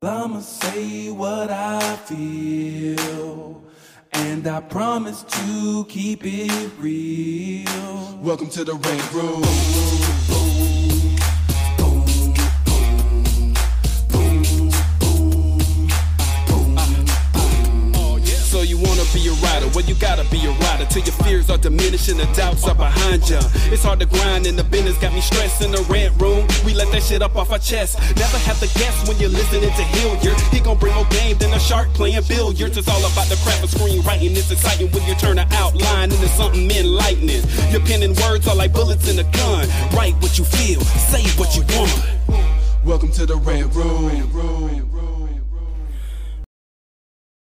I'ma say what I feel. And I promise to keep it real. Welcome to the Rant Room. Rider? Well, you gotta be a rider till your fears are diminishing, the doubts are behind ya. It's hard to grind, and the business got me stressed in the rant room. We let that shit up off our chest. Never have to guess when you're listening to Hilliard. He gon' bring more game than a shark playing billiards. It's all about the craft of screenwriting. It's exciting when you turn an outline into something enlightening. Your pen and words are like bullets in a gun. Write what you feel, say what you want. Welcome to the Rant Room.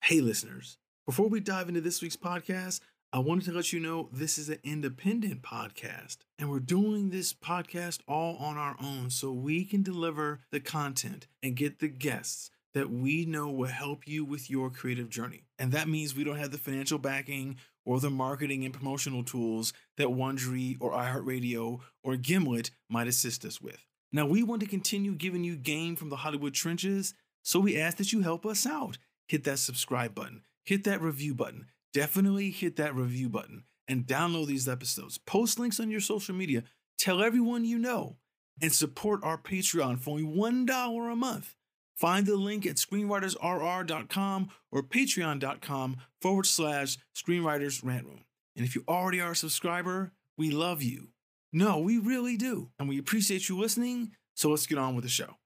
Hey, listeners, before we dive into this week's podcast, I wanted to let you know this is an independent podcast, and we're doing this podcast all on our own so we can deliver the content and get the guests that we know will help you with your creative journey. And that means we don't have the financial backing or the marketing and promotional tools that Wondery or iHeartRadio or Gimlet might assist us with. Now, we want to continue giving you game from the Hollywood trenches, so we ask that you help us out. Hit that subscribe button, hit that review button. Definitely hit that review button and download these episodes. Post links on your social media, tell everyone you know, and support our Patreon for only $1 a month. Find the link at screenwritersrr.com or patreon.com forward slash screenwriters rant room. And if you already are a subscriber, we love you. No, we really do. And we appreciate you listening. So let's get on with the show.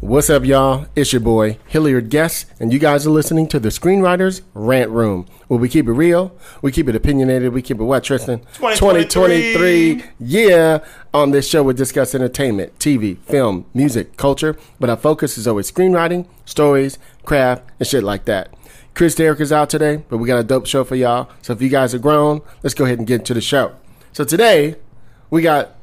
What's up, y'all? It's your boy, Hilliard Guess, and you guys are listening to the Screenwriters Rant Room, where we keep it real, we keep it opinionated, we keep it what, Tristan? 2023. Yeah. On this show, we discuss entertainment, TV, film, music, culture, but our focus is always screenwriting, stories, craft, and shit like that. Chris Derrick is out today, but we got a dope show for y'all. So if you guys are grown, let's go ahead and get into the show. So today, we got.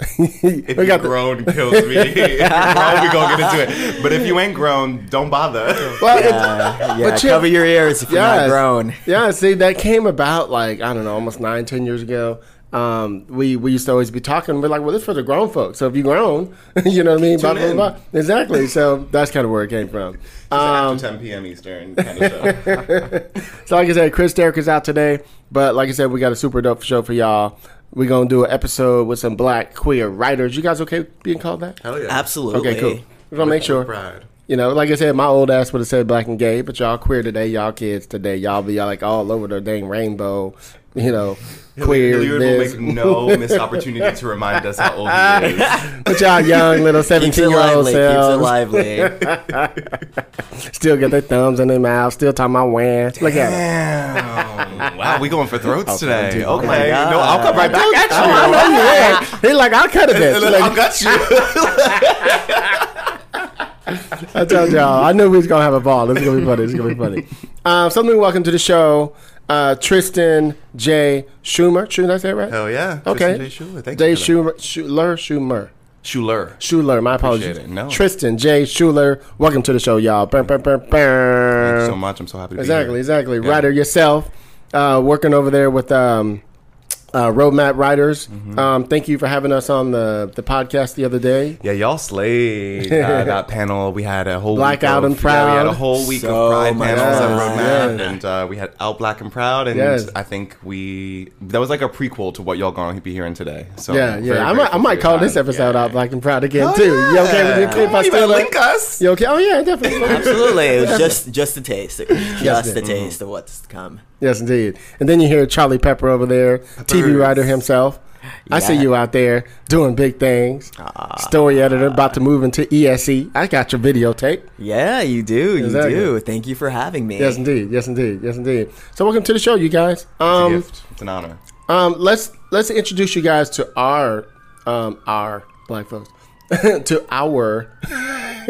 If we you got the, grown kills me. if you're grown, we gonna get into it. But if you ain't grown, don't bother. well, it's- Uh, yeah, But you- cover your ears if you're Yes. not grown. Yeah, see, that came about like I don't know, almost nine, ten years ago. Um, we we used to always be talking. We're like, well, this is for the grown folks. So if you grown, you know what I mean. Blah, blah, blah. Exactly. So that's kind of where it came from. Um, After 10 p.m. Eastern kind of show. so like I said, Chris Derrick is out today, but like I said, we got a super dope show for y'all. We're gonna do an episode with some black queer writers. You guys okay being called that? Hell yeah. Absolutely. Okay, cool. We're gonna make sure. Pride. You know, like I said, my old ass would have said black and gay, but y'all queer today, y'all kids today, y'all be like all over the dang rainbow. You know, queer. Hilliard will make no missed opportunity to remind us how old he is. But y'all young little seventeen year old lively. Keeps it selves lively. still get their thumbs in their mouth, still talking about when. Look at it. Wow, we going for throats today. dude. Okay. Oh my God. no, I'll come right back at Oh, you. I know you ain't. He like I'll cut a bitch. I'll Like, got you. I told y'all, I knew we was gonna have a ball. This is gonna be funny. This is gonna be funny. Um, something. Welcome to the show, uh, Tristan J. Schumer. Should I say it right? Hell yeah. Okay. Tristan J. Shuler. Thank J. you. for. Schumer. Shuler. Schumer. Shuler. Shuler. My apologies. It. No. Tristan J. Shuler. Welcome to the show, y'all. Burr, burr, burr, burr. Thank you so much. I'm so happy to Exactly, be here. exactly. Yeah. Writer yourself, uh, working over there with um, uh, Roadmap Writers. Mm-hmm. Um, thank you for having us on the, the podcast the other day. Yeah, y'all slayed uh, that panel. We had a whole Blackout week of, and Proud. Yeah, we had a whole week So of Pride much panels fun. at Roadmap, Yes. and uh, we had Out Black and Proud, and Yes. I think we that was like a prequel to what y'all gonna be hearing today. So yeah, very yeah. I might, I might call your this episode Yeah. out Black and Proud again Oh, too. You okay with yeah. me if I You better steal link us. You okay? Oh yeah, definitely. Absolutely. It was just just a taste. Just Yes, a taste of what's to come. Yes, indeed. And then you hear Charlie Pepper over there, TV writer himself. I see you out there doing big things. Story editor, about to move into ESE. I got your videotape. Yeah, you do. You Exactly. do. Thank you for having me. Yes, indeed. Yes, indeed. Yes, indeed. So, welcome to the show, you guys. It's a Um, gift. It's an honor. Um, let's let's introduce you guys to our um our black folks to our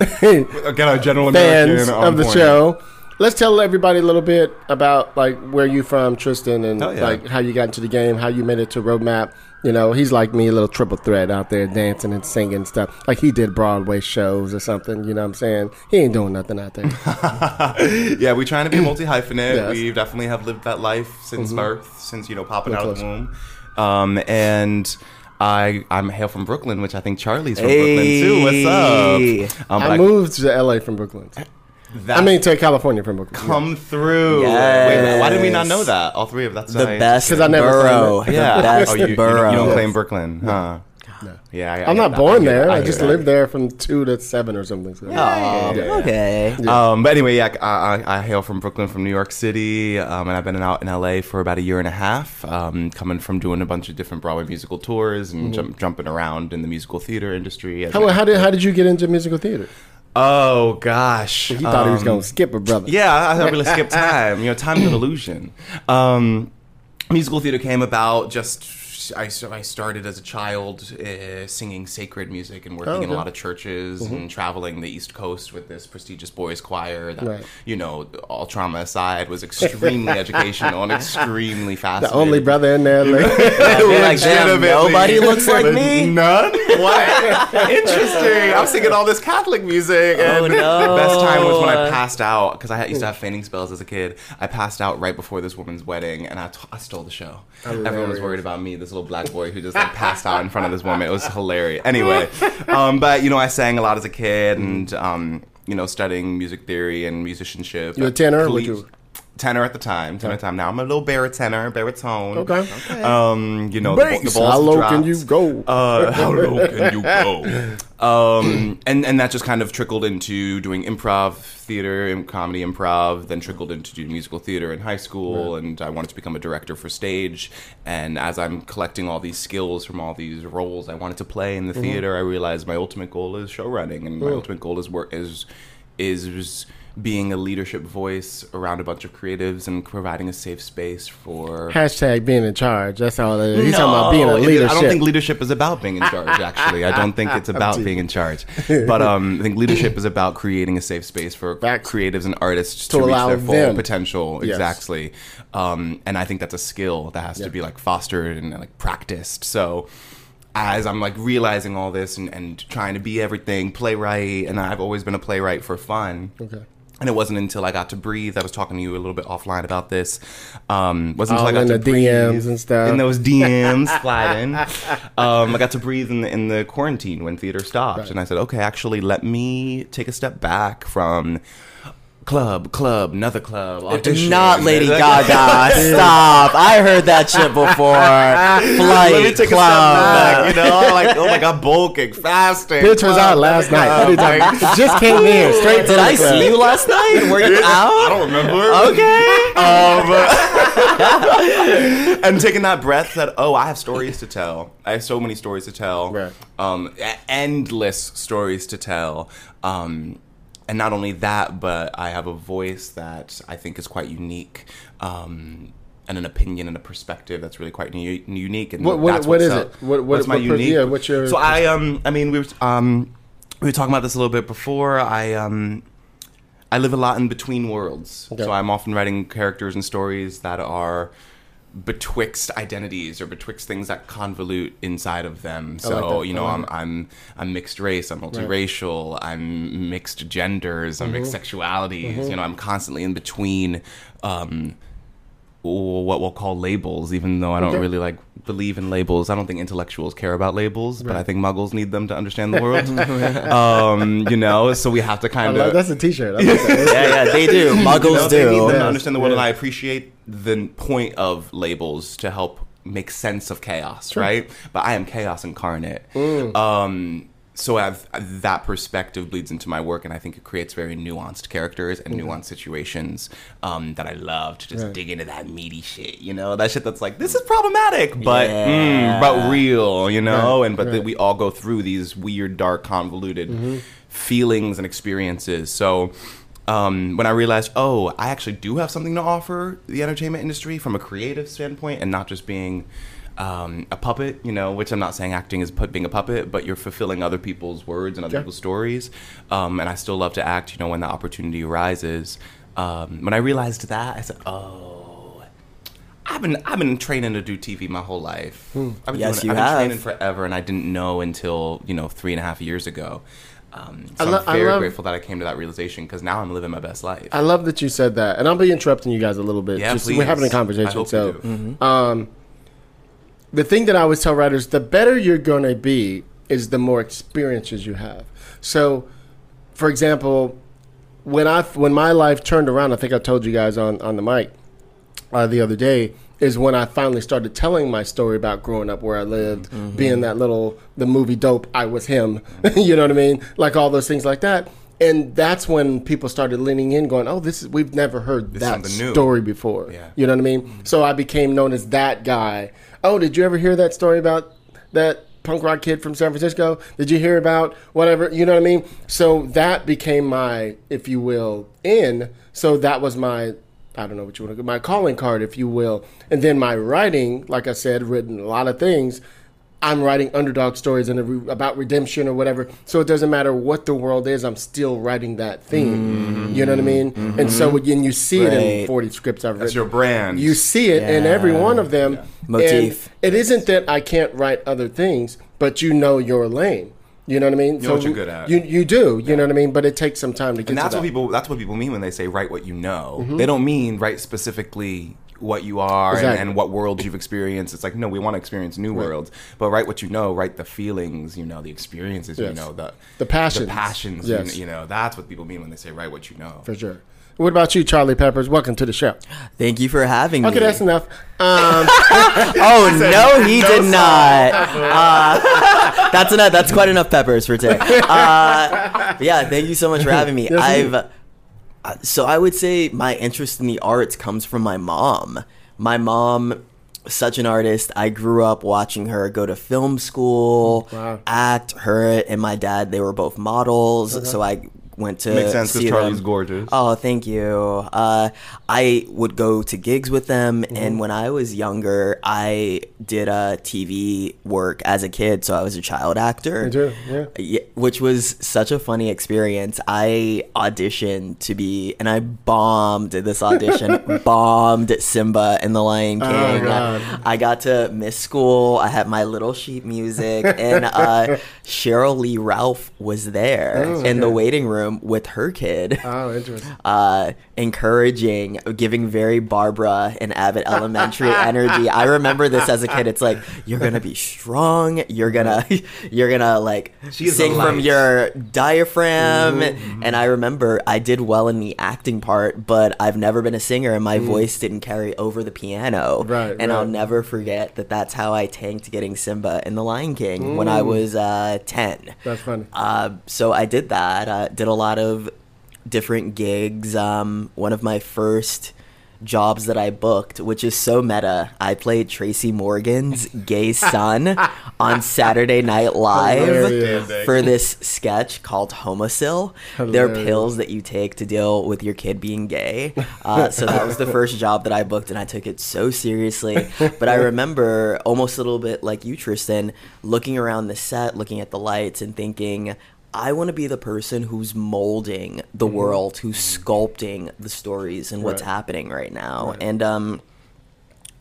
Again, a general fans American on of the point. show. Let's tell everybody a little bit about like where you from, Tristan, and yeah. like how you got into the game, how you made it to Roadmap. You know, he's like me, a little triple threat out there dancing and singing stuff. Like he did Broadway shows or something. You know what I'm saying? He ain't doing nothing out there. yeah, we're trying to be multi hyphenate. Yes. Mm-hmm. We definitely have lived that life since birth, since you know popping out of the womb. Um, and I I'm hail from Brooklyn, which I think Charlie's from Brooklyn too. What's up? Um, I moved to LA from Brooklyn. That I mean, to California from Brooklyn. come through. Yes. Wait, why did we not know that? All three of that's The nice. best 'Cause I never borough. claimed Yeah. The best oh, you, you, borough. you don't claim Brooklyn, huh? No. Yeah, I, I I'm not born hear there. that. I just that. lived there from two to seven or something. So. Oh, Yeah. okay. Um, but anyway, yeah, I, I, I hail from Brooklyn, from New York City, um, and I've been out in LA for about a year and a half. Um, coming from doing a bunch of different Broadway musical tours and jump, jumping around in the musical theater industry. How, how did how did you get into musical theater? Oh gosh, You thought he was Um, gonna skip it, brother. Yeah, I thought we really skip time. You know, time's an illusion. Um, musical theater came about just. I, I started as a child uh, singing sacred music and working Oh, in a lot of churches and traveling the East Coast with this prestigious boys choir that, Right. you know, all trauma aside, was extremely educational and extremely fascinating. The only brother in there. Like, like, damn, nobody looks like me. None? What? Interesting. I was singing all this Catholic music. And Oh, no. The best time was when I passed out because I used to have fainting spells as a kid. I passed out right before this woman's wedding, and I, t- I stole the show. Everyone was worried about me, this little black boy who just like passed out in front of this woman. It was hilarious. Anyway, um, but you know, I sang a lot as a kid, and um, you know, studying music theory and musicianship. You a tenor? Colleg- you- Tenor at the time, tenor the time. Now I'm a little baritone, baritone. Okay. Um, you know, the, Bass. the balls How low dropped. can you go? Uh, how low can you go? Um, and and that just kind of trickled into doing improv theater and comedy improv. Then trickled into doing musical theater in high school, and I wanted to become a director for stage. And as I'm collecting all these skills from all these roles I wanted to play in the Mm-hmm. theater, I realized my ultimate goal is show running, and my ultimate goal is work is is being a leadership voice around a bunch of creatives and providing a safe space for Hashtag being in charge. That's all it is. He's talking about being a leadership. I don't think leadership is about being in charge. Actually, I don't think it's about being in charge. But um, I think leadership is about creating a safe space for Facts. creatives and artists To to, reach their full them. potential. Yes. Exactly. Um, and I think that's a skill that has Yeah. to be like fostered and like practiced. So. As I'm like realizing all this and, and trying to be everything, playwright, and I've always been a playwright for fun. Okay. And it wasn't until I got to breathe. I was talking to you a little bit offline about this. Um, wasn't All until I in got the to breathe DMs and stuff. In those DMs sliding. Um, I got to breathe in the, in the quarantine when theater stopped, Right. and I said, okay, actually, let me take a step back from club, club, another club, audition. Not Lady Gaga. Stop. I heard that shit before. Flight Let me take Club. a step back. You know, like oh my god, bulking, fasting. Pitch was out last night. What are you talking about? It just came in straight to Did the I club. see you last night? Were you out? I don't remember. Okay. Um, and taking that breath that oh, I have stories to tell. I have so many stories to tell. Right. Um, endless stories to tell. Um, and not only that, but I have a voice that I think is quite unique. Um, and an opinion and a perspective that's really quite u- unique. And What- what- that's what is up. it? What- what- what's my what unique? yeah, what's your- So I um I mean we were um we were talking about this a little bit before. I um I live a lot in between worlds. Okay. So I'm often writing characters and stories that are betwixt identities or betwixt things that convolute inside of them. So, like you know, I'm I'm I'm mixed race, I'm multiracial, I'm mixed genders, I'm Mm-hmm. mixed sexualities. You know, I'm constantly in between um what we'll call labels, even though I don't Okay. really like believe in labels. I don't think intellectuals care about labels, but I think muggles need them to understand the world. um, you know, so we have to kind of that's a T-shirt. Like that. Yeah, yeah, they do. Muggles you know, they need do. them to understand the world, and. I appreciate the point of labels to help make sense of chaos, right? But I am chaos incarnate. Mm. Um, so I've, that perspective bleeds into my work, and I think it creates very nuanced characters and nuanced situations um, that I love to just Right. dig into that meaty shit. You know, that shit that's like this is problematic, but Yeah. mm, but real. You know, Right, and but that we all go through these weird, dark, convoluted Mm-hmm. feelings and experiences. So um, when I realized, oh, I actually do have something to offer the entertainment industry from a creative standpoint, and not just being um, a puppet, you know, which I'm not saying acting is put, being a puppet, but you're fulfilling other people's words and other Yeah. people's stories. Um, and I still love to act, you know, when the opportunity arises. Um, when I realized that, I said, oh. I've been I've been training to do TV my whole life. I've been Yes, doing, you I've been have. training forever, and I didn't know until you know three and a half years ago. Um, I so lo- I'm I very love- grateful that I came to that realization because now I'm living my best life. I love that you said that, and I'll be interrupting you guys a little bit. Yeah, Just- We're having a please. I conversation, hope so you do. um, the thing that I always tell writers: the better you're going to be is the more experiences you have. So, for example, when I when my life turned around, I think I told you guys on on the mic uh, the other day is when I finally started telling my story about growing up where I lived, being that little the movie dope. I was him. you know what I mean? Like all those things like that. And that's when people started leaning in, going, "Oh, this is we've never heard This that story before." Yeah. You know what I mean? So I became known as that guy. Oh, did you ever hear that story about that punk rock kid from San Francisco? Did you hear about whatever? You know what I mean? So that became my, if you will, in. So that was my, I don't know what you want to, call my calling card, if you will. And then my writing, like I said, written a lot of things. I'm writing underdog stories and re- about redemption or whatever. So it doesn't matter what the world is. I'm still writing that theme. You know what I mean? And so when you see it in 40 scripts I've That's written, your brand. you see it in every one of them. Motif. And it isn't that I can't write other things, but you know your lane. You know what I mean? know what you're good at. You you do. You know what I mean? But it takes some time to get and that's to what that. people that's what people mean when they say write what you know. Mm-hmm. They don't mean write specifically what you are and, Exactly. and what worlds you've experienced. It's like no, we want to experience new worlds, but write what you know. Write the feelings, you know, the experiences, you know, the The passions. the passions. Yes. You, you know, that's what people mean when they say write what you know. for sure. What about you, Charlie Peppers? Welcome to the show. Thank you for having me. Okay, that's enough. Um, Oh no, he did not. Uh, that's enough. That's quite enough peppers for today. Uh, yeah, thank you so much for having me. Yes, I've indeed. Uh, so I would say my interest in the arts comes from my mom. My mom, such an artist. I grew up watching her go to film school, Wow. act. Her and my dad, they were both models, uh-huh. so I went to Makes sense because Charlie's them. gorgeous. Oh, thank you. Uh, I would go to gigs with them, Mm-hmm. and when I was younger, I did a TV work as a kid, so I was a child actor. Too, yeah. Yeah, which was such a funny experience. I auditioned to be, and I bombed this audition, bombed Simba in The Lion King. Oh, God. I got to miss school. I had my little sheep music, and uh, Sheryl Lee Ralph was there Oh, in the waiting room with her kid oh, interesting. uh, encouraging, giving very Barbara and Abbott Elementary energy. I remember this as a kid. It's like you're gonna be strong. You're gonna, you're gonna like She sing from your diaphragm. And I remember I did well in the acting part, but I've never been a singer, and my voice didn't carry over the piano. Right, And I'll never forget that. That's how I tanked getting Simba in The Lion King when I was uh, ten. That's funny. Uh, so I did that. Uh, did a lot of different gigs. Um, one of my first jobs that I booked, which is so meta, I played Tracy Morgan's gay son on Saturday Night Live Hilarious. for this sketch called Homocil. They're pills that you take to deal with your kid being gay. Uh, so that was the first job that I booked, and I took it so seriously. But I remember almost a little bit like you, Tristan, looking around the set, looking at the lights, and thinking. I want to be the person who's molding the world, who's sculpting the stories and what's Mm-hmm. Right. happening right now. And um,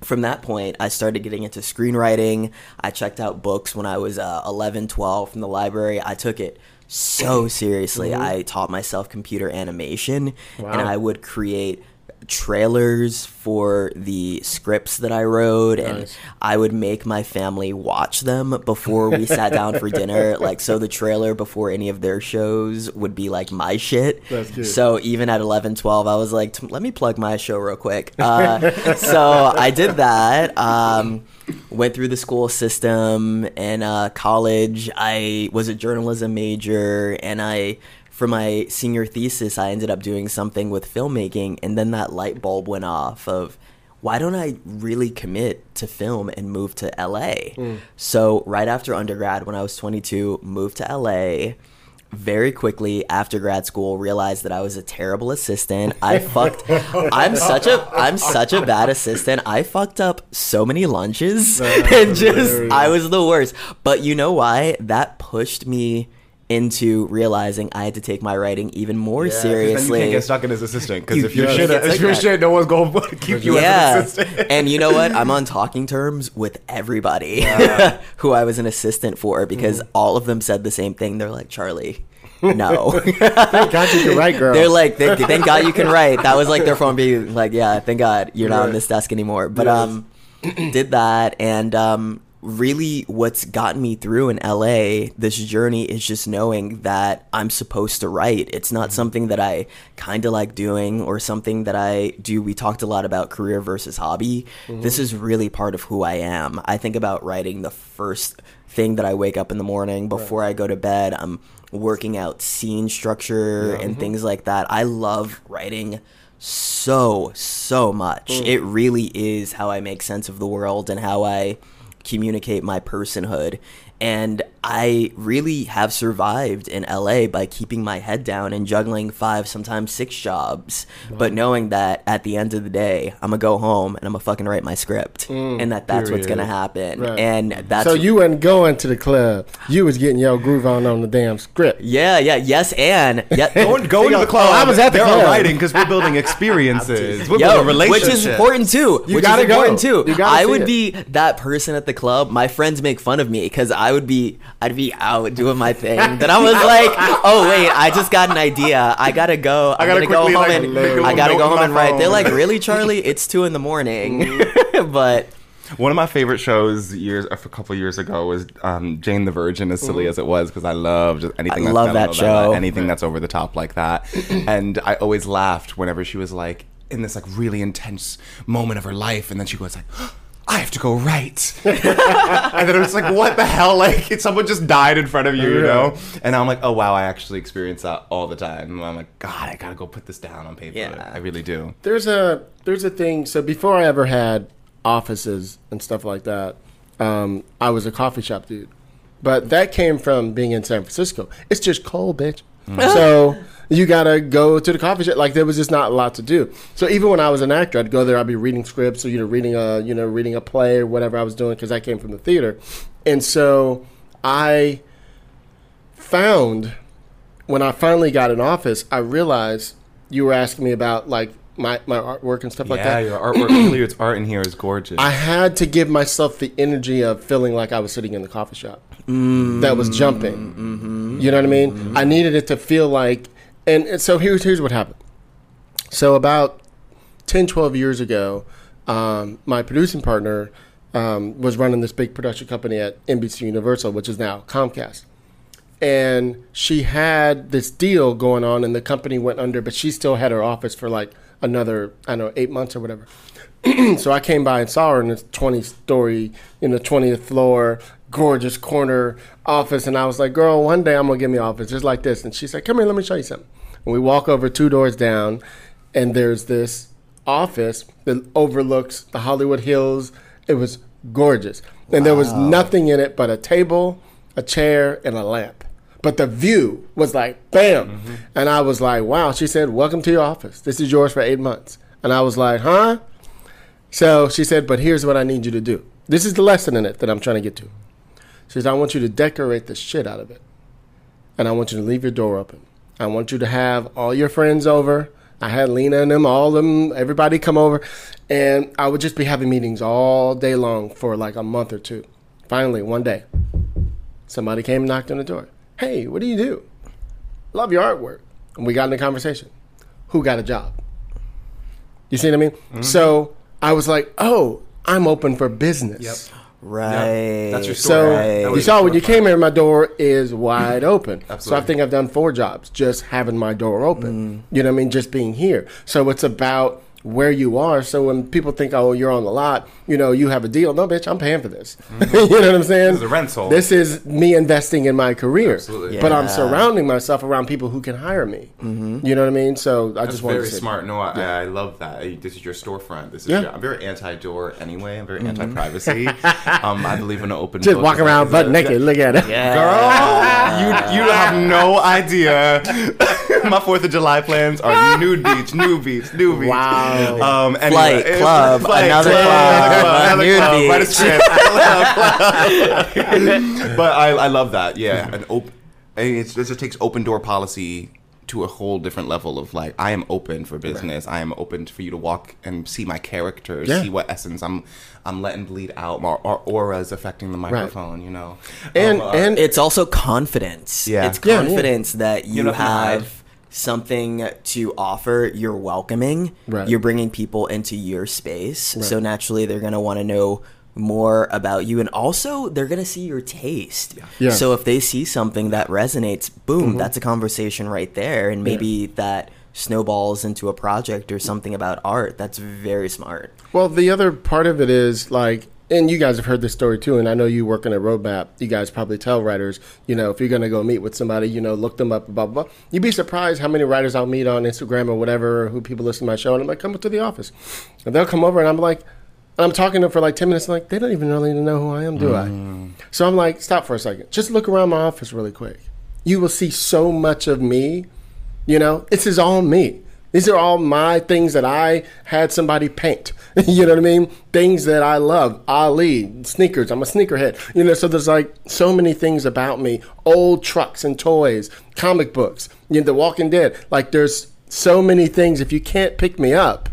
from that point, I started getting into screenwriting. I checked out books when I was uh, 11, 12 from the library. I took it so seriously. I taught myself computer animation, and I would create trailers for the scripts that I wrote and I would make my family watch them before we sat down for dinner. Like so the trailer before any of their shows would be like my shit. So even at 11 12 I was like let me plug my show real quick. Uh, so I did that um, went through the school system and uh, college. I was a journalism major and I for my senior thesis I ended up doing something with filmmaking and then that light bulb went off of why don't I really commit to film and move to LA? Mm. So right after undergrad when I was 22 moved to LA very quickly after grad school realized that I was a terrible assistant. I fucked I'm such a I'm such a bad assistant. I fucked up so many lunches and just I was the worst. But you know why? That pushed me into realizing I had to take my writing even more you seriously. can't get stuck in as assistant because You- if you're you shit, if you're shit, no one's going to keep you yeah. as an assistant. and you know what? I'm on talking terms with everybody who I was an assistant for because Mm-hmm. all of them said the same thing. They're like, Charlie, no. Thank God you can write, girl. They're like, thank, thank God you can write. That was like their phone being like, yeah, thank God you're not on this desk anymore. But Yes. um, did that, and um, really, what's gotten me through in LA this journey is just knowing that I'm supposed to write. It's not mm-hmm. something that I kind of like doing or something that I do. We talked a lot about career versus hobby. This mm-hmm. is really part of who I am. I think about writing the first thing that I wake up in the morning before I go to bed. I'm working out scene structure and mm-hmm. things like that. I love writing so so much. Mm. It really is how I make sense of the world and how I communicate my personhood. And I really have survived in LA by keeping my head down and juggling five, sometimes six jobs, but knowing that at the end of the day, I'm gonna go home and I'm gonna fucking write my script, mm, and that that's what's gonna happen. Right. And that's so you wasn't going to the club. You was getting your groove on on the damn script. yeah, yeah, yes, and yeah, Going, going to the club. Oh, I was at the there club. writing because we're building experiences. We're Yo, building relationships. which is important too. You which gotta is important go. too. You gotta I would it. be that person at the club. My friends make fun of me because I would be, I'd be out doing my thing. then I was like, oh wait, I just got an idea. I gotta go. I'm gotta go home like, and make a little I gotta go home and write. They're like, really, Charlie? It's two in the morning. but One of my favorite shows years a couple years ago was um, Jane the Virgin, as silly as it was, because I love just anything. I that's love that telenovela, show. Anything that's over the top like that, and I always laughed whenever she was like in this like really intense moment of her life, and then she goes like. I have to go right, and then it was like, "What the hell? Like, someone just died in front of you, you know?" And I'm like, "Oh wow, I actually experience that all the time." And I'm like, "God, I gotta go put this down on paper. Yeah. I really do." There's a there's a thing. So before I ever had offices and stuff like that, um, I was a coffee shop dude. But that came from being in San Francisco. It's just cold, bitch. so you gotta go to the coffee shop. Like there was just not a lot to do. So even when I was an actor, I'd go there. I'd be reading scripts, or you know, reading a you know, reading a play or whatever I was doing because I came from the theater. And so I found when I finally got an office, I realized you were asking me about like my, my artwork and stuff like that. yeah, that. your artwork, Hilliard's art in here is gorgeous. I had to give myself the energy of feeling like I was sitting in the coffee shop that was jumping. Mm-hmm. You know what I mean? Mm-hmm. I needed it to feel like, and, and so here's here's what happened. So about 10, 12 years ago, um, my producing partner um, was running this big production company at NBC Universal, which is now Comcast. And she had this deal going on, and the company went under, but she still had her office for like another, I don't know, eight months or whatever. so I came by and saw her in this 20 story, in the 20th floor, gorgeous corner office. And I was like, girl, one day I'm going to get me office just like this. And she said, come here, let me show you something. And we walk over two doors down, and there's this office that overlooks the Hollywood Hills. It was gorgeous. And there was nothing in it but a table, a chair, and a lamp. But the view was like, bam. Mm-hmm. And I was like, wow. She said, welcome to your office. This is yours for eight months. And I was like, huh? So she said, but here's what I need you to do. This is the lesson in it that I'm trying to get to. She says, I want you to decorate the shit out of it. And I want you to leave your door open. I want you to have all your friends over. I had Lena and them, all them, everybody come over. And I would just be having meetings all day long for like a month or two. Finally, one day, somebody came and knocked on the door. Hey, what do you do? Love your artwork. And we got in a conversation. Who got a job? You see what I mean? Mm-hmm. So I was like, oh, I'm open for business. Right. That's your So story. Right. That you saw when you came here, my door is wide open. So I think I've done four jobs just having my door open. Mm. You know what I mean? Just being here. So it's about where you are. So when people think, oh, you're on the lot, you know, you have a deal. No, bitch, I'm paying for this. Mm-hmm. you know what I'm saying? This is a rental. This is me investing in my career. Absolutely. But I'm surrounding myself around people who can hire me. Mm-hmm. You know what I mean? So I That's just wanted very to say smart. No, I, I love that. This is your storefront. This is Yeah. your, I'm very anti-door anyway. I'm very mm-hmm. anti-privacy. um, I believe in an open. Just walk around is butt that- naked. Look at it. yeah. Girl, you you have no idea. My Fourth of July plans are nude beach, nude beach, nude beach. Wow. Um, anyway, Flight, it's- club, another club, another nude club, write a beach. script. but I, I love that. Yeah, an op- it's, it just takes open door policy to a whole different level of like I am open for business. I am open for you to walk and see my character, Yeah. see what essence I'm I'm letting bleed out. My our auras affecting the microphone. You know, And, Um, uh, and it's also confidence. Yeah. It's Yeah, yeah. confidence that you, don't have hide. have something to offer, you're welcoming. Right. You're bringing people into your space. So naturally, they're going to want to know more about you. And also, they're going to see your taste. Yeah. So if they see something that resonates, boom, mm-hmm. that's a conversation right there. And maybe that snowballs into a project or something about art. That's very smart. Well, the other part of it is like, and you guys have heard this story too, and I know you work in a roadmap. You guys probably tell writers, you know, if you're going to go meet with somebody, you know, look them up, blah, blah, blah. You'd be surprised how many writers I'll meet on Instagram or whatever, who people listen to my show, and I'm like, come to the office. And they'll come over, and I'm like, and I'm talking to them for like 10 minutes, like, they don't even really know who I am, do I? Mm. So I'm like, stop for a second. Just look around my office really quick. You will see so much of me you know, this is all me. These are all my things that I had somebody paint. you know what I mean? Things that I love. Ali, sneakers. I'm a sneakerhead. You know, so there's like so many things about me. Old trucks and toys, comic books, you know, The Walking Dead. Like there's so many things. If you can't pick me up,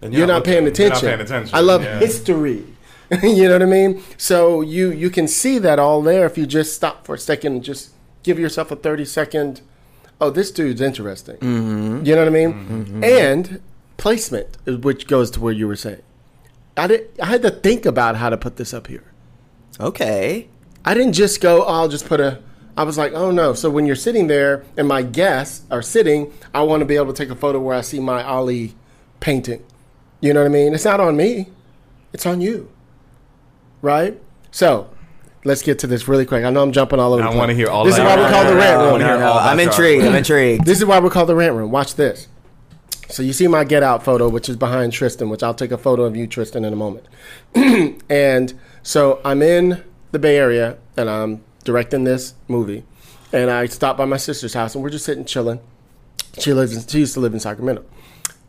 Then you're, not, paying you're not attention. paying attention, I love yeah. history. you know what I mean? So you you can see that all there if you just stop for a second and just give yourself a 30 second oh this dude's interesting. Mm-hmm. You know what I mean? And placement which goes to where you were saying. I did I had to think about how to put this up here. Okay. I didn't just go, oh, I'll just put a. I was like, oh no. So when you're sitting there and my guests are sitting, I want to be able to take a photo where I see my Ali painting. You know what I mean? It's not on me, it's on you. Right? So let's get to this really quick. I know I'm jumping all over. I the place. wanna hear all This is why we call the I rant room. wanna hear all about I'm intrigued. I'm intrigued. This is why we call the rant room. Watch this. So you see my get out photo, which is behind Tristan, which I'll take a photo of you, Tristan, in a moment. and so I'm in the Bay Area and I'm directing this movie. And I stopped by my sister's house and we're just sitting chilling. She lives in, she used to live in Sacramento.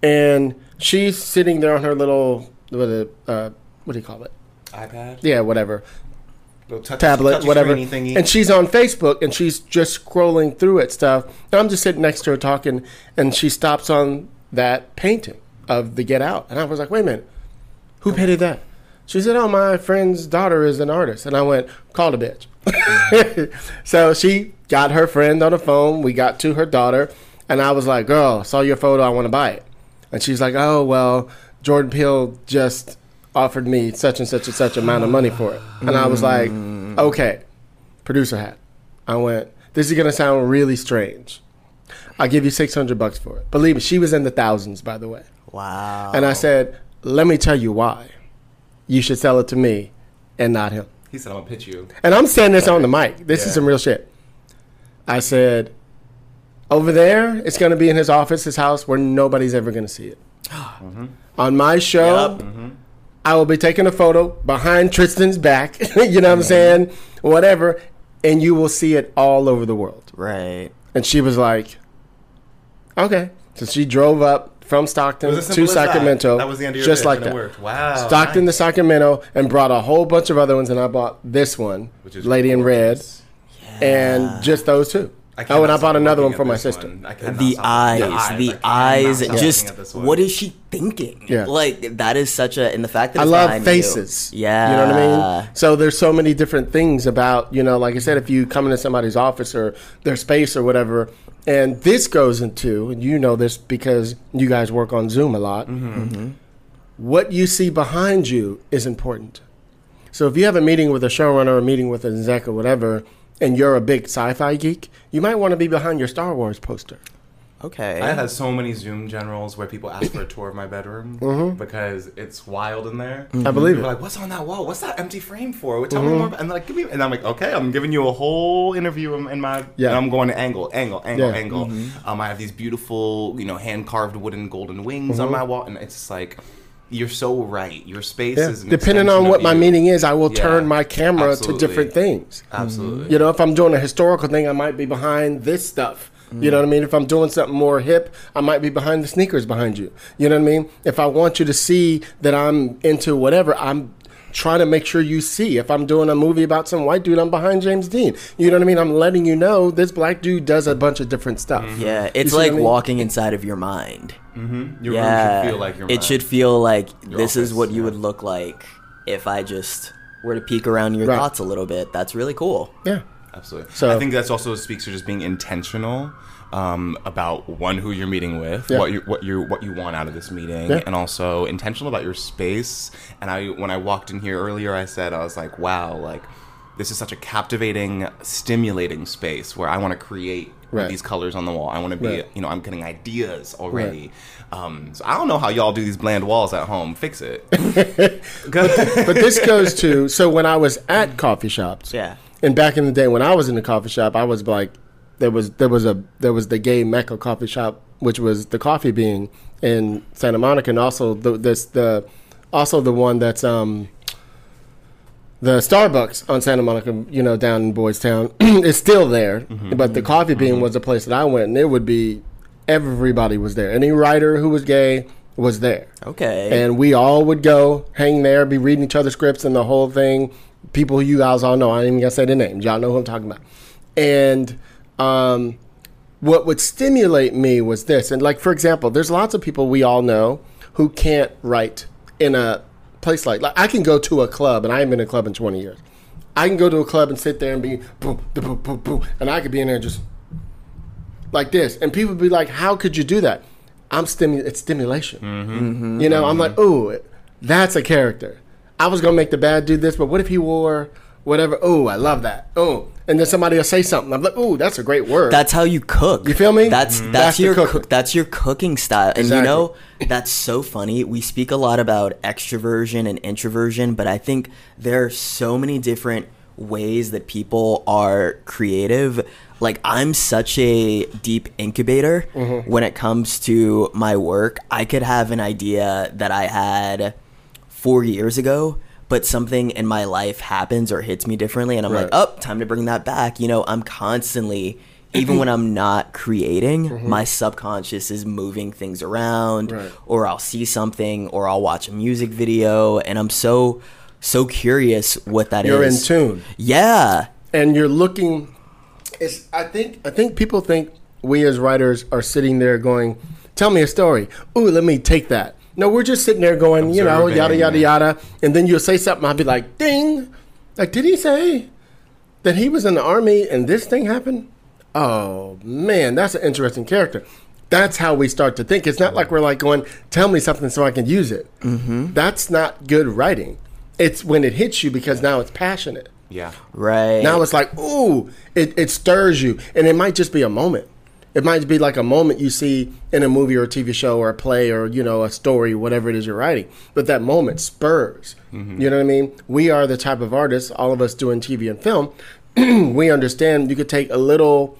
And she's sitting there on her little what, a, uh, what do you call it? iPad, Yeah, whatever Little touch- tablet, touchy whatever. thingy. And she's on Facebook and she's just scrolling through it stuff. And I'm just sitting next to her talking, and she stops on that painting of the Get Out, and I was like, wait a minute, who painted that? She said, oh, my friend's daughter is an artist, and I went, called a bitch. so she got her friend on the phone. We got to her daughter, and I was like, girl, saw your photo, I want to buy it. And she's like, oh well, Jordan Peele just offered me such and such and such amount of money for it. And I was like, mm. okay, producer hat. I went, this is going to sound really strange. I'll give you 600 bucks for it. Believe me, she was in the thousands, by the way. Wow. And I said, let me tell you why. You should sell it to me and not him. he said, "I'm gonna pitch you." And I'm saying this on the mic. This is Yeah. some real shit. I said, over there, it's going to be in his office, his house, where nobody's ever going to see it. Mm-hmm. On my show, Yup. Mm-hmm. I will be taking a photo behind Tristan's back, you know what I'm saying? Whatever. And you will see it all over the world. Right. And she was like, okay. So she drove up from Stockton It was as to simple as that. Sacramento. That was the end of your just like that. worked. Wow, Stockton nice. to Sacramento and brought a whole bunch of other ones. And I bought this one, Which is Lady in Red, gorgeous. and just those two. I oh, and I bought another one for my this sister. one. I The eyes, looking the I eyes, just at this one. what is she thinking? Yeah. Like that is such a, and the fact that I love behind you. faces. Yeah. You know what I mean? So there's so many different things about, you know, like I said, if you come into somebody's office or their space or whatever, and this goes into, and you know this because you guys work on Zoom a lot, Mm-hmm. what you see behind you is important. So if you have a meeting with a showrunner or a meeting with an exec or whatever, and you're a big sci-fi geek, you might want to be behind your Star Wars poster. Okay. I had so many Zoom generals where people ask for a tour of my bedroom because it's wild in there. Mm-hmm. I believe People it. like, "What's on that wall? What's that empty frame for?" Tell me more. About-. And like, "Give me," and I'm like, "Okay, I'm giving you a whole interview in, in my." Yeah. And I'm going to angle, angle, angle, Yeah. angle. Um, I have these beautiful, you know, hand carved wooden golden wings on my wall, and it's just like. You're so right. Your space Yeah. is Depending on what my you. meeting is, I will Yeah. turn my camera Absolutely. to different things. Absolutely. You know, if I'm doing a historical thing, I might be behind this stuff. You know what I mean? If I'm doing something more hip, I might be behind the sneakers behind you. You know what I mean? If I want you to see that I'm into whatever, I'm trying to make sure you see. If I'm doing a movie about some white dude, I'm behind James Dean. You know what I mean? I'm letting you know this black dude does a bunch of different stuff. Mm-hmm. yeah, it's like I mean? walking inside of your mind. Mm-hmm. Your yeah, room should feel like your it should feel like this is office, what you yeah. would look like if I just were to peek around your Right. thoughts a little bit. That's really cool. Yeah. Absolutely. So- I think that's also speaks to just being intentional um, about one who you're meeting with, Yeah. what you what you what you want out of this meeting, Yeah. and also intentional about your space. And I when I walked in here earlier, I said I was like, wow, like this is such a captivating, stimulating space where I want to create. Right. These colors on the wall. I want to be, Right. you know, I'm getting ideas already. Um, so I don't know how y'all do these bland walls at home. Fix it. but this goes to so when I was at coffee shops, Yeah. and back in the day when I was in the coffee shop, I was like, there was there was a there was the gay Mecca coffee shop, which was the Coffee Bean in Santa Monica, and also the this the also the one that's um the Starbucks on Santa Monica, you know, down in Boys Town, is still there. But the Coffee Bean was the place that I went, and it would be everybody was there. Any writer who was gay was there. Okay. And we all would go hang there, be reading each other's scripts and the whole thing. People you guys all know, I ain't even gonna say their names. Y'all know who I'm talking about. And um, what would stimulate me was this. And like for example, there's lots of people we all know who can't write in a place like like I can go to a club and I haven't been in a club in 20 years. I can go to a club and sit there and be boom, boom, boom, boom, and I could be in there just like this, and people would be like, "How could you do that?" I'm stimu- It's stimulation. You know, I'm like, "Ooh, that's a character." I was gonna make the bad dude this, but what if he wore whatever? Oh, I love that. Oh, and then somebody will say something. I'm like, oh, that's a great word." That's how you cook. You feel me? That's Mhm. that's, That's your cooking. cook, that's your cooking style. And Exactly. you know, that's so funny. We speak a lot about extroversion and introversion, but I think there are so many different ways that people are creative. Like I'm such a deep incubator Mm-hmm. when it comes to my work. I could have an idea that I had 4 years ago, but something in my life happens or hits me differently and I'm like, Right. "Oh, time to bring that back." You know, I'm constantly even when I'm not creating, my subconscious is moving things around, Mm-hmm. Right. or I'll see something, or I'll watch a music video, and I'm so so curious what that is. You're in tune. Yeah, and you're looking it's i think i think people think we as writers are sitting there going tell me a story ooh let me take that no we're just sitting there going you know yada yada yada and then you'll say something i'll be like ding like did he say that he was in the army and this thing happened oh man that's an interesting character that's how we start to think it's not like we're like going tell me something so i can use it mm-hmm. that's not good writing it's when it hits you because now it's passionate Yeah. right. now it's like, ooh, it, it stirs you. And it might just be a moment. It might be like a moment you see in a movie or a TV show or a play or, you know, a story, whatever it is you're writing. But that moment spurs. You know what I mean? We are the type of artists, all of us doing TV and film, we understand you could take a little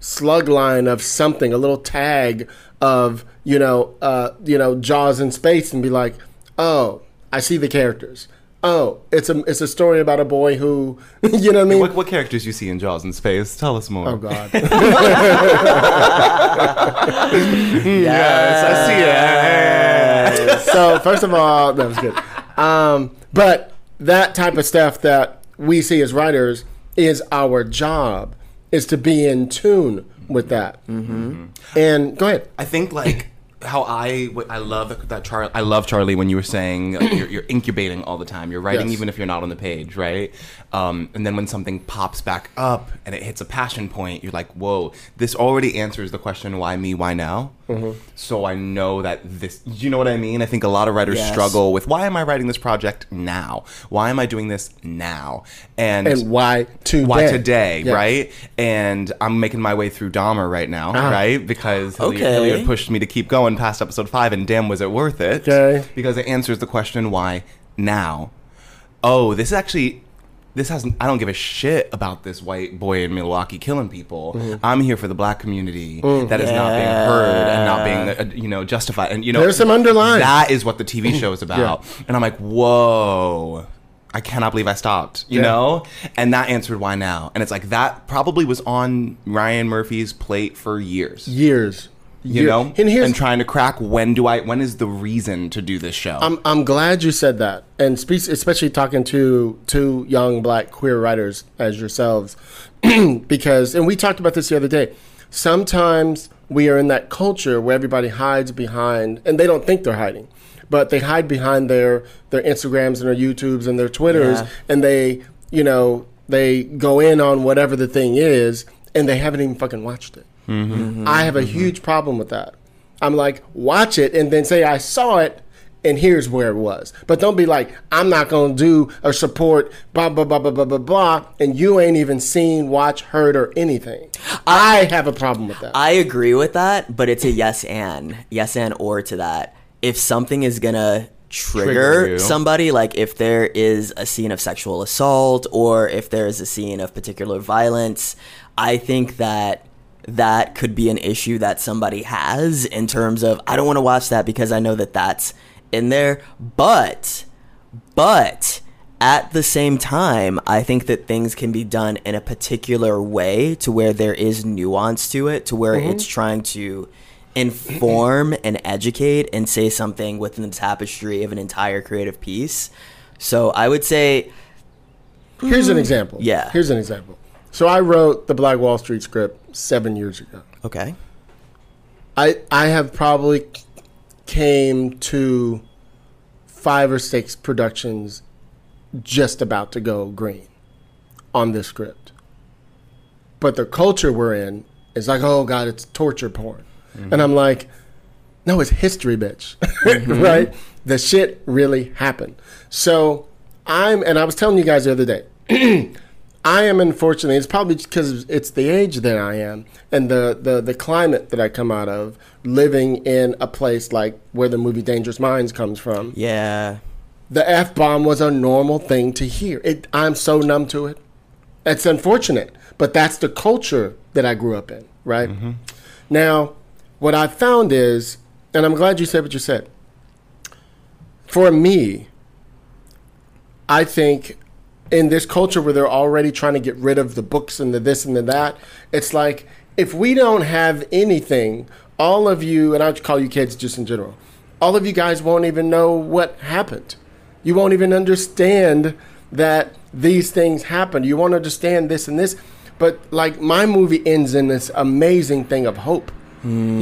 slug line of something, a little tag of, you know, uh, you know, Jaws in space and be like, oh, I see the characters. Oh, it's a it's a story about a boy who, you know what I mean? What, what characters you see in Jaws in space? Tell us more. Oh God! Yes, I see it. so first of all, that was good. Um, but that type of stuff that we see as writers is our job is to be in tune with that. Mm-hmm. And go ahead. I think like how I I love that Charlie. I love Charlie when you were saying like, you're, you're incubating all the time. You're writing Yes. even if you're not on the page, right? Um, and then when something pops back up and it hits a passion point, you're like, whoa! This already answers the question, why me? Why now? Mm-hmm. So I know that this. You know what I mean? I think a lot of writers Yes. struggle with why am I writing this project now? Why am I doing this now? And And why today? why today, Yes. right? And I'm making my way through Dahmer right now, Ah. right? Because Hilliard, Okay. Hilliard pushed me to keep going past episode five, and damn, was it worth it? Okay. Because it answers the question, why now? Oh, this is actually. This has I don't give a shit about this white boy in Milwaukee killing people. Mm-hmm. I'm here for the black community Mm. that is not being heard and not being uh, you know justified. And you know There's some underlying. That is what the TV show is about. And I'm like, whoa. I cannot believe I stopped, you Yeah. know? And that answered why now. And it's like that probably was on Ryan Murphy's plate for years. Years. You Year- know? And here's trying to crack when do I when is the reason to do this show? I'm I'm glad you said that, and speak, especially talking to two young black queer writers as yourselves, because and we talked about this the other day. Sometimes we are in that culture where everybody hides behind, and they don't think they're hiding, but they hide behind their their Instagrams and their YouTubes and their Twitters, Yeah. and they you know they go in on whatever the thing is, and they haven't even fucking watched it. Mm-hmm. I have a mm-hmm. huge problem with that. I'm like, watch it and then say I saw it and here's where it was. But don't be like, I'm not gonna do or support blah blah blah blah blah blah blah, and you ain't even seen, watch, heard, or anything. I have a problem with that. I agree with that, but it's a yes and yes and or to that. If something is gonna Trigger trigger somebody, like if there is a scene of sexual assault or if there is a scene of particular violence, I think that that could be an issue that somebody has in terms of I don't want to watch that because I know that that's in there, but but at the same time, I think that things can be done in a particular way to where there is nuance to it, to where it's mm-hmm. trying to inform and educate and say something within the tapestry of an entire creative piece. So I would say, Here's an mm-hmm. example. Yeah. Here's an example. So I wrote the Black Wall Street script seven years ago. okay, I I have probably came to five or six productions just about to go green on this script. But the culture we're in is like, oh god, it's torture porn. Mm-hmm. And I'm like, no, it's history, bitch. Mm-hmm. right? The shit really happened. So I'm and I was telling you guys the other day, I am unfortunately. It's probably because it's the age that I am and the, the the climate that I come out of, living in a place like where the movie Dangerous Minds comes from. yeah, The f bomb was a normal thing to hear. It. I'm so numb to it. It's unfortunate, but that's the culture that I grew up in. Right mm-hmm. now, what I found is, and I'm glad you said what you said. For me, I think in this culture where they're already trying to get rid of the books and the this and the that, it's like if we don't have anything, all of you, and I call you kids just in general, all of you guys won't even know what happened. You won't even understand that these things happened. You won't understand this and this. But like my movie ends in this amazing thing of hope.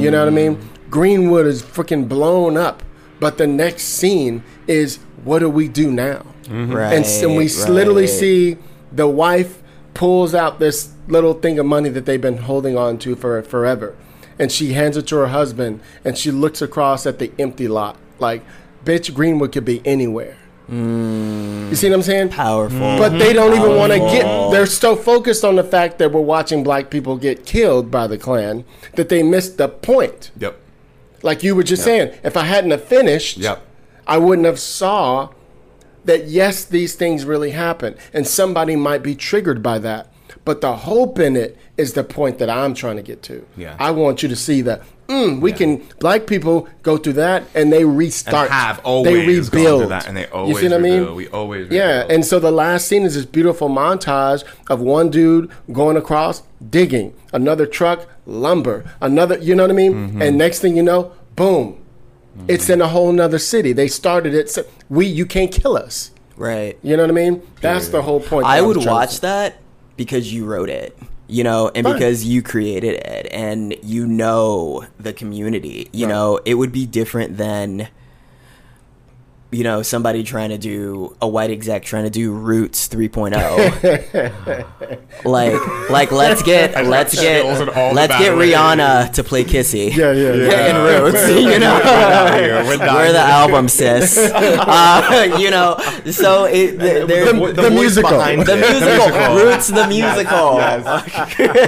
You know what I mean? Greenwood is freaking blown up, but the next scene is what do we do now? Right. and, s- and we s literally see the wife pulls out this little thing of money that they've been holding on to for forever. And she hands it to her husband and she looks across at the empty lot. Like bitch greenwood could be anywhere. Mm. You see what i'm saying? Powerful. but they don't even want to mm-hmm. get they're so focused on the fact that we're watching black people get killed by the klan that they missed the point. Yep. like you were just saying if i hadn't have finished Yep. I wouldn't have saw that yes, these things really happen, and somebody might be triggered by that. But the hope in it is the point that I'm trying to get to. Yeah. I want you to see that mm, we can. Black people go through that and they restart. And have always gone rebuild. through that, and they always. you see what I mean? rebuild. We always Rebuild. Yeah, and so the last scene is this beautiful montage of one dude going across digging, another truck lumber, another. You know what I mean? Mm-hmm. And next thing you know, boom. Mm-hmm. It's in a whole nother city. They started it. So we, you can't kill us. right. You know what I mean? That's the whole point. I would trying to watch that because you wrote it, you know, and Fine. because you created it and you know the community. You Right. know, it would be different than you know somebody trying to do a white exec trying to do Roots 3.0. like like let's get let's get chills in all the let's get bad ways. Rihanna to play Kizzy. Yeah, yeah, yeah. in Roots, you know. here. We're We're the album, sis. Uh, you know, so it, th- there's The- the musical. behind the musical, Roots the musical.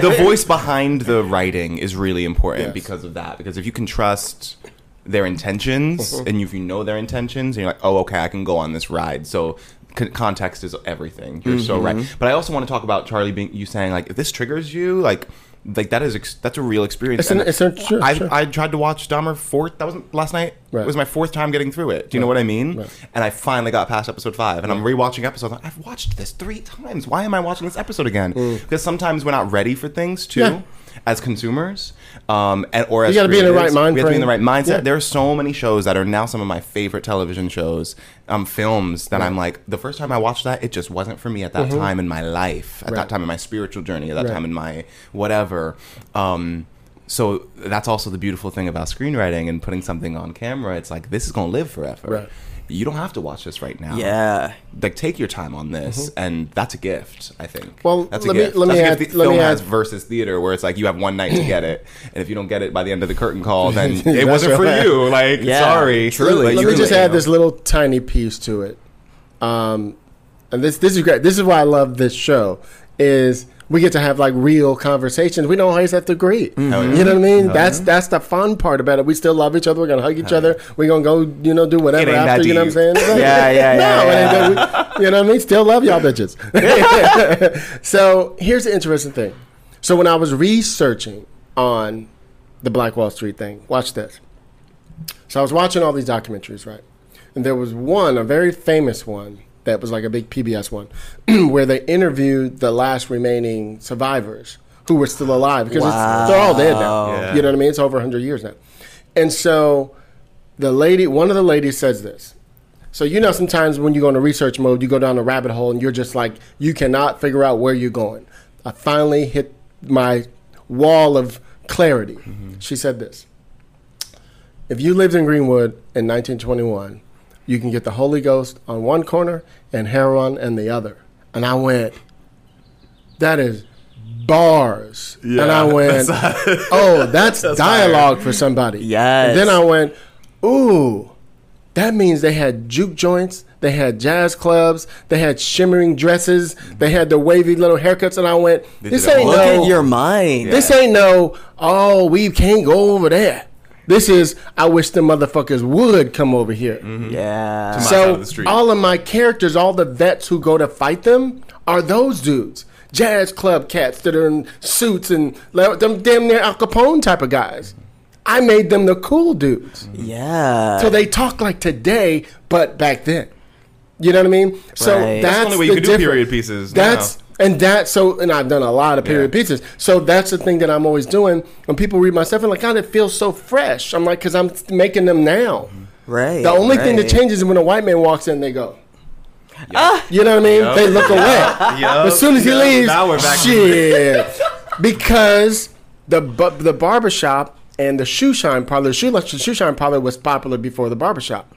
the voice behind the writing is really important Yes. because of that. Because if you can trust their intentions and if you know their intentions, and you're like, oh, okay, I can go on this ride. So c- context is everything. You're so Mm-hmm. right. But I also want to talk about Charlie being you saying like, if this triggers you, like. Like that is ex- that's a real experience. It's an- it's a- sure, I, sure. I tried to watch Dahmer fourth. That wasn't last night. Right. It was my fourth time getting through it. Do you know what I mean? And I finally got past episode five, and I'm rewatching episode. I've watched this three times. Why am I watching this episode again? Because sometimes we're not ready for things too, Mm. Yeah. As consumers, um, and or as you gotta be in the right mind We have to be in the right mindset. Yeah. There are so many shows that are now some of my favorite television shows, um, films that I'm like. The first time I watched that, it just wasn't for me at that time in my life, at Mm-hmm. Right. that time in my spiritual journey, at that Right. time in my whatever. Um, so that's also the beautiful thing about screenwriting and putting something on camera. It's like this is gonna live forever. You don't have to watch this right now. Yeah. like take your time on this, and that's a gift. I think. Mm-hmm. Well, that's let a me- gift. let me that's a add- let film me add- versus theater, where it's like you have one night to get it, and if you don't get it by the end of the curtain call, then it wasn't for right. you. Like, Yeah, sorry, truly. Like, Let me just add this little tiny piece to it. Um, and this this is great. This is why I love this show. Is we get to have like real conversations. We don't always have to agree. Mm-hmm. You know what I mean? That's that's the fun part about it. We still love each other. We're gonna hug each other. We're gonna go, you know, do whatever after. You know what I'm saying? Yeah, yeah, yeah, No, yeah. we- you know what I mean? Still love y'all bitches. so here's the interesting thing. So when I was researching on the Black Wall Street thing, watch this. So I was watching all these documentaries, right? And there was one, a very famous one, that was like a big PBS one, where they interviewed the last remaining survivors who were still alive because it's, they're all dead now. Yeah. You know what I mean? It's over 100 years now. And so the lady, one of the ladies says this. So you know, sometimes when you go into research mode, you go down a rabbit hole and you're just like, you cannot figure out where you're going. I finally hit my wall of clarity. Mm-hmm. She said this. If you lived in Greenwood in 1921, you can get the Holy Ghost on one corner and heroin in the other. And I went, that is bars. and I went, oh, that's, dialogue for somebody. Yes. And then I went, ooh, that means they had juke joints, they had jazz clubs, they had shimmering dresses, they had the wavy little haircuts. And I went, this ain't Look no, at your mind. this ain't no, oh, we can't go over there. This is, I wish the motherfuckers would come over here. Mm-hmm. Yeah. my side of So the street. all of my characters, all the vets who go to fight them, are those dudes. Jazz club cats that are in suits and like, them damn near Al Capone type of guys. I made them the cool dudes. Yeah. So they talk like today, but back then. You know what I mean? So Right. that's, That's the only way the you could do difference. period pieces That's and that so and I've done a lot of period Yeah. pieces. So that's the thing that I'm always doing. When people read my stuff, and like, God, it feels so fresh. I'm like, because I'm making them now. right. The only thing that changes is when a white man walks in, they go. You know what I mean? They look away. As soon as he leaves, Now we're back shit. because the bu- the barbershop and the shoe shine parlor, the shoe, the shoe shine parlor was popular before the barbershop.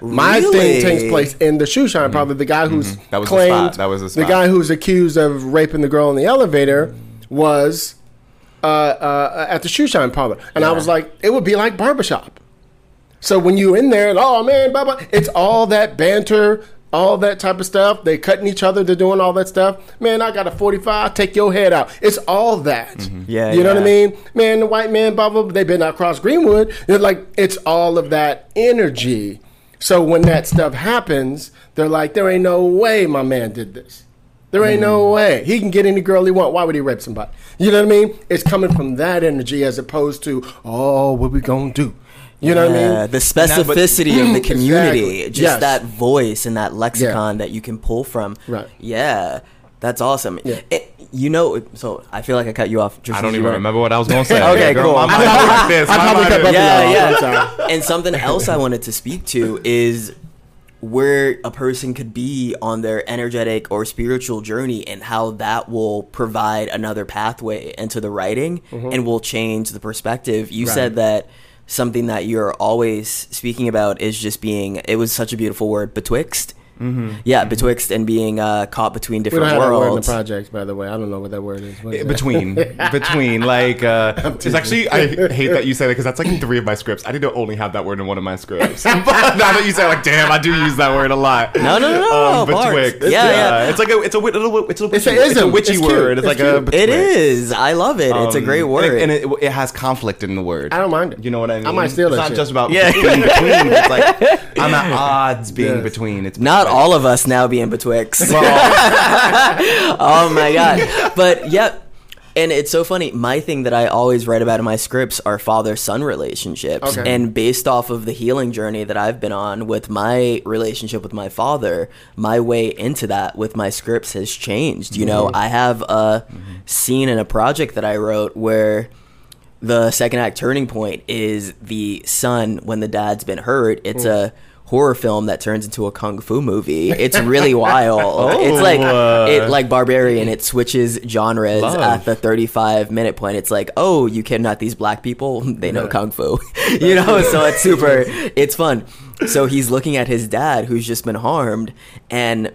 My Really? thing takes place in the shoe shine parlor. The guy who's That was the claimed, spot. That was the spot. guy who's accused of raping the girl in the elevator was uh, uh, at the shoe shine parlor, and I was like, it would be like barbershop. So when you're in there and oh man, blah, blah, it's all that banter, all that type of stuff. They cutting each other, they're doing all that stuff. Man, I got a 45, take your head out. It's all that. Yeah, You know what I mean? Man, the white man, blah, blah, blah, they've been across Greenwood. It's like, it's all of that energy. So when that stuff happens, they're like, there ain't no way my man did this. There ain't no mm. way. He can get any girl he want. Why would he rape somebody? You know what I mean? It's coming from that energy as opposed to, oh, what we gonna do? You know what I mean? the specificity of the community, Exactly. just Yes. that voice and that lexicon that you can pull from. Right. Yeah, that's awesome. Yeah. It- you know, so I feel like I cut you off. Just I don't even were- remember what I was going to say. Okay, Girl, cool. My mind I is like this. I probably cut is- both Yeah, yeah. off. I'm sorry. and something else I wanted to speak to is where a person could be on their energetic or spiritual journey and how that will provide another pathway into the writing mm-hmm. and will change the perspective. You said that something that you're always speaking about is just being it was such a beautiful word betwixt. Yeah, betwixt and being uh, caught between We don't different have that word in the worlds. projects, by the way. I don't know what that word is. What is that? between between like uh it's actually i hate that you say that because that's like in three of my scripts i need to only have that word in one of my scripts but now that you say like damn i do use that word a lot No, no, no, no, no, betwixt. Bart. Yeah, yeah. it's like a it's a wit- little it's a It's a witchy, it's a witchy It's word it's, It's like a cute. It betwixt. is. I love it. it's a Um, great and word. it- and it, it has conflict in the word I don't mind it. you know what i mean I might steal it's that not shit. just about Yeah. being between it's like i'm at odds being Yes. between it's Not betwixt. all of us now being betwixt. oh my god. But yep. And it's so funny. My thing that I always write about in my scripts are father son relationships. Okay. And based off of the healing journey that I've been on with my relationship with my father, my way into that with my scripts has changed. You know, mm-hmm. I have a mm-hmm. scene in a project that I wrote where the second act turning point is the son when the dad's been hurt. It's a horror film that turns into a kung fu movie. It's really wild. it's like it like Barbarian. It switches genres Love. at the 35 minute point. It's like, oh, you kidnap these black people. They know kung fu, you know. So it's super. It's fun. So he's looking at his dad, who's just been harmed, and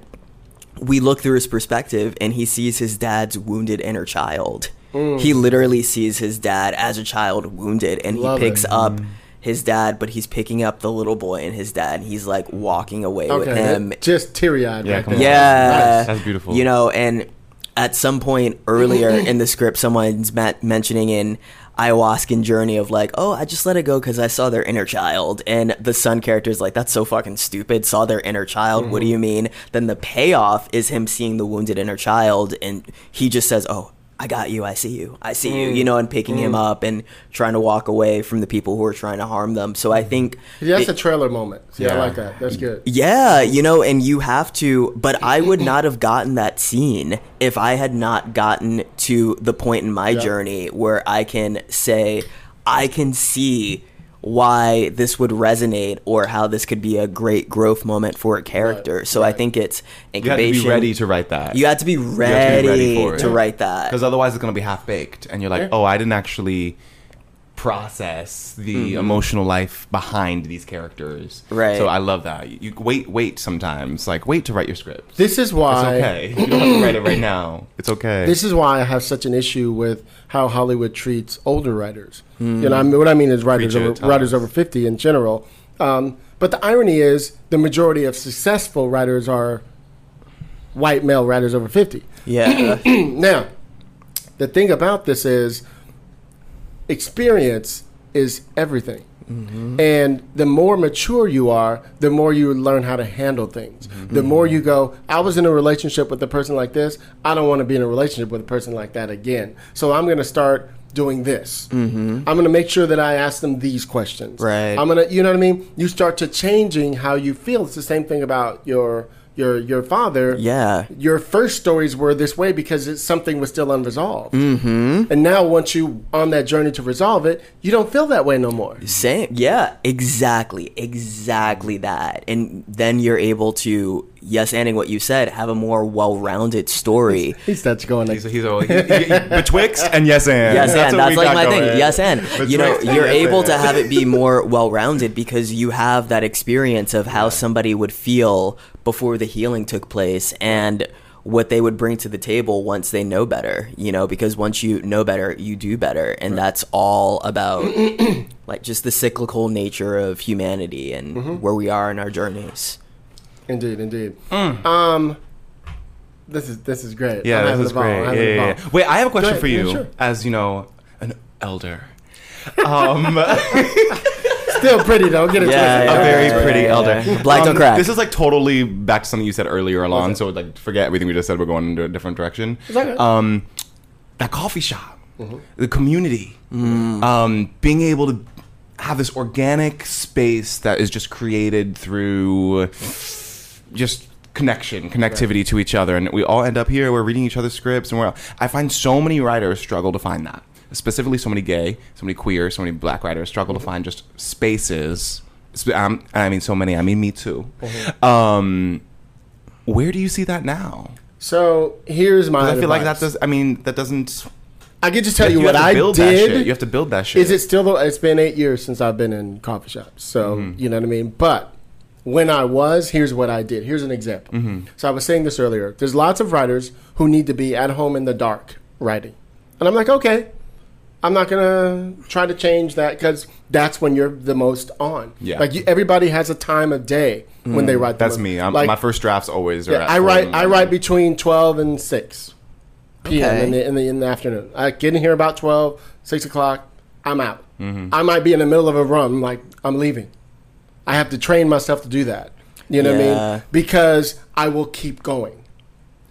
we look through his perspective and he sees his dad's wounded inner child. Mm. He literally sees his dad as a child wounded and Love he picks it. up his dad, but he's picking up the little boy and his dad and he's like walking away with him. just teary eyed. Yeah, right come there. on. Yeah. That's beautiful. You know, and at some point earlier in the script, someone's ma- mentioning in ayahuascan journey of like, oh, I just let it go because I saw their inner child, and the son character is like, that's so fucking stupid. Saw their inner child. What do mm-hmm. you mean? Then the payoff is him seeing the wounded inner child, and he just says, oh. I got you. I see you. I see you. You mm. know, and picking him mm. up and trying to walk away from the people who are trying to harm them. So I think Yeah, that's it- a trailer moment. Yeah, I like that. That's good. yeah, you know, and you have to, but I would not have gotten that scene if I had not gotten to the point in my Yeah. journey where I can say, I can see why this would resonate or how this could be a great growth moment for a character. Right, so I think it's You have to be ready to write that. You have to be have to be ready, ready to write that. because otherwise it's going to be half baked, and you're like, Yeah. oh, I didn't actually process the emotional life behind these characters. Right. So I love that. You, you wait, wait. Sometimes, like, wait to write your script. This is It's why. okay. You don't have to write it right now. It's okay. This is why I have such an issue with how Hollywood treats older writers. Hmm. You know, I mean, what I mean is writers Preach over Thomas. writers over fifty in general. Um, but the irony is, the majority of successful writers are white male writers over fifty. yeah. Now, the thing about this is, experience is everything. Mm-hmm. And the more mature you are, the more you learn how to handle things. Mm-hmm. The more you go, I was in a relationship with a person like this. I don't want to be in a relationship with a person like that again. So I'm going to start doing this. Mm-hmm. I'm going to make sure that I ask them these questions. Right. I'm going to, you know what I mean? You start to changing how you feel. It's the same thing about your your your father Yeah. your first stories were this way because it's, something was still unresolved. Mm-hmm. And now, once you on that journey to resolve it, you don't feel that way no more. Same. Yeah, exactly. Exactly that. And then you're able to, yes, ending what you said, have a more well rounded story. He starts going like, He's, he's, all, he, he, he- betwixt and yes and. Yes, and what that's like got my thing. Yes, and you know, and you're yes able and. to have it be more well rounded because you have that experience of how somebody would feel before the healing took place and what they would bring to the table once they know better, you know, because once you know better, you do better. And that's all about like just the cyclical nature of humanity and Mm-hmm. where we are in our journeys. indeed, indeed. Mm. Um, this is this is great. Yeah, I'm this having is a ball. I'm great. Yeah, a yeah, ball. yeah. Wait, I have a question for you, Yeah, sure. as you know, an elder. Um, Still pretty though. Get it Yeah, twisted. a yeah, very yeah, pretty yeah, elder. yeah. Black don't Um, crack. This is like totally back to something you said earlier, Alon. So like, forget everything we just said. We're going into a different direction. okay. Um, that coffee shop, Mm-hmm. the community, Mm. um, being able to have this organic space that is just created through just connection, connectivity to each other, and we all end up here. We're reading each other's scripts, and we're. I find so many writers struggle to find that. Specifically, so many gay, so many queer, so many black writers struggle to find just spaces. Um, I mean, so many. I mean, me too. Um, where do you see that now? So here's my. I feel like that does. I mean, that doesn't. I can just tell you, you what I that did. You have to build that shit. Is it still? the- It's been eight years since I've been in coffee shops, so Mm-hmm. you know what I mean. But when I was, here's what I did. Here's an example. Mm-hmm. So I was saying this earlier. There's lots of writers who need to be at home in the dark writing, and I'm like, okay, I'm not gonna try to change that because that's when you're the most on. Yeah. like you, everybody has a time of day when they write. the That's most. me. I'm, like, my first drafts always are. yeah, at I write. I write between twelve and six p.m. Okay. in the in the in the afternoon. I get in here about 12, 6 o'clock. I'm out. Mm-hmm. I might be in the middle of a run. Like I'm leaving. I have to train myself to do that. You know what I mean? Because I will keep going,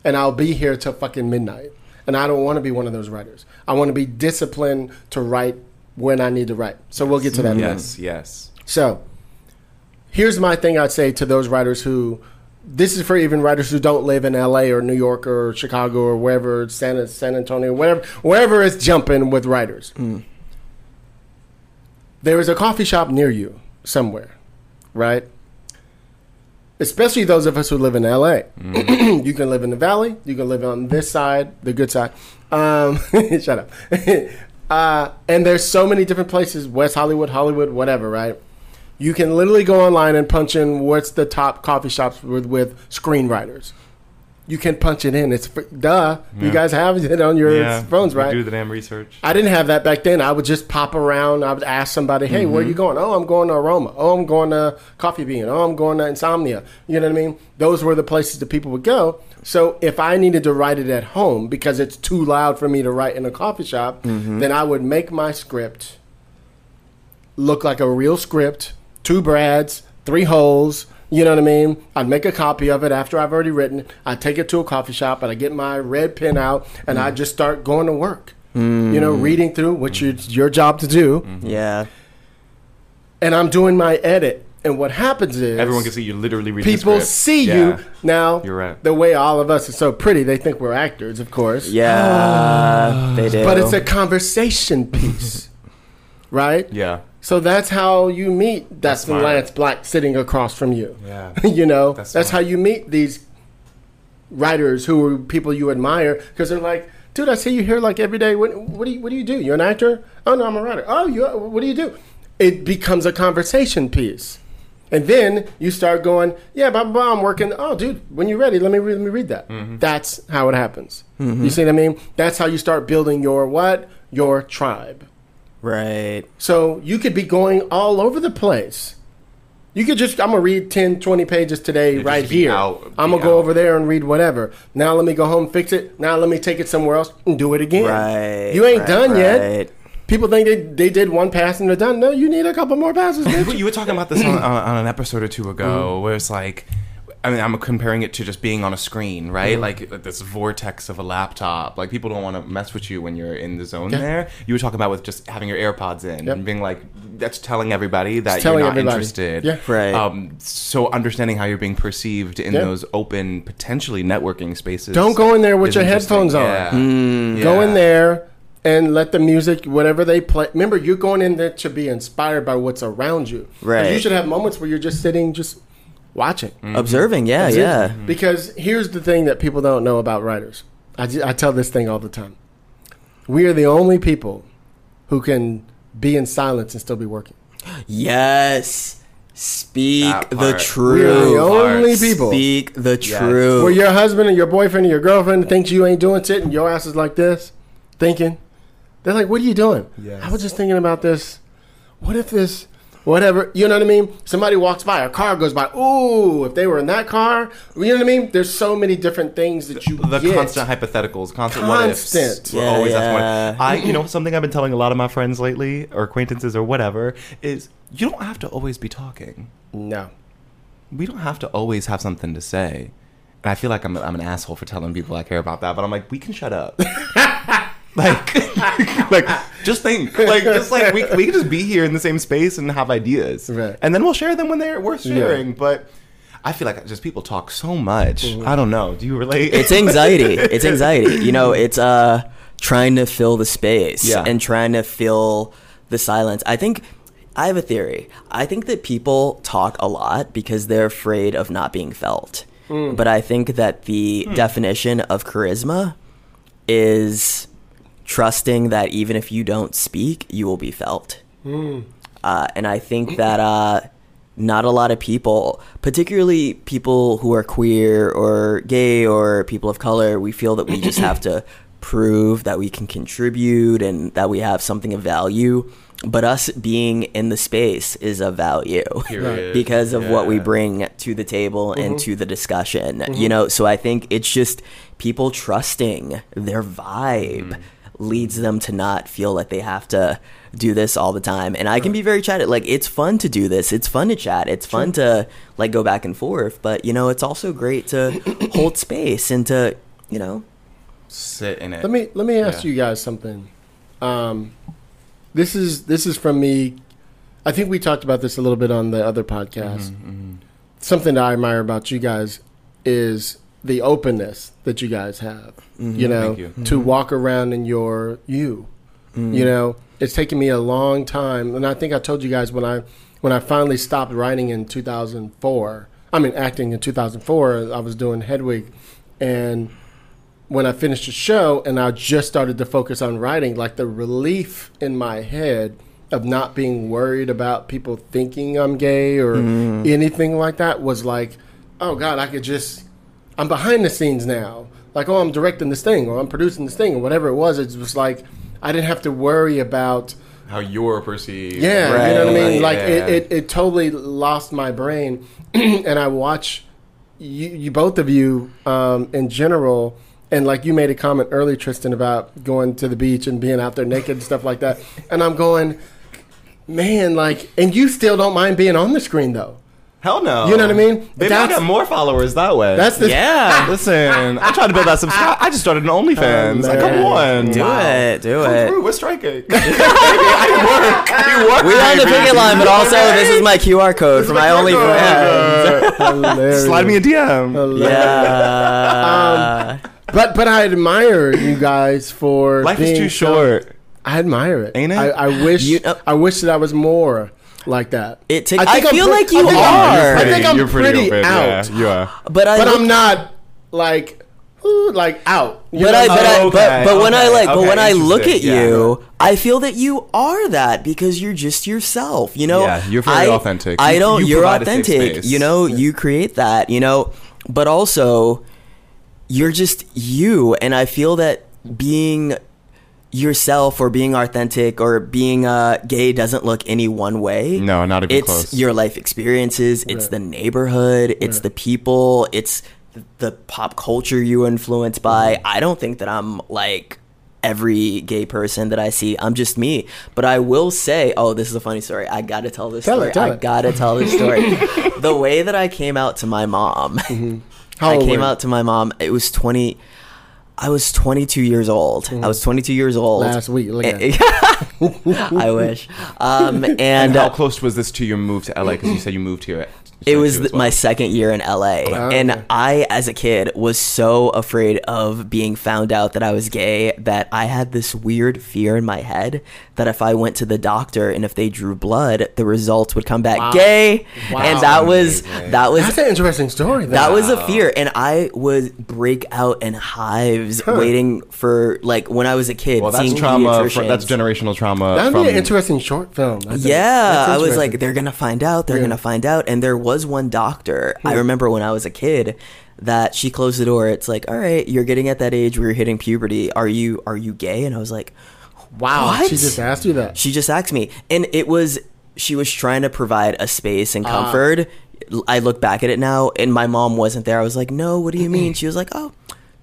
and I'll be here till fucking midnight. And I don't want to be one of those writers. I want to be disciplined to write when I need to write. So we'll get to that. Yes, yes. So, here's my thing I'd say to those writers who, this is for even writers who don't live in LA or New York or Chicago or wherever, San, San Antonio, wherever, wherever it's jumping with writers. Mm. There is a coffee shop near you somewhere, right? Especially those of us who live in LA. you can live in the valley. You can live on this side, the good side. Um, shut up. uh, and there's so many different places: West Hollywood, Hollywood, whatever. Right? You can literally go online and punch in what's the top coffee shops with, with screenwriters. You can punch it in. It's duh. You guys have it on your Yeah, phones, right? Do the damn research. I didn't have that back then. I would just pop around. I would ask somebody, "Hey, where are you going?" "Oh, I'm going to Aroma." "Oh, I'm going to Coffee Bean." "Oh, I'm going to Insomnia." You know what I mean? Those were the places that people would go. So if I needed to write it at home because it's too loud for me to write in a coffee shop, mm-hmm. then I would make my script look like a real script, two brads, three holes. You know what I mean? I'd make a copy of it after I've already written it. I'd take it to a coffee shop and I get my red pen out and I just start going to work. You know, reading through, what is your job to do, mm-hmm. Yeah. and I'm doing my edit. And what happens is Everyone can see you literally reading people script. see Yeah. you now. You're right. The way all of us are so pretty, they think we're actors, of course. Yeah. Ah. they do. But it's a conversation piece, right? Yeah. So that's how you meet Dustin smart. Lance Black sitting across from you. Yeah. you know, That's that's, how you meet these writers who are people you admire because they're like, dude, I see you here like every day. What, what do you What do you do? You're an actor? Oh no, I'm a writer. Oh, you? What do you do? It becomes a conversation piece, and then you start going, yeah, blah blah. blah I'm working. Oh, dude, when you're ready, let me read, let me read that. Mm-hmm. That's how it happens. You see what I mean? That's how you start building your what? Your tribe. Right. So you could be going all over the place. You could just, I'm going to read 10, 20 pages today just right here. out- I'm going to go over there and read whatever. Now let me go home, fix it. Now let me take it somewhere else and do it again. Right. You ain't right, done yet. People think they, they did one pass and they're done. No, you need a couple more passes, bitch. you were talking about this on, on, on an episode or two ago, Mm-hmm. where it's like, I mean, I'm comparing it to just being on a screen, right? Mm-hmm. Like this vortex of a laptop. Like people don't want to mess with you when you're in the zone. Yeah. There, you were talking about with just having your AirPods in Yep. and being like, that's telling everybody that It's telling you're not everybody. interested. Yeah. Right. Um, so understanding how you're being perceived in Yeah. those open, potentially networking spaces. Don't go in there with your headphones on. Yeah. Mm. Go Yeah. in there and let the music, whatever they play. Remember, you're going in there to be inspired by what's around you. Like, Right. You should have moments where you're just sitting, just watching. Observing. Yeah. That's it. Yeah. Because here's the thing that people don't know about writers. I, I tell this thing all the time. We are the only people who can be in silence and still be working. Yes. Speak the part. We are the truth. only people Speak the truth. where your husband and your boyfriend and your girlfriend thinks you ain't doing shit and your ass is like this, thinking. They're like, what are you doing? Yes. I was just thinking about this. What if this, whatever, you know what I mean? Somebody walks by, a car goes by. Ooh, if they were in that car, you know what I mean? There's so many different things that you the get. constant hypotheticals, constant what ifs. Constant. We're Yeah, always yeah. asking I, you know, something I've been telling a lot of my friends lately, or acquaintances, or whatever, is you don't have to always be talking. No. We don't have to always have something to say. And I feel like I'm, I'm an asshole for telling people I care about that, but I'm like, we can shut up. like, like, just think, like, just like we, we can just be here in the same space and have ideas, Right. and then we'll share them when they're worth sharing. But I feel like just people talk so much. Mm-hmm. I don't know. Do you relate? it's anxiety. It's anxiety. You know, it's uh trying to fill the space Yeah. and trying to fill the silence. I think I have a theory. I think that people talk a lot because they're afraid of not being felt. But I think that the definition of charisma is trusting that even if you don't speak, you will be felt. Uh, and I think that uh, not a lot of people, particularly people who are queer or gay or people of color, we feel that we just have to prove that we can contribute and that we have something of value. But us being in the space is of value because of what we bring to the table and to the discussion. You know, so I think it's just people trusting their vibe leads them to not feel like they have to do this all the time. And I can be very chatty. Like it's fun to do this. It's fun to chat. It's fun to like go back and forth. But you know, it's also great to hold space and to you know. sit in it. Let me let me ask Yeah. you guys something. Um, this is this is from me. I think we talked about this a little bit on the other podcast. Something that I admire about you guys is the openness that you guys have. Mm-hmm. You know, you. to mm-hmm. walk around in your you. Mm. You know, it's taken me a long time, and I think I told you guys when I when I finally stopped writing in 2004. I mean, acting in 2004. I was doing Hedwig, and when I finished the show and I just started to focus on writing, like the relief in my head of not being worried about people thinking I'm gay or mm-hmm. anything like that was like, oh God, I could just, I'm behind the scenes now. Like, oh, I'm directing this thing or I'm producing this thing or whatever it was. It was like, I didn't have to worry about, How you're perceived. yeah, you know what I mean? Like, yeah. it, it, it totally lost my brain. and I watch you, you both of you um, in general. And like you made a comment earlier, Tristan, about going to the beach and being out there naked and stuff like that. And I'm going, man, like, and you still don't mind being on the screen though. Hell no. You know what I mean? Maybe I That's- got more followers that way. That's the Yeah. Listen, I tried to build that subscribe. I just started an OnlyFans. Oh, like, come on. Do it. Do Come it. through, We're striking. I work. I work. We're on the picket line, but also this is my QR code for my OnlyFans. Slide me a DM. Yeah. Um, but but I admire you guys for Life is being too so- short. I admire it. Ain't it? I, I wish You know- I wish that I was more like that. It take- think I I'm feel pre- like you I think I'm- are. I think I'm You're pretty, pretty open, out, yeah, you are. but I but look- I'm not like like out. But know I, but, I'm I, saying? but, but when I okay, like, but okay, when I look at yeah. you, I feel that you are that because you're just yourself. You know, Yeah, you're very I, authentic. I don't. you You are provide a safe authentic. You know, you create that. You know, but also you're just you, and I feel that being yourself or being authentic or being uh, gay doesn't look any one way. No, not even it's close. your life experiences. It's the neighborhood. It's the people. It's the pop culture you influenced by. Mm-hmm. I don't think that I'm like every gay person that I see. I'm just me. But I will say, oh, this is a funny story. I gotta tell this Tell it, story. tell I it. gotta tell this story. the way that I came out to my mom. How I came out to my mom. It was 20. I was 22 years old. I was 22 years old. Mm-hmm. Last week, look at I wish. Um, and, And how uh, close was this to your move to LA? Because you said you moved here. It was too th- as well. my second year in LA, oh, and okay. I, as a kid, was so afraid of being found out that I was gay that I had this weird fear in my head that if I went to the doctor and if they drew blood, the results would come back gay, Wow. and that was that was That's an interesting story. Though. That was a fear, and I would break out in hives waiting for like when I was a kid. Well, that's trauma. For, that's generational trauma. That'd from, be an interesting short film. Yeah, I was like, they're gonna find out. They're Yeah. gonna find out. And there was one doctor. I remember when I was a kid that she closed the door. It's like, all right, you're getting at that age where you're hitting puberty. Are you are you gay? And I was like, wow. what? She just asked you that. She just asked me, and it was she was trying to provide a space and Ah. comfort. I look back at it now, and my mom wasn't there. I was like, "No, what do you mean?" She was like, "Oh,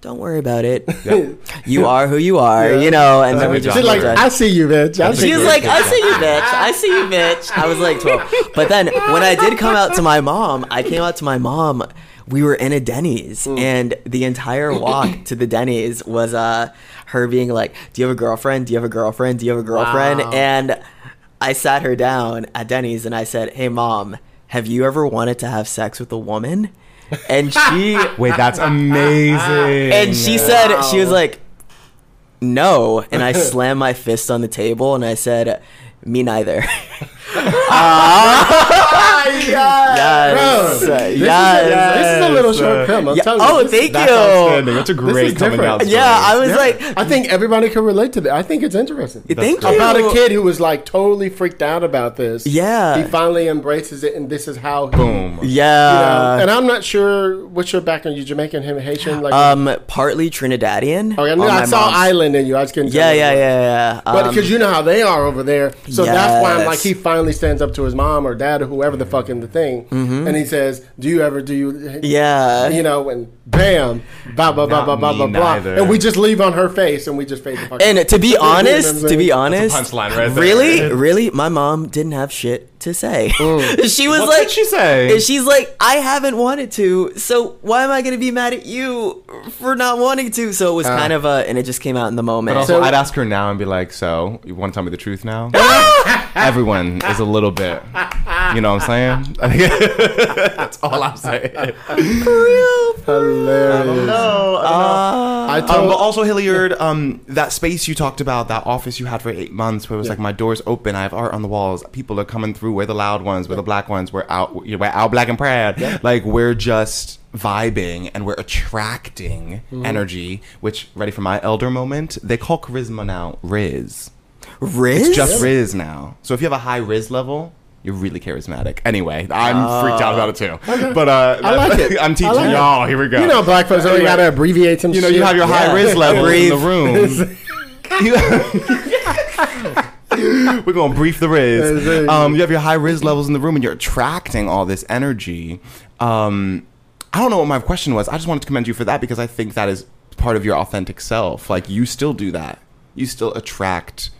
don't worry about it. You are who you are, you know." And then we just She's like, moved. I see you, bitch. I see She was you. like, I see you, bitch. I see you, bitch. I was like 12. But then when I did come out to my mom, I came out to my mom. We were in a Denny's, and the entire walk to the Denny's was uh, her being like, Do you have a girlfriend? Do you have a girlfriend? Do you have a girlfriend? Wow. And I sat her down at Denny's and I said, Hey, mom, have you ever wanted to have sex with a woman? And she. Wait, that's amazing. And she said, she was like, no. And I slammed my fist on the table and I said, me neither. yes. Bro, this, yes. is a, this is a little short film. I'm Yeah. telling you. Oh, thank That's you. outstanding. That's a great coming different. out. Story. Yeah, I was Yeah. like, I think everybody can relate to that. I think it's interesting. thank great. you. About a kid who was like totally freaked out about this. Yeah. He finally embraces it, and this is how he. boom. You know, Yeah. and I'm not sure what's your background. You Jamaican, him Haitian, like. um, partly Trinidadian. oh, yeah, on I saw mom's- island in you. I just couldn't. Yeah, yeah, yeah, yeah. But Um, because you know how they are over there, so that's why I'm like he finally stands up to his mom or dad or whoever the fuck in the thing, and he says, "Do you ever do you?" Mm-hmm. Yeah. you know, and bam, blah blah blah blah blah blah blah, and we just leave on her face and we just fade the fuck. And to be You know honest, to be honest, punchline right there. really, really, my mom didn't have shit to say. she was What like, did she say? And she's like, I haven't wanted to, so why am I going to be mad at you for not wanting to? So it was Ah. kind of a, and it just came out in the moment. But also, So- I'd ask her now and be like, "So, you want to tell me the truth now?" Everyone is a little bit. You know what I'm saying? That's all I'm saying. real Hilarious. No, I Um, told but also Hilliard, um, that space you talked about, that office you had for eight months, where it was like my doors open, I have art on the walls, people are coming through. We're the loud ones, we're the black ones, we're out, we're out black and proud. Like we're just vibing and we're attracting energy. Which ready for my elder moment? They call charisma now Riz. Riz? It's just Riz now. So if you have a high Riz level. You're really charismatic. Anyway, I'm freaked out about it too. But uh, I like it. I'm teaching like it. y'all. Here we go. you know, black folks only Anyway. got to abbreviate some You know, shit. you have your high risk levels in the room. You- We're gonna brief the riz. Um, you have your high riz levels in the room, and you're attracting all this energy. Um, I don't know what my question was. I just wanted to commend you for that because I think that is part of your authentic self. Like you still do that. You still attract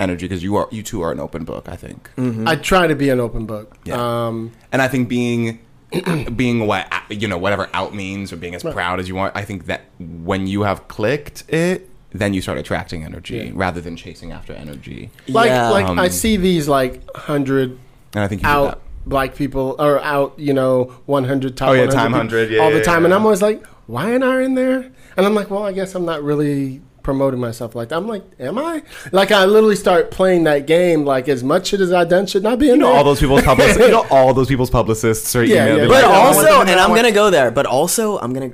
energy because you are you too are an open book. I think. I try to be an open book. Yeah. Um, and I think being being what you know whatever out means or being as proud as you want. I think that when you have clicked it, then you start attracting energy rather than chasing after energy. like, Yeah. like Um, I see these like hundred And I think you out that. black people or out, you know, 100 top Oh, yeah, 100 time 100, yeah, all the yeah, time. And. I'm always like, why am I in there? And I'm like, well, I guess I'm not really promoting myself like that. I'm like, am I? Like, I literally start playing that game like as much shit as I done should not be in You know there. all those people's publicists. you know all those people's publicists are Yeah, emailing. yeah, But Yeah, I want also, and I'm gonna go there. But also, I'm gonna.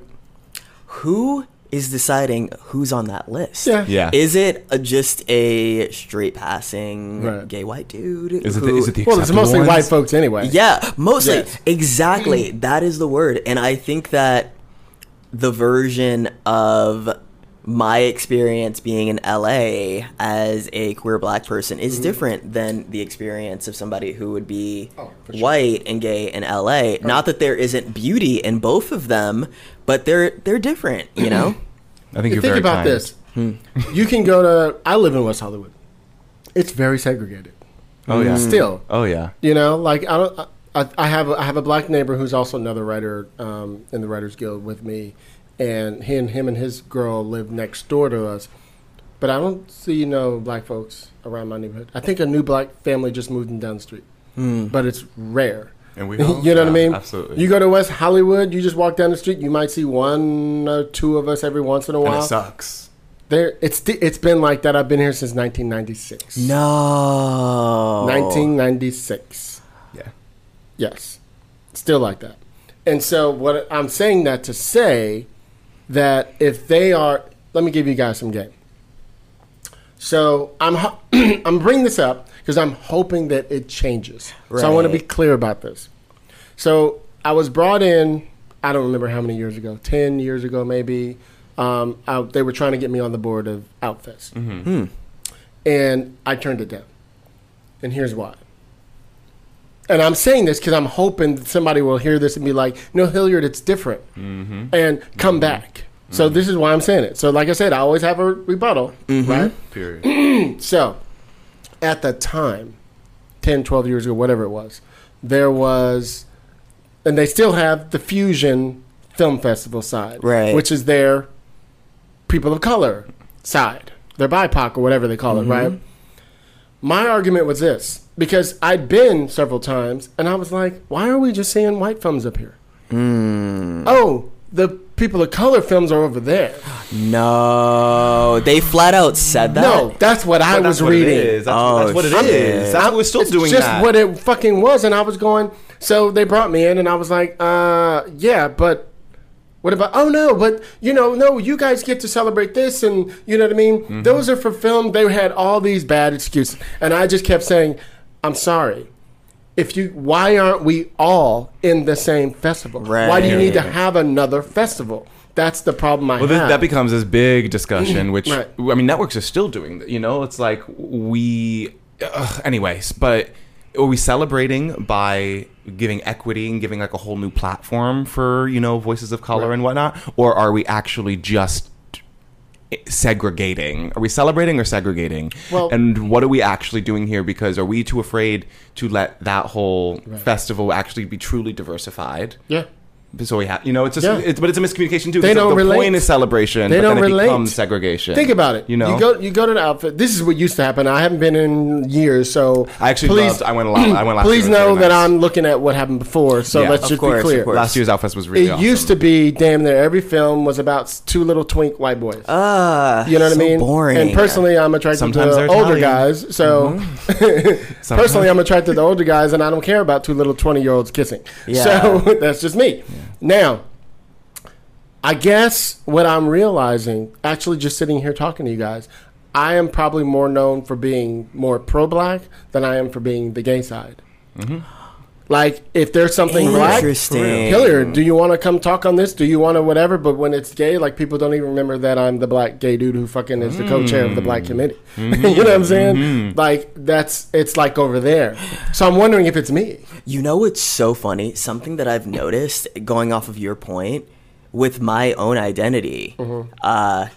Who is deciding who's on that list? Yeah. Yeah. Is it a, just a straight passing Right. gay white dude? Is it the, who- is it the well, it's mostly ones? white folks anyway. Yeah, mostly. Yes. Exactly. that is the word. And I think that the version of my experience being in LA as a queer black person Mm-hmm. is different than the experience of somebody who would be Oh, sure. white and gay in LA. Not that there isn't beauty in both of them, but they're they're different, you know? I think You you're think very about kind. this. You can go to, I live in West Hollywood. It's very segregated. Oh yeah. Still. Oh yeah. You know, like I don't. I, I have I have a black neighbor who's also another writer um, in the Writers Guild with me, and he and him and his girl live next door to us. But I don't see no black folks around my neighborhood. I think a new black family just moved in down the street, hmm. but it's rare. And we you know what I mean? Absolutely. You go to West Hollywood, you just walk down the street, you might see one or two of us every once in a while. and while. it sucks. There, it's it's been like that. I've been here since 1996. No. 1996. Yeah. Yes. Still like that. And so what I'm saying that to say that if they are let me give you guys some game. So I'm ho- I'm bringing this up because I'm hoping that it changes. So I want to be clear about this. So I was brought in I don't remember how many years ago, 10 years ago maybe. Um, I, they were trying to get me on the board of Outfest. And I turned it down. And here's why. And I'm saying this because I'm hoping that somebody will hear this and be like, no, Hilliard, it's different. Mm-hmm. And come mm-hmm. back. So mm-hmm. this is why I'm saying it. So, like I said, I always have a rebuttal, right? Period. So, at the time, 10, 12 years ago, whatever it was, there was, and they still have the Fusion Film Festival side, Right. Which is their people of color side, their BIPOC or whatever they call it, right? My argument was this because I'd been several times and I was like, why are we just seeing white films up here? Oh, the people of color films are over there. No. They flat out said that. No, that's what I was what reading. is. That's, Oh, that's what it shit. is. That's we're still it's doing just that. what it fucking was, and I was going. So they brought me in, and I was like, uh, yeah, but what about? Oh no, but you know, no, you guys get to celebrate this, and you know what I mean. Mm-hmm. Those are for film. They had all these bad excuses, and I just kept saying, I'm sorry. If you, why aren't we all in the same festival? Why do you need to have another festival? That's the problem I Well, have. that becomes this big discussion, which Right. I mean, networks are still doing. that, You know, it's like we, ugh, anyways. But are we celebrating by giving equity and giving like a whole new platform for you know voices of color and whatnot, or are we actually just segregating? Are we celebrating or segregating? Well- and what are we actually doing here? Because are we too afraid to let that whole festival actually be truly diversified? yeah. So we have, you know, it's just, Yeah. it's, but it's a miscommunication too. They 'cause don't the relate. point is celebration, They but don't then it relate. becomes segregation. Think about it. You know, you go you go to the outfit. This is what used to happen. I haven't been in years, so I actually please, loved. I went a lot. I went last please year. It know very that nice. I'm looking at what happened before. So Yeah. let's just course, be clear. last year's Outfest was really. It awesome. used to be damn near every film was about two little twink white boys. Ah, you know what so I mean? Boring. And personally, I'm attracted Sometimes to they're older Italian. guys. So personally, I'm attracted to older guys, and I don't care about two little 20 year olds kissing. Yeah. So that's just me. Now, I guess what I'm realizing, actually, just sitting here talking to you guys, I am probably more known for being more pro black than I am for being the gay side. Mm-hmm. Like, if there's something black, Interesting. Hilliard, do you want to come talk on this? Do you want to whatever? But when it's gay, like people don't even remember that I'm the black gay dude who fucking is the co-chair of the black committee. you know what I'm saying? Like that's it's like over there. So I'm wondering if it's me. You know what's so funny? Something that I've noticed, going off of your point, with my own identity, Mm-hmm. uh,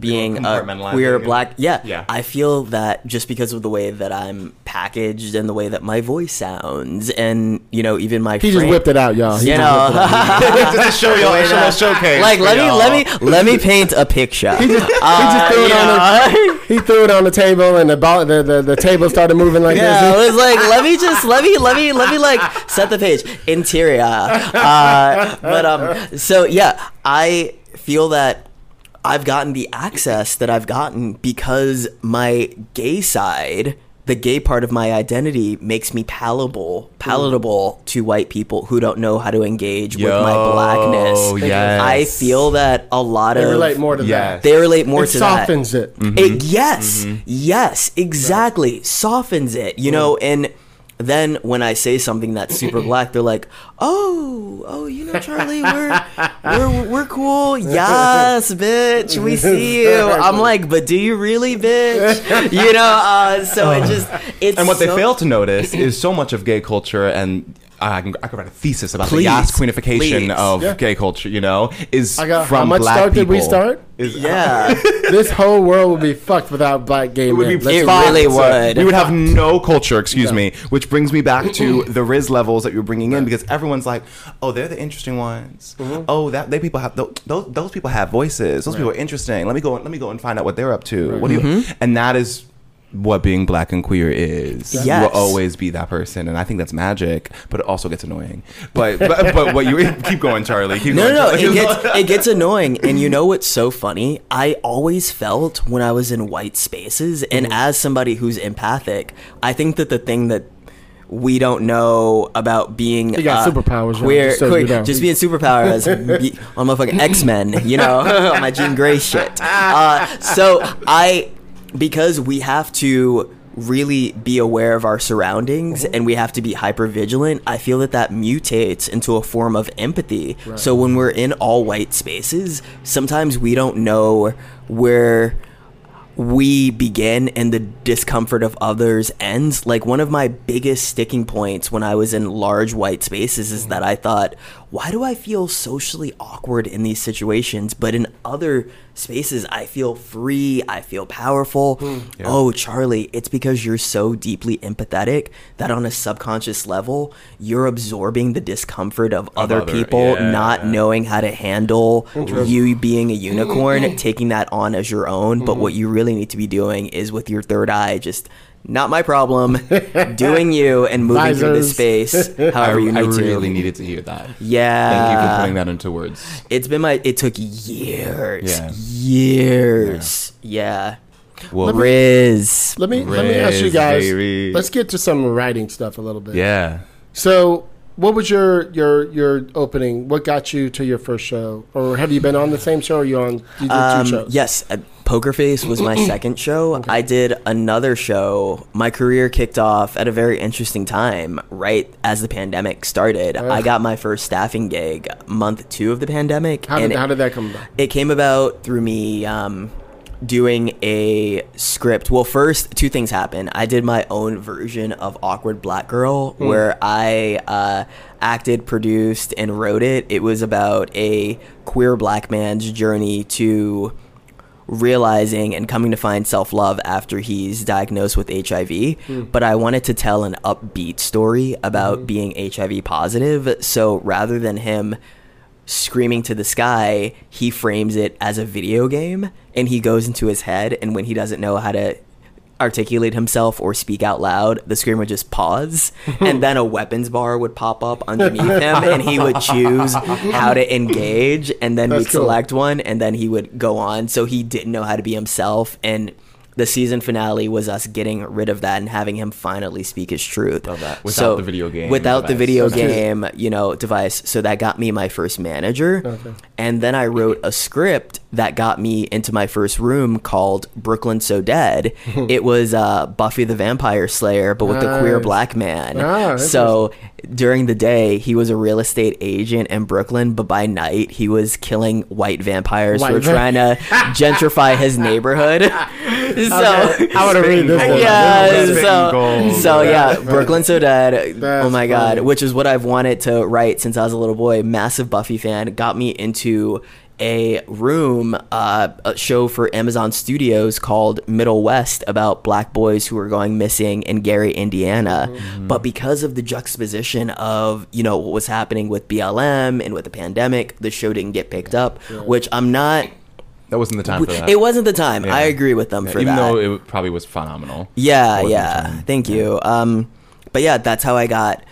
being a compartmentalizing queer it. black, yeah, Yeah. I feel that just because of the way that I'm packaged and the way that my voice sounds, and you know, even my He just whipped it out, y'all. He you know, it out. just to show y'all, show y'all showcase. like for let me y'all. let me let me paint a picture. He just threw it on the, he threw it on the table and the ball the, the, the table started moving like Yeah, this. it was like let me just let me let me let me like set the page. Interior, uh, but um, so yeah, I feel that I've gotten the access that I've gotten because my gay side. The gay part of my identity makes me palatable, palatable mm. to white people who don't know how to engage with my blackness. yes. I feel that a lot of They of relate more to Yes. they relate more. It to that. softens it. It, mm-hmm. yes, mm-hmm. yes, exactly. Softens it, you mm. know, and then when I say something that's super black, they're like, "Oh, oh, you know, Charlie, we're we're we're cool. Yes, bitch, we see you." I'm like, "But do you really, bitch?" You know, uh, so it just it's And what they fail to notice is so much of gay culture and. I can, I could write a thesis about Please, the Yas queenification please. of Yeah. gay culture. You know, is I got from how much black start did we start? Is, Yeah, this whole world would be fucked without black gay would men. be it fuck. really So would. We would have no culture, excuse me, which brings me back to the Riz levels that you're bringing in because everyone's like, oh, they're the interesting ones. Mm-hmm. Oh, that they people have those, those those people have voices. Those people are interesting. Let me go. Let me go and find out what they're up to. What do you? Mm-hmm. And that is what being black and queer is. You Yes. will always be that person, and I think that's magic. But it also gets annoying. But but, but what you keep going, Charlie? Keep No, going, no, no. Charlie. It gets it gets annoying, and you know what's so funny? I always felt when I was in white spaces, and as somebody who's empathic, I think that the thing that we don't know about being You got uh, superpowers, y'all, queer, just so queer- you know. just being superpowers, be, on motherfucking X Men, you know, on my Jean Grey shit. Uh, so I, because we have to really be aware of our surroundings mhm. and we have to be hyper vigilant i feel that that mutates into a form of empathy. So when we're in all white spaces sometimes we don't know where we begin and the discomfort of others ends. Like one of my biggest sticking points when I was in large white spaces is mm. that I thought, why do I feel socially awkward in these situations? But in other spaces, I feel free, I feel powerful. Hmm, oh, Charlie, it's because you're so deeply empathetic that on a subconscious level, you're absorbing the discomfort of, other, other- people yeah. not knowing how to handle you being a unicorn, taking that on as your own. But hmm. what you really need to be doing is with your third eye, just not my problem, doing you and moving through the Visors. space I, however you I need to. really needed to hear that. yeah. Thank you for putting that into words. It's been my. It took years. Yeah. Years. Yeah. Well, Riz. Let me let me ask you guys. baby. Let's get to some writing stuff a little bit. yeah. So, what was your your your opening? What got you to your first show, or have you been on the same show? Or you on? You did Um, two shows. yes, uh, Poker Face was my second show. I did another show. My career kicked off at a very interesting time, right as the pandemic started. I got my first staffing gig month two of the pandemic. How did and how did that come about? it came about through me um, doing a script. Well, first, two things happened. I did my own version of Awkward Black Girl, hmm. where I uh, acted, produced, and wrote it. It was about a queer black man's journey to realizing and coming to find self love after he's diagnosed with HIV. Hmm. But I wanted to tell an upbeat story about hmm. being HIV positive. So rather than him screaming to the sky, he frames it as a video game and he goes into his head and when he doesn't know how to articulate himself or speak out loud, the screen would just pause and then a weapons bar would pop up underneath him and he would choose how to engage and then That's we'd cool. select one and then he would go on. So he didn't know how to be himself and the season finale was us getting rid of that and having him finally speak his truth. Love that. Without So- the video game Without the video That's cute. game, you know, device. So that got me my first manager. And then I wrote a script that got me into my first room called Brooklyn So Dead. it was uh, Buffy the Vampire Slayer, but with a queer black man. Ah, so during the day, he was a real estate agent in Brooklyn, but by night, he was killing white vampires White who were trying to gentrify his neighborhood. so I want to read this one. yeah, Spitting so, gold. so yeah, Brooklyn So Dead. That's oh my god, funny. which is what I've wanted to write since I was a little boy. Massive Buffy fan, got me into a room, uh, a show for Amazon Studios called Middle West about black boys who are going missing in Gary, Indiana. Mm-hmm. But because of the juxtaposition of you know what was happening with BLM and with the pandemic, the show didn't get picked up. Which I'm not. That wasn't the time for that. It wasn't the time. Yeah. I agree with them Yeah, for even that. though it probably was phenomenal. Yeah, yeah. Thank you. Um, but yeah, that's how I got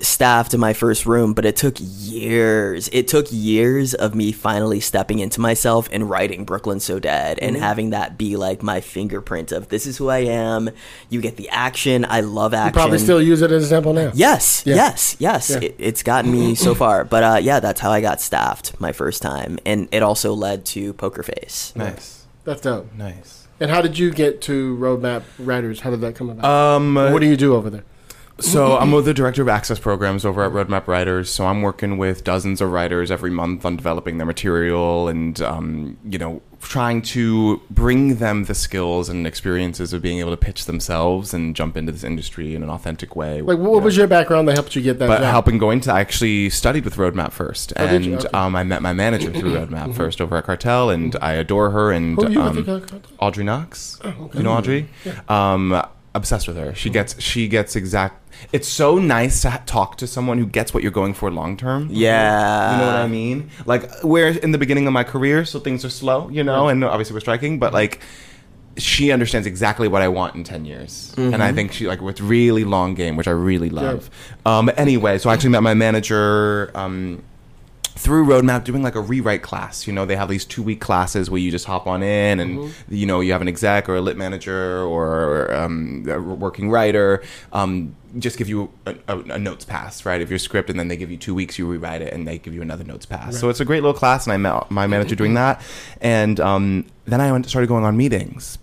staffed in my first room. But it took years. It took years of me finally stepping into myself and writing Brooklyn So Dead and Mm-hmm. having that be like my fingerprint of this is who I am. You get the action. I love action. You probably still use it as an example now. Yes, Yeah. yes, yes. Yeah. It, it's gotten me so far. But uh, yeah, that's how I got staffed my first time, and it also led to Poker Face. Nice, That's dope. nice. And how did you get to Roadmap Writers? How did that come about? Um, what do you do over there? So I'm with the director of access programs over at Roadmap Writers. So I'm working with dozens of writers every month on developing their material and um, you know trying to bring them the skills and experiences of being able to pitch themselves and jump into this industry in an authentic way. Like, what was your background that helped you get that but job? helping going to I actually studied with Roadmap first, Oh, and Okay. um, I met my manager through Roadmap first over at Cartel, and I adore her and you um, with the Cartel? Audrey Knox. You know Audrey? Yeah. Um, obsessed with her. She gets she gets exact. It's so nice to ha- talk to someone who gets what you're going for long term. Yeah, You know what I mean? Like we're in the beginning of my career, so things are slow, you know, and obviously we're striking, but like she understands exactly what I want in 10 years. And I think she like with really long game, which I really love. Um anyway, so I actually met my manager um through Roadmap doing like a rewrite class. You know, they have these two week classes where you just hop on in and, you know, you have an exec or a lit manager or um, a working writer. Um, just give you a, a, a notes pass, right, of your script, and then they give you two weeks, you rewrite it, and they give you another notes pass. So it's a great little class, and I met my manager doing that. And um, then I went started going on meetings.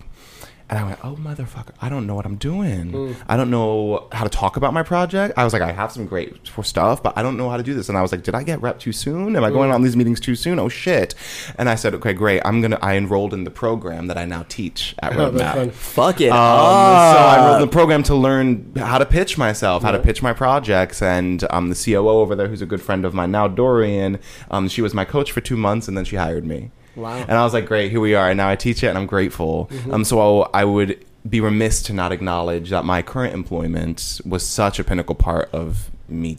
And I went, oh motherfucker, I don't know what I'm doing. I don't know how to talk about my project. I was like, I have some great for stuff, but I don't know how to do this. And I was like, did I get rep too soon? Am I going on these meetings too soon? Oh shit! And I said, okay, great. I'm gonna. I enrolled in the program that I now teach at Oh, Roadmap. fun. fuck it. Um, up. so I enrolled in the program to learn how to pitch myself, how to pitch my projects, and um, the COO over there, who's a good friend of mine now, Dorian. Um, she was my coach for two months, and then she hired me. Wow. And I was like, great, here we are. And now I teach it, and I'm grateful. Um, so I would be remiss to not acknowledge that my current employment was such a pinnacle part of me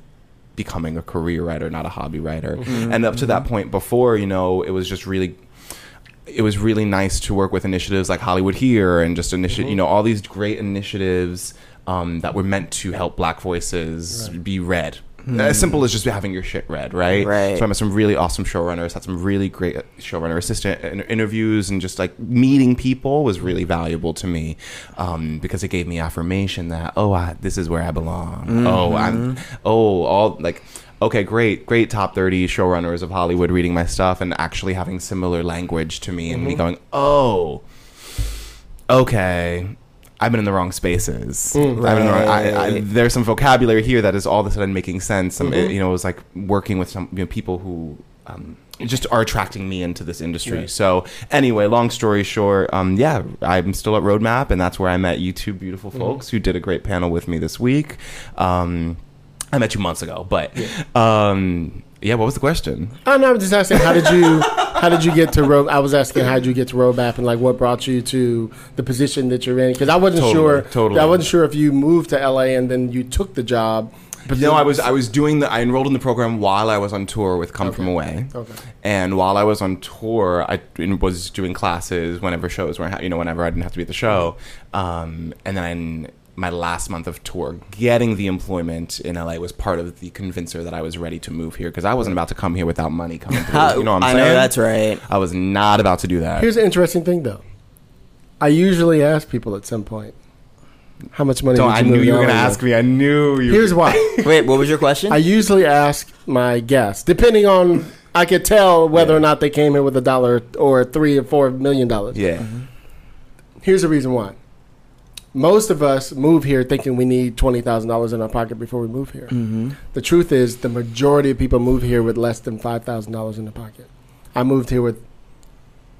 becoming a career writer, not a hobby writer. And up to that point before, you know, it was just really it was really nice to work with initiatives like Hollywood Here and just initiative, you know, all these great initiatives um, that were meant to help Black voices be read. Hmm. As simple as just having your shit read, right? Right. So I met some really awesome showrunners, had some really great uh, showrunner assistant uh, interviews, and just like meeting people was really valuable to me um, because it gave me affirmation that oh, I, this is where I belong. Oh, I'm mm-hmm. oh all like okay, great, great top 30 showrunners of Hollywood reading my stuff and actually having similar language to me and me mm-hmm. going, oh, okay. I've been in the wrong spaces. Been the wrong, I, I, there's some vocabulary here that is all of a sudden making sense. Some, you know, it was like working with some you know, people who um, just are attracting me into this industry. So anyway, long story short, um, yeah, I'm still at Roadmap, and that's where I met you two beautiful folks who did a great panel with me this week. Um, I met you months ago, but um, yeah, what was the question? Oh no, I'm just asking how did you how did you get to road? I was asking how did you get to Roadmap and like what brought you to the position that you're in? Because I wasn't Totally, sure. totally. I wasn't sure if you moved to LA and then you took the job But no, I was I was doing the I enrolled in the program while I was on tour with Come From Away. Okay. And while I was on tour, I was doing classes whenever shows were you know whenever I didn't have to be at the show. Um, and then my last month of tour, getting the employment in LA was part of the convincer that I was ready to move here because I wasn't about to come here without money coming through. You know what I'm I saying? know that's right. I was not about to do that. Here's an interesting thing, though. I usually ask people at some point, how much money? Don't, did I you knew move you were to gonna LA ask with? me. I knew you. Here's why. Wait, what was your question? I usually ask my guests, depending on, I could tell whether or not they came in with a dollar or three or four million dollars. yeah. Here's the reason why. Most of us move here thinking we need twenty thousand dollars in our pocket before we move here. Mm-hmm. The truth is, the majority of people move here with less than five thousand dollars in their pocket. I moved here with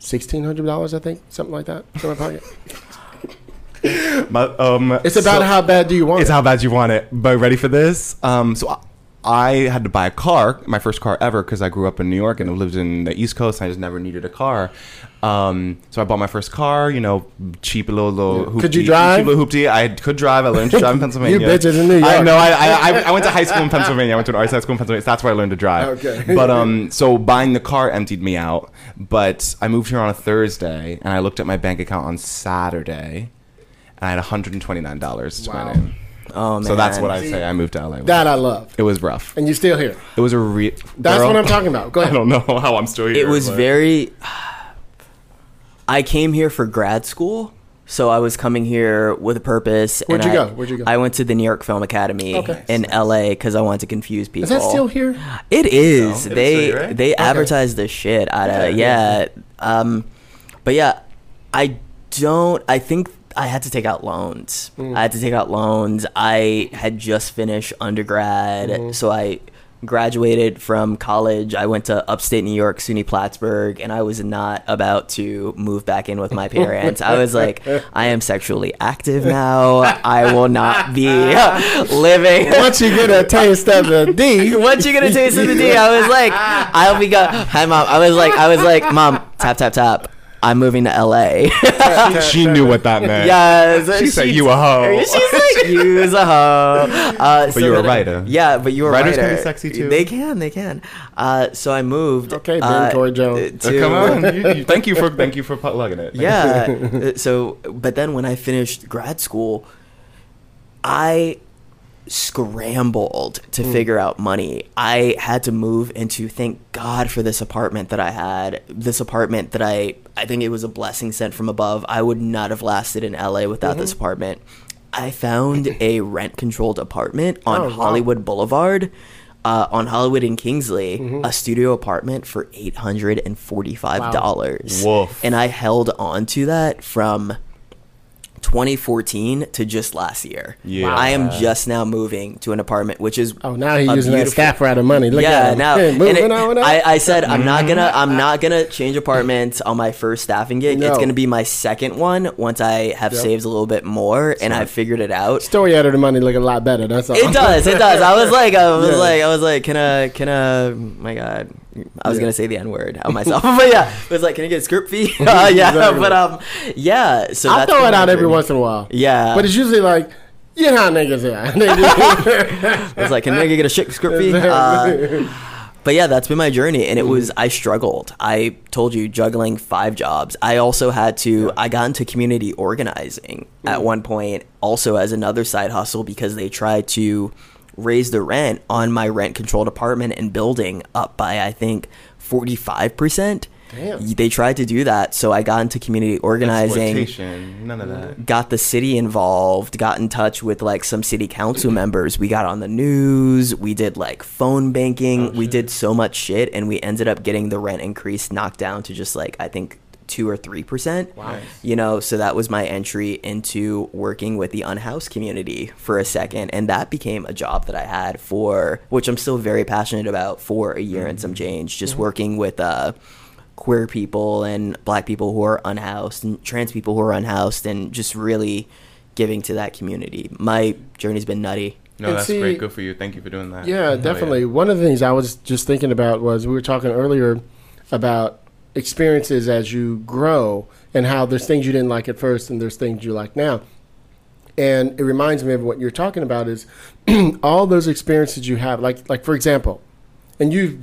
sixteen hundred dollars, I think, something like that, in my pocket. My, um, It's about so- how bad do you want It's it. It's how bad you want it. But ready for this? Um, so I, I had to buy a car, my first car ever, because I grew up in New York and lived in the East Coast. And I just never needed a car. Um, so I bought my first car. You know, cheap little little. Hoopty, Could you drive? Cheap little hoopty. I could drive. I learned to drive in Pennsylvania. You bitches in New I York. know. I, I I I went to high school in Pennsylvania. I went to an arts high school in Pennsylvania. So that's where I learned to drive. Okay. But um, so buying the car emptied me out. But I moved here on a Thursday, and I looked at my bank account on Saturday, and I had one hundred and twenty nine dollars to Wow. my name. Oh man. So that's what I say. I moved to LA. with. That I love, it was rough. and you're still here. It was a re. That's girl, what I'm talking about. Go ahead. I don't know how I'm still here. It was but- very. I came here for grad school, so I was coming here with a purpose. Where'd and you I- go? Where'd you go? I went to the New York Film Academy Okay. in LA because I wanted to confuse people. Is that still here? It is. No, they still here, right? they advertise the shit out of yeah. Um, but yeah, I don't. I think I had to take out loans. Mm. I had to take out loans. I had just finished undergrad, Mm-hmm. so I graduated from college. I went to upstate New York, SUNY Plattsburgh, and I was not about to move back in with my parents. I was like, I am sexually active now. I will not be living. Once you get a taste of the D, What you gonna taste of the D? I was like, I'll be go. Hi, mom. I was like, I was like, mom, tap tap tap. I'm moving to LA. she knew what that meant. yes, She said you a hoe. She's like, you's a hoe. Uh, but you're a writer. Yeah, but you're a writer. Writers can be sexy, too. They can, they can. Uh, so I moved. Okay, Ben uh, Corey Jones. to- Come on. You- you- thank you for thank you for plugging it. yeah. Uh, so, but then when I finished grad school, I scrambled to mm. figure out money. I had to move into thank God for this apartment that I had. This apartment that I I think it was a blessing sent from above. I would not have lasted in LA without this mm-hmm. apartment. I found a rent controlled apartment on Oh, wow. Hollywood Boulevard. Uh, on Hollywood and Kingsley, mm-hmm. a studio apartment for eight hundred and forty-five dollars, Woof. and I held on to that from 2014 to just last year. Yeah. I am just now moving to an apartment, which is Oh, now he's a using that beautiful- staff writer money. Look yeah, at him. now Hey, and moving it- on. I, I said I'm not gonna I'm not gonna change apartments on my first staffing gig. It's gonna be my second one once I have Yep. saved a little bit more and I've figured it out. Story editor money look a lot better. That's all. It does. It does. I was like, I was Yeah. like, I was like, can I, can I? Oh my God, I was gonna say the N word on myself, but yeah, it was like, can I get a script fee? uh, yeah, Exactly. but um, yeah. So I throw it out every once in a while. Yeah, But it's usually like, you know how niggas are. Just- It's like, can nigga get a shit script fee? Uh, but yeah, that's been my journey, and it was I struggled. I told you juggling five jobs. I also had to. I got into community organizing at one point, also as another side hustle because they tried to raise the rent on my rent controlled apartment and building up by I think forty five percent. Damn. They tried to do that, so I got into community organizing None of that. got the city involved, got in touch with like some city council members. We got on the news. We did like phone banking. Oh, we did so much shit, and we ended up getting the rent increase knocked down to just like I think two or three percent. Wow. You know, so that was my entry into working with the unhoused community for a second, and that became a job that I had for which I'm still very passionate about for a year and some change. Just working with uh queer people and black people who are unhoused and trans people who are unhoused and just really giving to that community. My journey's been nutty. No, And that's see- great. Good for you. Thank you for doing that. Yeah, Oh, definitely. One of the things I was just thinking about was we were talking earlier about experiences as you grow and how there's things you didn't like at first and there's things you like now. And it reminds me of what you're talking about is all those experiences you have, like like for example, and you've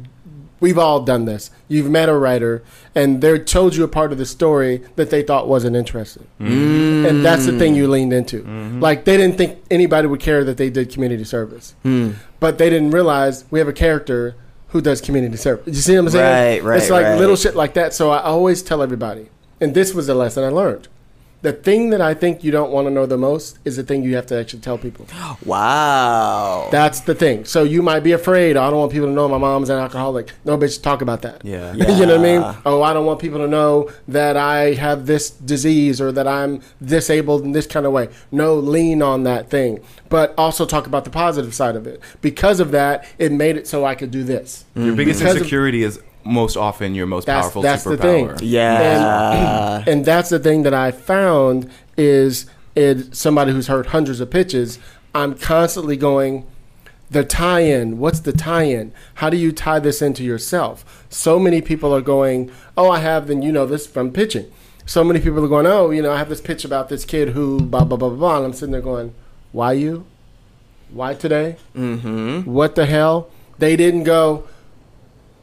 we've all done this. You've met a writer and they told you a part of the story that they thought wasn't interesting. Mm. And that's the thing you leaned into. Like they didn't think anybody would care that they did community service. But they didn't realize we have a character who does community service. You see what I'm saying? Right, right, It's like right. little shit like that. So I always tell everybody, and this was a lesson I learned. The thing that I think you don't want to know the most is the thing you have to actually tell people. Wow. That's the thing. So you might be afraid. I don't want people to know my mom's an alcoholic. No, bitch, talk about that. Yeah. you know what I mean? Oh, I don't want people to know that I have this disease or that I'm disabled in this kind of way. No, lean on that thing. But also talk about the positive side of it. Because of that, it made it so I could do this. Your biggest Because of- is most often your most That's- powerful that's the thing. superpower. yeah. And that's the thing that I found is is somebody who's heard hundreds of pitches. I'm constantly going, the tie-in. What's the tie-in? How do you tie this into yourself? So many people are going, oh, I have. Then you know this from pitching. So many people are going, oh, you know, I have this pitch about this kid who blah blah blah blah. blah. And I'm sitting there going, why you? Why today? Mm-hmm. What the hell? They didn't go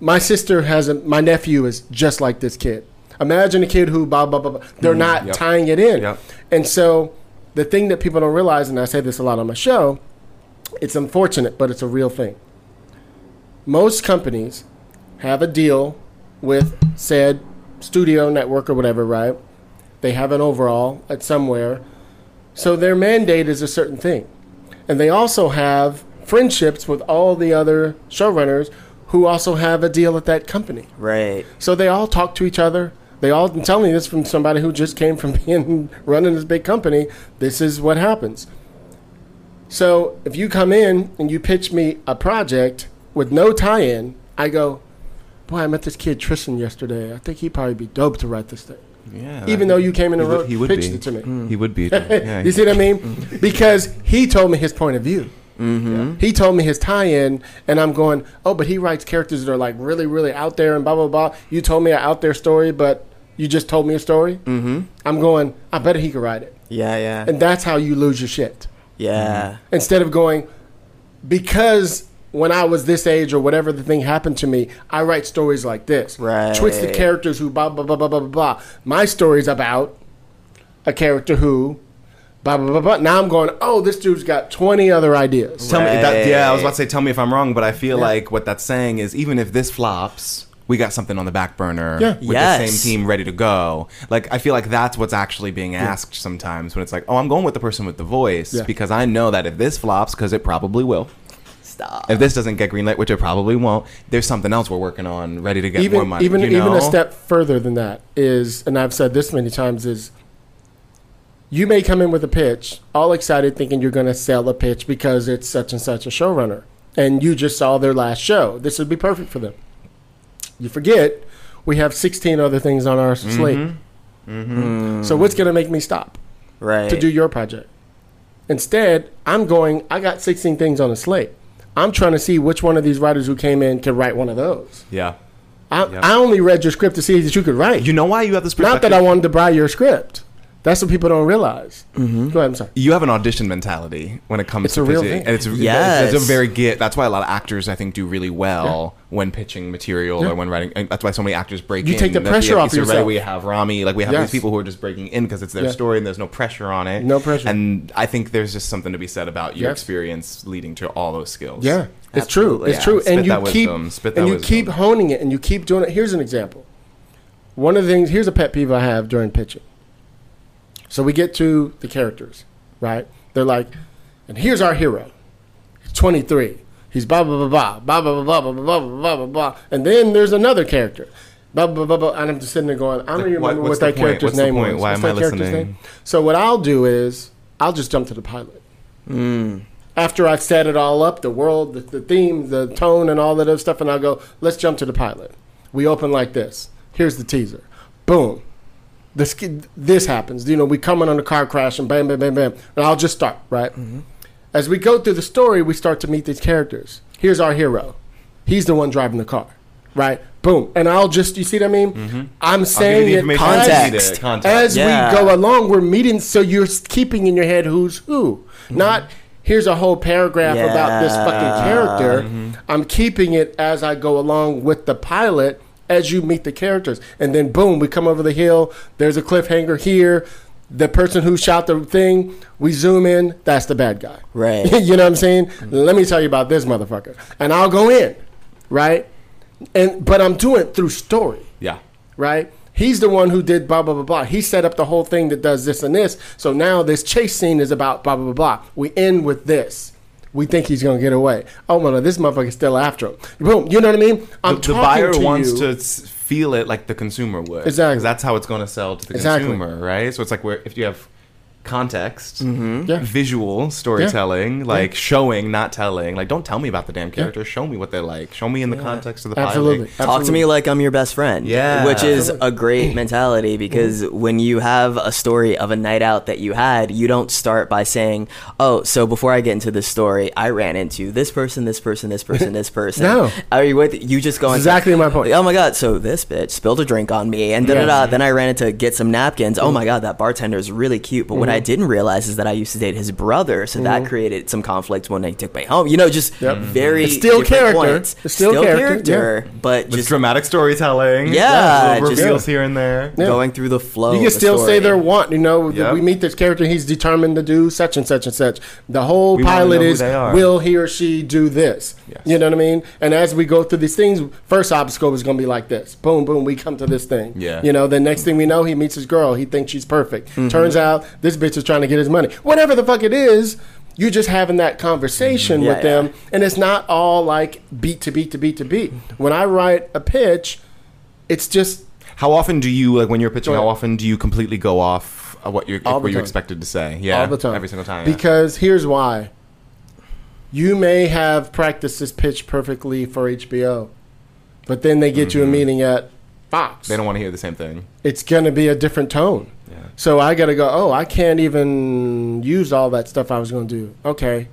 my sister has a my nephew is just like this kid. Imagine a kid who blah blah blah. blah. They're mm, not yep. tying it in, Yep. and so the thing that people don't realize, and I say this a lot on my show, it's unfortunate, but it's a real thing. Most companies have a deal with said studio network or whatever, right? They have an overall at somewhere, so their mandate is a certain thing, and they also have friendships with all the other showrunners who also have a deal at that company. right. So they all talk to each other. They all. I'm telling you this from somebody who just came from being running this big company. This is what happens. So if you come in and you pitch me a project with no tie-in, I go, "Boy, I met this kid Tristan yesterday. I think he'd probably be dope to write this thing." Yeah. Even though you came in he and would, he would pitched be. it to me. Mm. He would be. Yeah. you see what I mean? Mm. Because he told me his point of view. Mm-hmm. He told me his tie-in, and I'm going, oh, but he writes characters that are like really, really out there and blah blah blah. You told me an out there story, but you just told me a story. Mm-hmm. I'm going, I bet he could write it, Yeah, yeah. and that's how you lose your shit. yeah. Instead of going, because when I was this age or whatever the thing happened to me, I write stories like this. Right. Twisted characters who blah blah blah blah blah blah blah. My story's about a character who blah blah blah blah. Now I'm going, oh, this dude's got 20 other ideas. Tell me that. Yeah, I was about to say. Tell me if I'm wrong, but I feel Yeah. like what that's saying is even if this flops, we got something on the back burner Yeah. with Yes. the same team ready to go. Like I feel like that's what's actually being asked sometimes when it's like, oh, I'm going with the person with the voice Yeah. because I know that if this flops, because it probably will. Stop. If this doesn't get greenlit, which it probably won't, there's something else we're working on, ready to get more even money. even you even know? a step further than that is, and I've said this many times is. You may come in with a pitch, all excited, thinking you're going to sell a pitch because it's such and such a showrunner, and you just saw their last show. This would be perfect for them. You forget we have 16 other things on our mm-hmm. slate. Mm-hmm. So what's going to make me stop? right. to do your project. Instead, I'm going, I got 16 things on the slate. I'm trying to see which one of these writers who came in can write one of those. yeah. I. I only read your script to see that you could write. You know why you have this Not that I wanted to buy your script. That's what people don't realize. Mm-hmm. Go ahead, I'm sorry. you have an audition mentality when it comes It's to a real thing. And it's, Yes. it's a very get. That's why a lot of actors, I think, do really well when pitching material Yeah. or when writing. And that's why so many actors break You in. take the That's pressure we off have Issa Rae, yourself. We have Rami. Like we have Yes. these people who are just breaking in because it's their Yeah. story and there's no pressure on it. No pressure. And I think there's just something to be said about your Yes. experience leading to all those skills. Yeah, it's true. It's Yeah. true. Spit and you that keep wisdom. Spit and you wisdom. keep honing it, and you keep doing it. Here's an example. One of the things. Here's a pet peeve I have during pitching. So we get to the characters, right? They're like, and here's our hero. He's 23. He's blah blah blah blah blah blah blah blah blah blah blah blah blah. And then there's another character. Blah blah blah blah. And I'm just sitting there going, I don't even what- remember what the that point? character's What's name was. Why What's am I that character's listening? name? So what I'll do is I'll just jump to the pilot after I've set it all up, the world, the, the theme, the tone, and all that other stuff, and I'll go, let's jump to the pilot. We open like this. Here's the teaser. Boom. This, this happens. You know, we come in on a car crash and bam, bam, bam, bam. And I'll just start, right? Mm-hmm. As we go through the story, we start to meet these characters. Here's our hero. He's the one driving the car, right? Boom. And I'll just, you see what I mean? Mm-hmm. I'm saying it information you need. Context. as Yeah. we go along, we're meeting. So you're keeping in your head who's who, mm-hmm. not here's a whole paragraph about this fucking character. Mm-hmm. I'm keeping it as I go along with the pilot as you meet the characters. And then boom, we come over the hill. There's a cliffhanger here. The person who shot the thing, we zoom in, that's the bad guy. Right. you know what I'm saying? Let me tell you about this motherfucker. And I'll go in, right? And but I'm doing it through story Yeah. right? He's the one who did blah blah blah blah. He set up the whole thing that does this and this. So now this chase scene is about blah blah blah blah. We end with this. We think he's gonna get away. Oh my no, this motherfucker's still after him. Boom. You know what I mean? I'm the, the talking buyer to wants you. to feel it like the consumer would. Exactly. that's how it's going to sell to the Exactly. consumer, right? So it's like where if you have context, Mm-hmm. Yeah. visual storytelling, like showing, not telling. Like, don't tell me about the damn character. Show me what they're like. Show me in the context of the Absolutely. pilot. Talk to me like I'm your best friend. Yeah. Which is a great mentality because when you have a story of a night out that you had, you don't start by saying, Oh, so before I get into this story, I ran into this person, this person, this person, this person. No. Are you with you just going Exactly my point. Oh my god, so this bitch spilled a drink on me and da da da. Then I ran into get some napkins. Oh my god, that bartender is really cute. But what I didn't realize is that I used to date his brother, so that created some conflict when they took me home. You know, just very It's still character. points. It's still character, but With just dramatic storytelling. Yeah, little just- reveals here and there. Yeah. going through the flow. You of can the still say story. their want. You know, Yep. we meet this character. He's determined to do such and such and such. The whole We pilot know who is they are. will he or she do this? Yes. You know what I mean? And as we go through these things, first obstacle is going to be like this. Boom, boom. We come to this thing. Yeah. You know, the next thing we know, he meets his girl. He thinks she's perfect. Mm-hmm. Turns out this bitch is trying to get his money. Whatever the fuck it is. You're just having that conversation mm, with Yeah, them, yeah. and it's not all like beat to beat to beat to beat. When I write a pitch, it's just How often do you like when you're pitching? How often do you completely go off of what you're what you're expected to say? Yeah, all the time. every single time. yeah. Because here's why. You may have practiced this pitch perfectly for HBO, but then they get you a mm-hmm. meeting at Fox. they don't want to hear the same thing. it's going to be a different tone. Yeah. So I got to go, oh, I can't even use all that stuff I was going to do. Okay.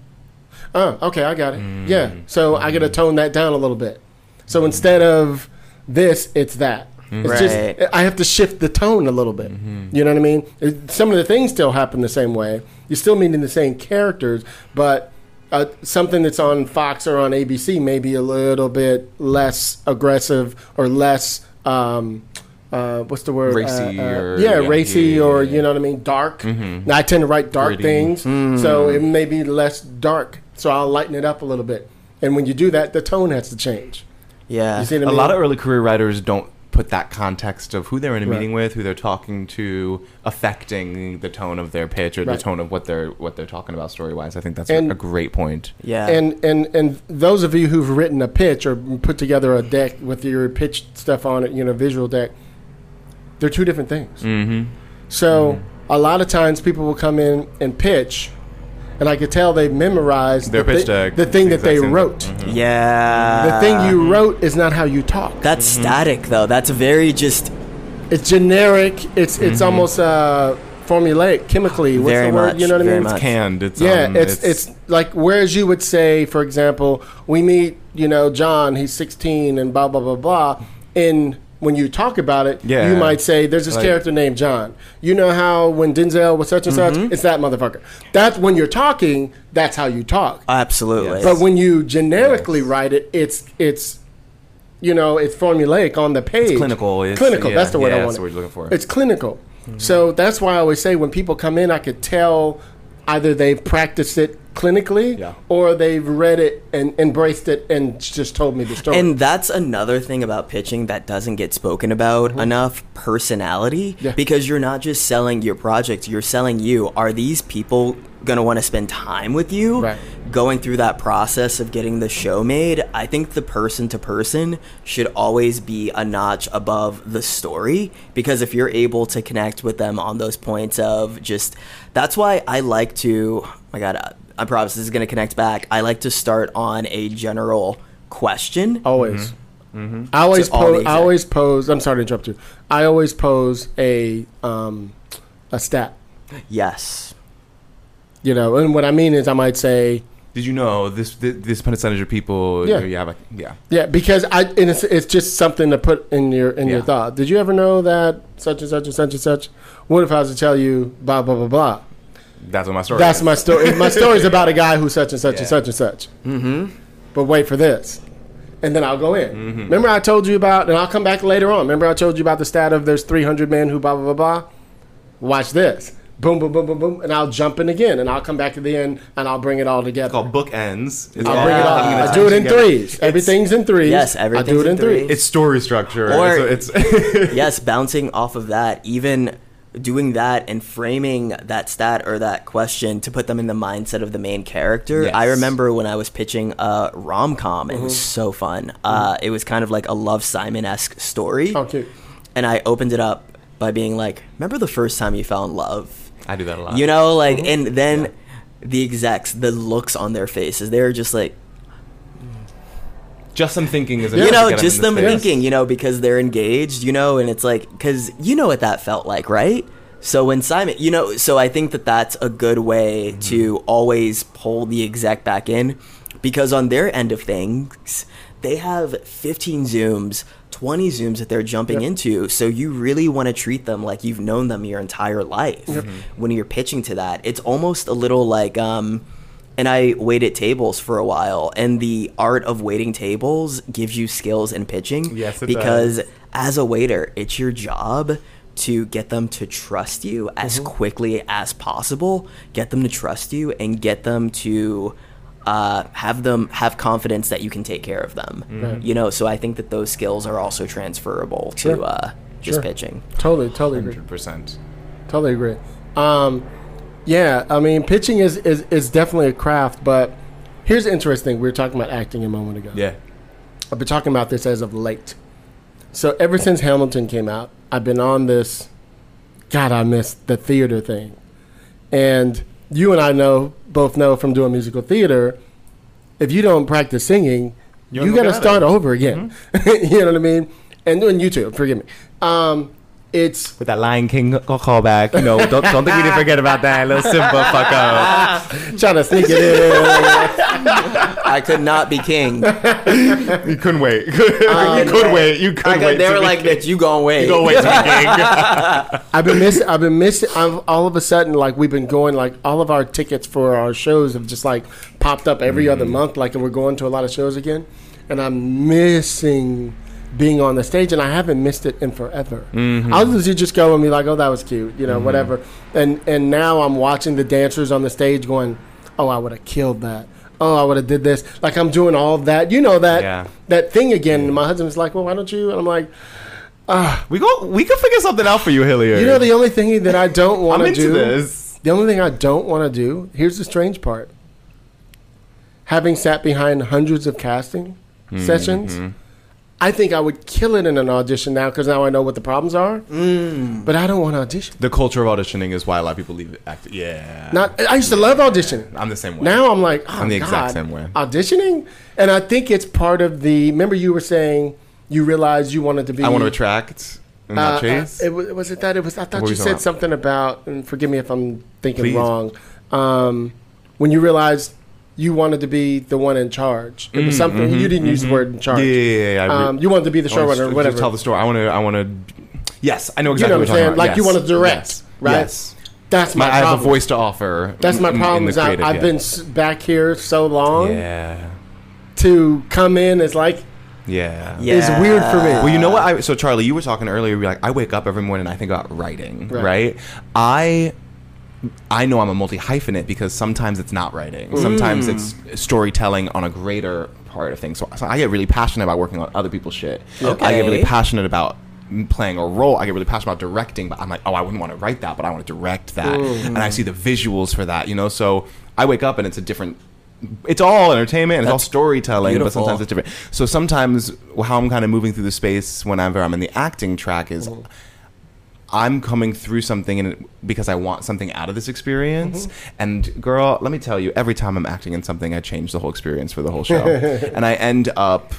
Oh, okay, I got it. Mm. Yeah. So I got to mm. tone that down a little bit. So instead of this, it's that. Mm. It's Right. just I have to shift the tone a little bit. Mm-hmm. You know what I mean? It, some of the things still happen the same way. You're still meeting the same characters, but uh, something that's on Fox or on ABC may be a little bit less aggressive or less. Um, uh, what's the word? Racy Uh, uh, or- yeah, yeah, racy yeah, yeah, or you know what I mean, dark. Now, I tend to write dark Gritty. things, so it may be less dark. So I'll lighten it up a little bit. And when you do that, the tone has to change. Yeah. You see what I a mean? lot of early career writers don't put that context of who they're in a Right. meeting with, who they're talking to, affecting the tone of their pitch or Right. the tone of what they're what they're talking about story wise. I think that's And- a great point. yeah. And and and those of you who've written a pitch or put together a deck with your pitch stuff on it, you know, visual deck, they're two different things. Mm-hmm. So a lot of times people will come in and pitch, and I could tell they memorized Their the, pitch thi- deck, the thing the that they wrote. thing. Mhm. yeah. The thing you wrote is not how you talk. That's static though. That's very just It's generic. It's it's almost uh, formulaic chemically. What's Very the word? much, you know what I very mean? much. Canned. It's Yeah, um, it's, it's like whereas you would say, for example, we meet, you know, John, he's 16 and blah blah blah blah. In when you talk about it, Yeah. you might say, "There's this Like- character named John." You know how when Denzel was such and such, mm-hmm. it's that motherfucker. That's when you're talking. That's how you talk. absolutely. But when you generically write it, it's it's you know it's formulaic on the page. It's clinical. It's, clinical. yeah, that's the word yeah, I that's want. the word you're looking for. It's clinical. Mm-hmm. So that's why I always say when people come in, I could tell either they've practiced it clinically Yeah. or they've read it and embraced it and just told me the story. And that's another thing about pitching that doesn't get spoken about enough personality. Mm-hmm. Yeah. Because you're not just selling your project, you're selling you. Are these people going to want to spend time with you? Right. Going through that process of getting the show made, I think the person to person should always be a notch above the story. Because if you're able to connect with them on those points of just, that's why I like to, oh my God, I- I promise this is going to connect back. I like to start on a general question. always. I always To all pose. the I exact- always pose. I'm sorry to interrupt you. I always pose a um, a stat. Yes. You know, and what I mean is, I might say, Did you know this this, this percentage of people? Yeah. You have a, yeah. yeah, because I and it's, it's just something to put in your in your thought. Did you ever know that such and such and such and such? What if I was to tell you blah blah blah blah? That's what my story. That's is. my story. my story is about a guy who's such and such Yeah. and such and such. Mm-hmm. But wait for this, and then I'll go in. Mm-hmm. Remember I told you about, and I'll come back later on. Remember I told you about the stat of there's 300 men who blah blah blah blah. Watch this. Boom, boom, boom, boom, boom, and I'll jump in again, and I'll come back to the end, and I'll bring it all together. called bookends. It's I'll all bring it all. coming in do it in together. threes. Everything's in threes. Yes, I do it in in threes. threes. It's story structure. Or- it's, it's yes, bouncing off of that, even doing that and framing that stat or that question to put them in the mindset of the main character. Yes. I remember when I was pitching a rom com, it was Mm-hmm. so fun. Uh, it was kind of like a Love Simon esque story. Oh, cute. And I opened it up by being like, Remember the first time you fell in love? I do that a lot. You know, like, Mm-hmm. and then the execs, the looks on their faces, they were just like, just some thinking is you enough to know, just in the them thinking, you know, because they're engaged, you know, and it's like, because you know what that felt like, right? So when Simon, you know, so I think that that's a good way Mm-hmm. to always pull the exec back in because on their end of things, they have 15 Zooms, 20 Zooms that they're jumping into. So you really want to treat them like you've known them your entire life when you're pitching to that. It's almost a little like, um, and I waited tables for a while, and the art of waiting tables gives you skills in pitching. Yes, it because does. as a waiter, it's your job to get them to trust you as Mm-hmm. quickly as possible. Get them to trust you and get them to uh, have them have confidence that you can take care of them. Mm-hmm. You know, so I think that those skills are also transferable to uh, just Sure. pitching. Totally, totally agree. Hundred percent. Totally agree. Um, yeah, I mean, pitching is, is, is definitely a craft, but here's interesting. We were talking about acting a moment ago. Yeah. I've been talking about this as of late. So ever since Hamilton came out, I've been on this. God, I miss the theater thing, and you and I know both know from doing musical theater. If you don't practice singing, You you, got to start over again. you know what I mean? And doing YouTube, forgive me. Um, it's With that Lion King callback, you know, don't, don't think we didn't forget about that little Simba fuck up. trying to sneak it in. I could not be king. You couldn't wait. you could wait. You I could could, wait. they to were like, king. "Bitch, you gonna wait." You gonna wait to be king. I've been missing. I've been missing. I've, all of a sudden, like we've been going, like all of our tickets for our shows have just like popped up every other mm. month. Like and we're going to a lot of shows again, and I'm missing being on the stage, and I haven't missed it in forever. Mm-hmm. I'll usually just go and be like, "Oh, that was cute," you know, mm-hmm. whatever. And and now I'm watching the dancers on the stage, going, "Oh, I would have killed that." Oh, I would have did this. Like I'm doing all of that. You know that Yeah. that thing again. And my husband's like, "Well, why don't you?" And I'm like, ah. we go. We can figure something out for you, Hilliard. "You know, the only thing that I don't want to do." this. The only thing I don't want to do, here's the strange part. Having sat behind hundreds of casting Mm-hmm. sessions, I think I would kill it in an audition now because now I know what the problems are. Mm. But I don't want to audition. The culture of auditioning is why a lot of people leave acting. Yeah. Not, I used to love auditioning. I'm the same way. Now I'm like, oh I'm the God, exact same way. Auditioning, and I think it's part of the. Remember, you were saying you realized you wanted to be. I want to attract and Uh, not uh, chase. it was, was it that? It was. I thought were you you said about? something about. And forgive me if I'm thinking Please. wrong. Um, when you realized you wanted to be the one in charge, it was mm-hmm, something you mm-hmm, didn't use the mm-hmm. word in charge. Yeah, yeah, yeah. Um, you wanted to be the showrunner, or whatever. Tell the story. I want to. I want to. Yes, I know exactly. you know what I'm you're saying? Like about. you want to direct, Yes. right? Yes. That's my, My, I have a voice to offer. That's my in- in problem. is I, yeah. been s- back here so long Yeah. to come in as like Yeah. Yeah. is weird for me. Well, you know what? I, so Charlie, you were talking earlier. You're like, I wake up every morning and I think about writing, Right. right? I. I know I'm a multi hyphenate because sometimes it's not writing. Sometimes it's mm. storytelling on a greater part of things. So, so I get really passionate about working on other people's shit. I get really passionate about playing a role. I get really passionate about directing, but I'm like, oh, I wouldn't want to write that, but I want to direct that. Mm. And I see the visuals for that, you know? So I wake up and it's a different it's all entertainment and it's all storytelling, but sometimes it's different. So sometimes how I'm kind of moving through the space whenever I'm in the acting track is mm. I'm coming through something and because I want something out of this experience. Mm-hmm. And girl, let me tell you, every time I'm acting in something, I change the whole experience for the whole show, and I end up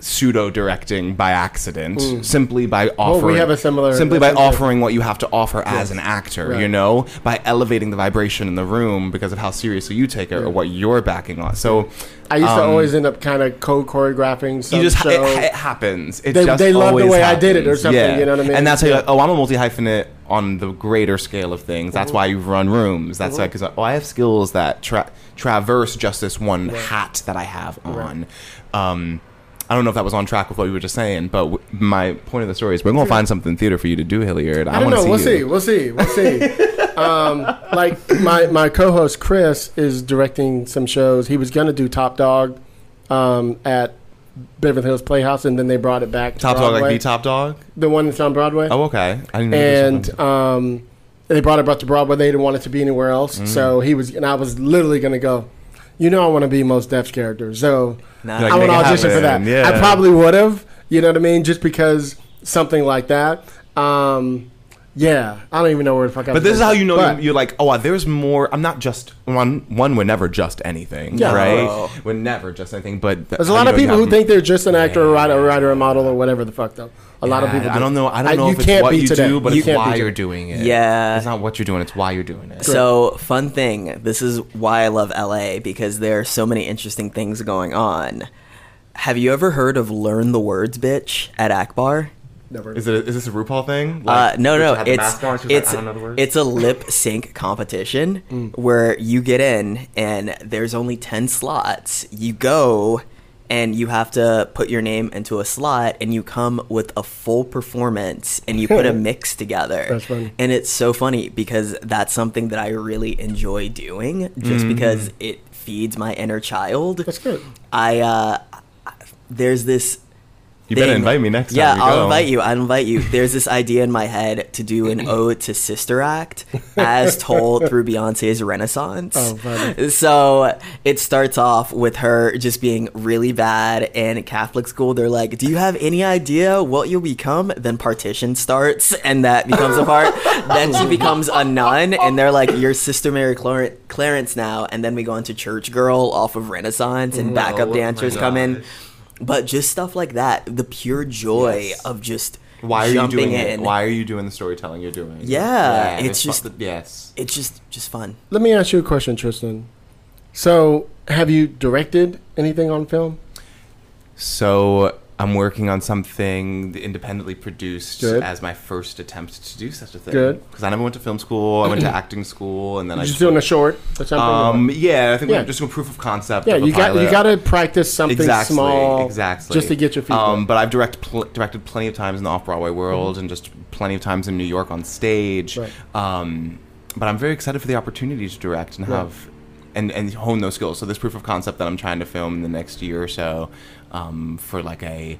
pseudo directing by accident simply by offering have a similar- simply by offering what you have to offer as an actor Right. you know by elevating the vibration in the room because of how seriously you take it or what you're backing on so I used to um, always end up kind of co-choreographing some you just show. it, it happens. It They- just they love the way I did it or something, Yeah. you know what I mean? And that's how you're like, oh, I'm a multi hyphenate on the greater scale of things. That's why you run rooms. That's Mm-hmm. like, cause, oh, I have skills that tra- traverse just this one hat that I have on. Um, I don't know if that was on track with what we were just saying, but w- my point of the story is we're gonna find something in theater for you to do, Hilliard. I, I don't know. to We'll see see. We'll see. We'll see. um, like my my co-host Chris is directing some shows. He was gonna do Top Dog um, at Beverly Hills Playhouse, and then they brought it back. To Top dog, like the top dog. the one that's on Broadway. Oh, okay. I didn't know there was and um, they brought it back to Broadway. They didn't want it to be anywhere else. Mm. So he was, and I was literally gonna go. You know, I want to be Mos Def's character, so Nah. I want to audition for that. yeah. I probably would have. You know what I mean? Just because something like that. Um, yeah, I don't even know where the fuck. I But was this is going. how you know But- you're, you're like, oh, there's more. I'm not just one. One, we're never just anything, Yeah. right? No. We're never just anything. But There's a lot of people who think they're just an actor, or writer, or writer, or model, or whatever the fuck. Though a lot of people. I do. don't know. I don't know you if it's can't what you today. do, but You it's can't why today. you're doing it. Yeah. it's not what you're doing; it's why you're doing it. So, fun thing. This is why I love LA because there are so many interesting things going on. Have you ever heard of Learn the Words Bitch at Akbar? Never. Is it? Is this a RuPaul thing? Uh, no, no, had it's on, she like, it's I don't know the words? it's a lip sync competition where you get in and there's only ten slots. You go and you have to put your name into a slot and you come with a full performance and you put a mix together. That's funny. And it's so funny because that's something that I really enjoy doing just because it feeds my inner child. That's good. I uh I- there's this You better invite me next yeah, time. you I'll go. invite you. I'll invite you. There's this idea in my head to do an ode to Sister Act as told through Beyonce's Renaissance. Oh, funny. So it starts off with her just being really bad in Catholic school. They're like, Do you have any idea what you'll become? Then partition starts and that becomes a part. then she becomes a nun and they're like, You're Sister Mary Clar- Clarence now. And then we go into Church Girl off of Renaissance and backup Oh, dancers come in. God. But just stuff like that, the pure joy Yes. of just Why are you doing in. it? Why are you doing the storytelling you're doing? Yeah, it's there's just- fu- yes. It's just just fun. Let me ask you a question, Tristan. So, have you directed anything on film? So I'm working on something independently produced Good. as my first attempt to do such a thing. Good. Because I never went to film school. I went to acting school, and then I Just doing a short or something. Um, yeah, I think Yeah. we're just doing proof of concept. yeah, of a you got pilot. you got to practice something exactly, small, exactly, just to get your feet. Um, but I've direct pl- directed plenty of times in the off Broadway world, and just plenty of times in New York on stage. Right. Um, but I'm very excited for the opportunity to direct and Right. have and and hone those skills. So this proof of concept that I'm trying to film in the next year or so, um, for like a.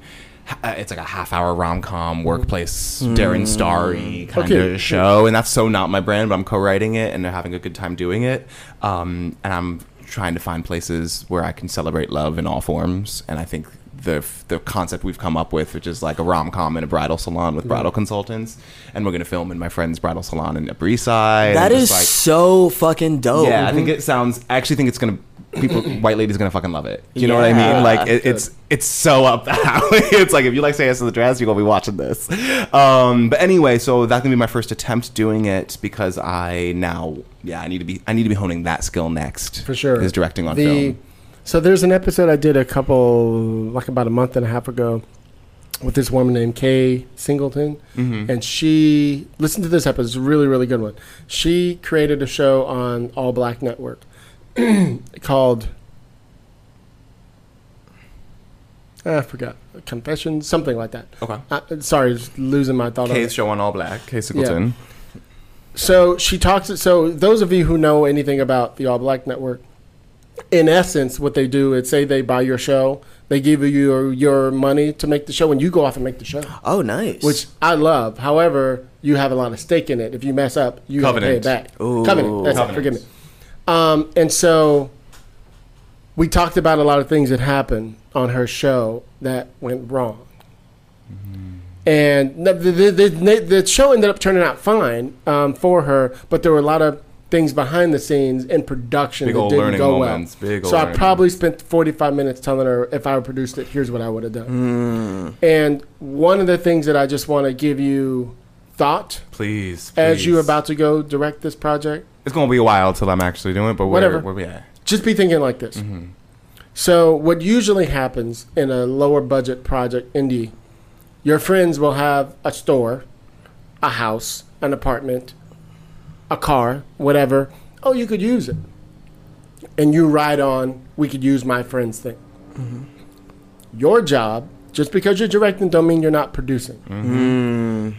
uh, It's like a half-hour rom-com workplace Darren Starry kind Okay. of show, and that's so not my brand. But I'm co-writing it, and they're having a good time doing it. Um, and I'm trying to find places where I can celebrate love in all forms. And I think the the concept we've come up with, which is like a rom com in a bridal salon with bridal consultants, and we're gonna film in my friend's bridal salon in Upper East Side. That is like, so fucking dope. yeah. I think it sounds. I actually think it's gonna. People, white ladies gonna fucking love it. You know what I Yeah. mean? Like it, it's it's so up the alley. It's like if you like Say Yes to the Dress, you're gonna be watching this. Um, but anyway, so that's gonna be my first attempt doing it because I now, yeah, I need to be I need to be honing that skill next for sure Is directing on the, film. So there's an episode I did a couple, like about a month and a half ago, with this woman named Kay Singleton, Mm-hmm. and she listen to this episode. It's a really really good one. She created a show on All Black Network called. I forgot confessions, something like that. Okay. Uh, sorry, losing my thought on Kay's show on All Black. Kay Singleton. So she talks. So those of you who know anything about the All Black Network, in essence, what they do is say they buy your show, they give you your, your money to make the show, and you go off and make the show, Oh, nice. which I love. However, you have a lot of stake in it. If you mess up, you have to pay it back. Ooh. Covenant. That's it. Covenant. Forgive me. Um, and so we talked about a lot of things that happened on her show that went wrong. And the, the, the, the, the show ended up turning out fine um, for her, but there were a lot of things behind the scenes in production Big that old didn't learning go moments, well. big old so I learning probably spent 45 minutes telling her if I produced it, here's what I would have done. And one of the things that I just want to give you thought Please, as you're about to go direct this project, It's gonna be a while till I'm actually doing it, but Whatever. Where, where we at? just be thinking like this. Mm-hmm. So, what usually happens in a lower budget project, indie, your friends will have a store, a house, an apartment, a car, whatever. Oh, you could use it. And you ride on, we could use my friend's thing. Mm-hmm. Your job, just because you're directing, don't mean you're not producing. Mm-hmm.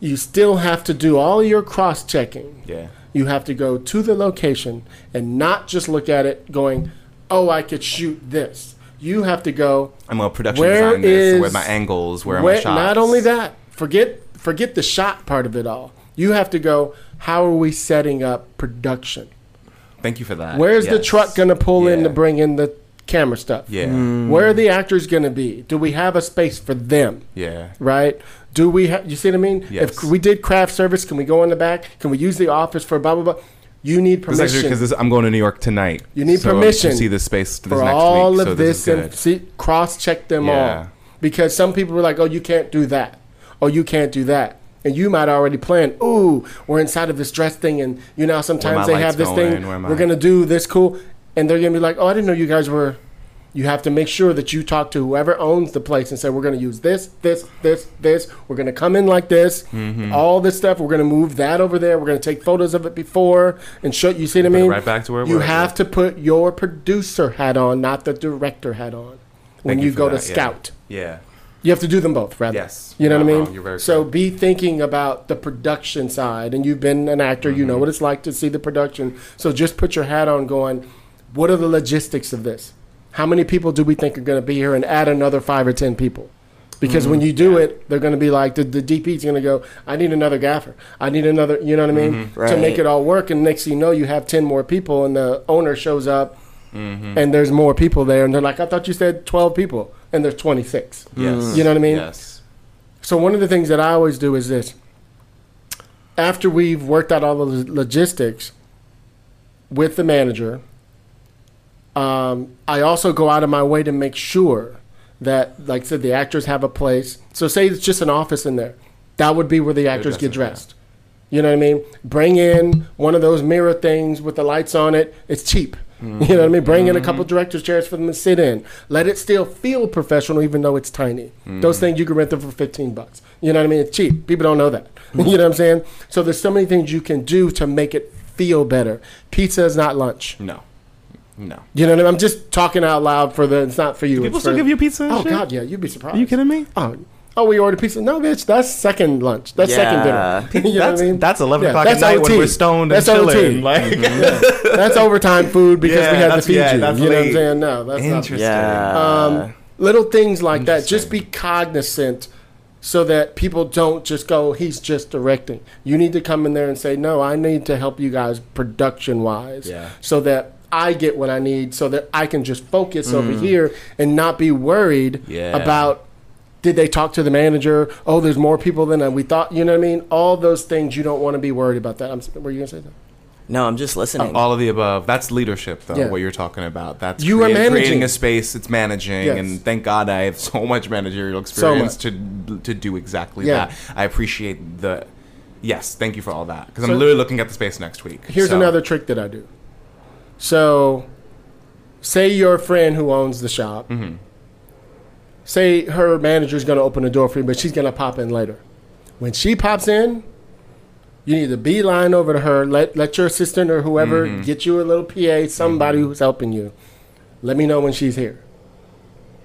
You still have to do all your cross checking. Yeah. You have to go to the location and not just look at it going, oh, I could shoot this. You have to go, I'm a production Where design this. is- Where are my angles? Where are where- my shots? not only that, forget forget the shot part of it all. You have to go, how are we setting up production? Thank you for that. Where's the truck going to pull in to bring in the camera stuff? Yeah. Mm. Where are the actors going to be? Do we have a space for them? Yeah. right? Do we have? You see what I mean? Yes. If we did craft service, can we go in the back? Can we use the office for blah blah blah? You need This is actually permission because I'm going to New York tonight. You need so, permission to see this space this for next all week. of so this, this and see, cross check them Yeah. all because some people were like, "Oh, you can't do that," "Oh, you can't do that," and you might already plan. Ooh, we're inside of this dress thing, and you know sometimes they have this going? thing. We're gonna do this cool, and they're gonna be like, "Oh, I didn't know you guys were." You have to make sure that you talk to whoever owns the place and say, "We're going to use this, this, this, this. We're going to come in like this. Mm-hmm. All this stuff. We're going to move that over there. We're going to take photos of it before and show." You see what I mean? right back to where you have yeah. to put your producer hat on, not the director hat on. When Thank you, for go to that, yeah. scout, Yeah. You have to do them both, rather. Yes. You know what I mean? oh, you're very so correct. be thinking about the production side, and you've been an actor. You know Mm-hmm. what it's like to see the production. So just put your hat on, going. What are the logistics of this? How many people do we think are going to be here, and add another five or ten people? Because Mm-hmm. when you do it, they're going to be like the, the DP's going to go. I need another gaffer. I need another. You know what I mean? Mm-hmm. To make it all work, and next thing you know, you have ten more people, and the owner shows up, Mm-hmm. and there's more people there, and they're like, I thought you said twelve people, and they're twenty six. Yes. You know what I mean? Yes. So one of the things that I always do is this. After we've worked out all the logistics with the manager, um, I also go out of my way to make sure that, like I said, the actors have a place. So say it's just an office in there, that would be where the actors get dressed. You know what I mean? Bring in one of those mirror things with the lights on it. It's cheap. You know what I mean? Bring in a couple mm-hmm. director's chairs for them to sit in. Let it still feel professional, even though it's tiny. Those mm-hmm. things you can rent them for fifteen bucks. You know what I mean? It's cheap. People don't know that. you know what I'm saying? So there's so many things you can do to make it feel better. Pizza is not lunch. No. No. You know what I mean? I'm just talking out loud for the. It's not for you. People it's still for- give you pizza Oh shit? God, yeah. You'd be surprised. Are you kidding me? Oh, oh, we ordered pizza. No, bitch, that's second lunch. That's second dinner. you know what I mean? that's 11 Yeah, o'clock that's at night when we're stoned and That's OT. chilling. Like, that's overtime food because Yeah, we had to feed yeah, you. that's you know what I'm saying? No, that's not. Interesting. Yeah. Um, little things like that. Just be cognizant so that people don't just go, he's just directing. You need to come in there and say, no, I need to help you guys production wise. Yeah. So that I get what I need so that I can just focus over Mm. here and not be worried Yeah. about did they talk to the manager? Oh, there's more people than we thought. You know what I mean? All those things you don't want to be worried about that. I'm, were you going to say that? No, I'm just listening. All of the above. That's leadership, though. Yeah. What you're talking about. That's You are managing. creating a space. It's managing, Yes. and thank God I have so much managerial So experience much. to to do exactly Yeah. that. I appreciate the. Yes, thank you for all that. Because So- I'm literally looking at the space next week. Here's so- another trick that I do. So, say your friend who owns the shop, Mm-hmm. Say her manager's going to open the door for you, but she's going to pop in later. When she pops in, you need to beeline over to her. Let let your assistant or whoever Mm-hmm. get you a little PA, somebody who's helping you. Let me know when she's here.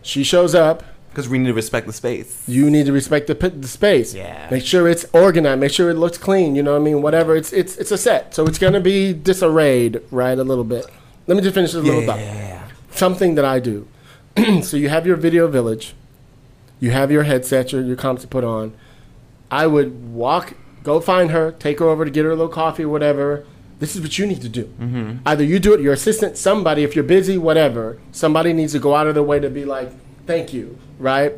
She shows up. Because we need to respect the space. You need to respect the, the space. Yeah. Make sure it's organized. Make sure it looks clean. You know what I mean? Whatever. It's it's it's a set, so it's gonna be disarrayed, right? A little bit. Let me just finish this little thought. Something that I do. so you have your video village. You have your headset, your your comps to put on. I would walk, go find her, take her over to get her a little coffee, or whatever. This is what you need to do. Mm-hmm. Either you do it, your assistant, somebody, if you're busy, whatever. Somebody needs to go out of their way to be like, thank you, right?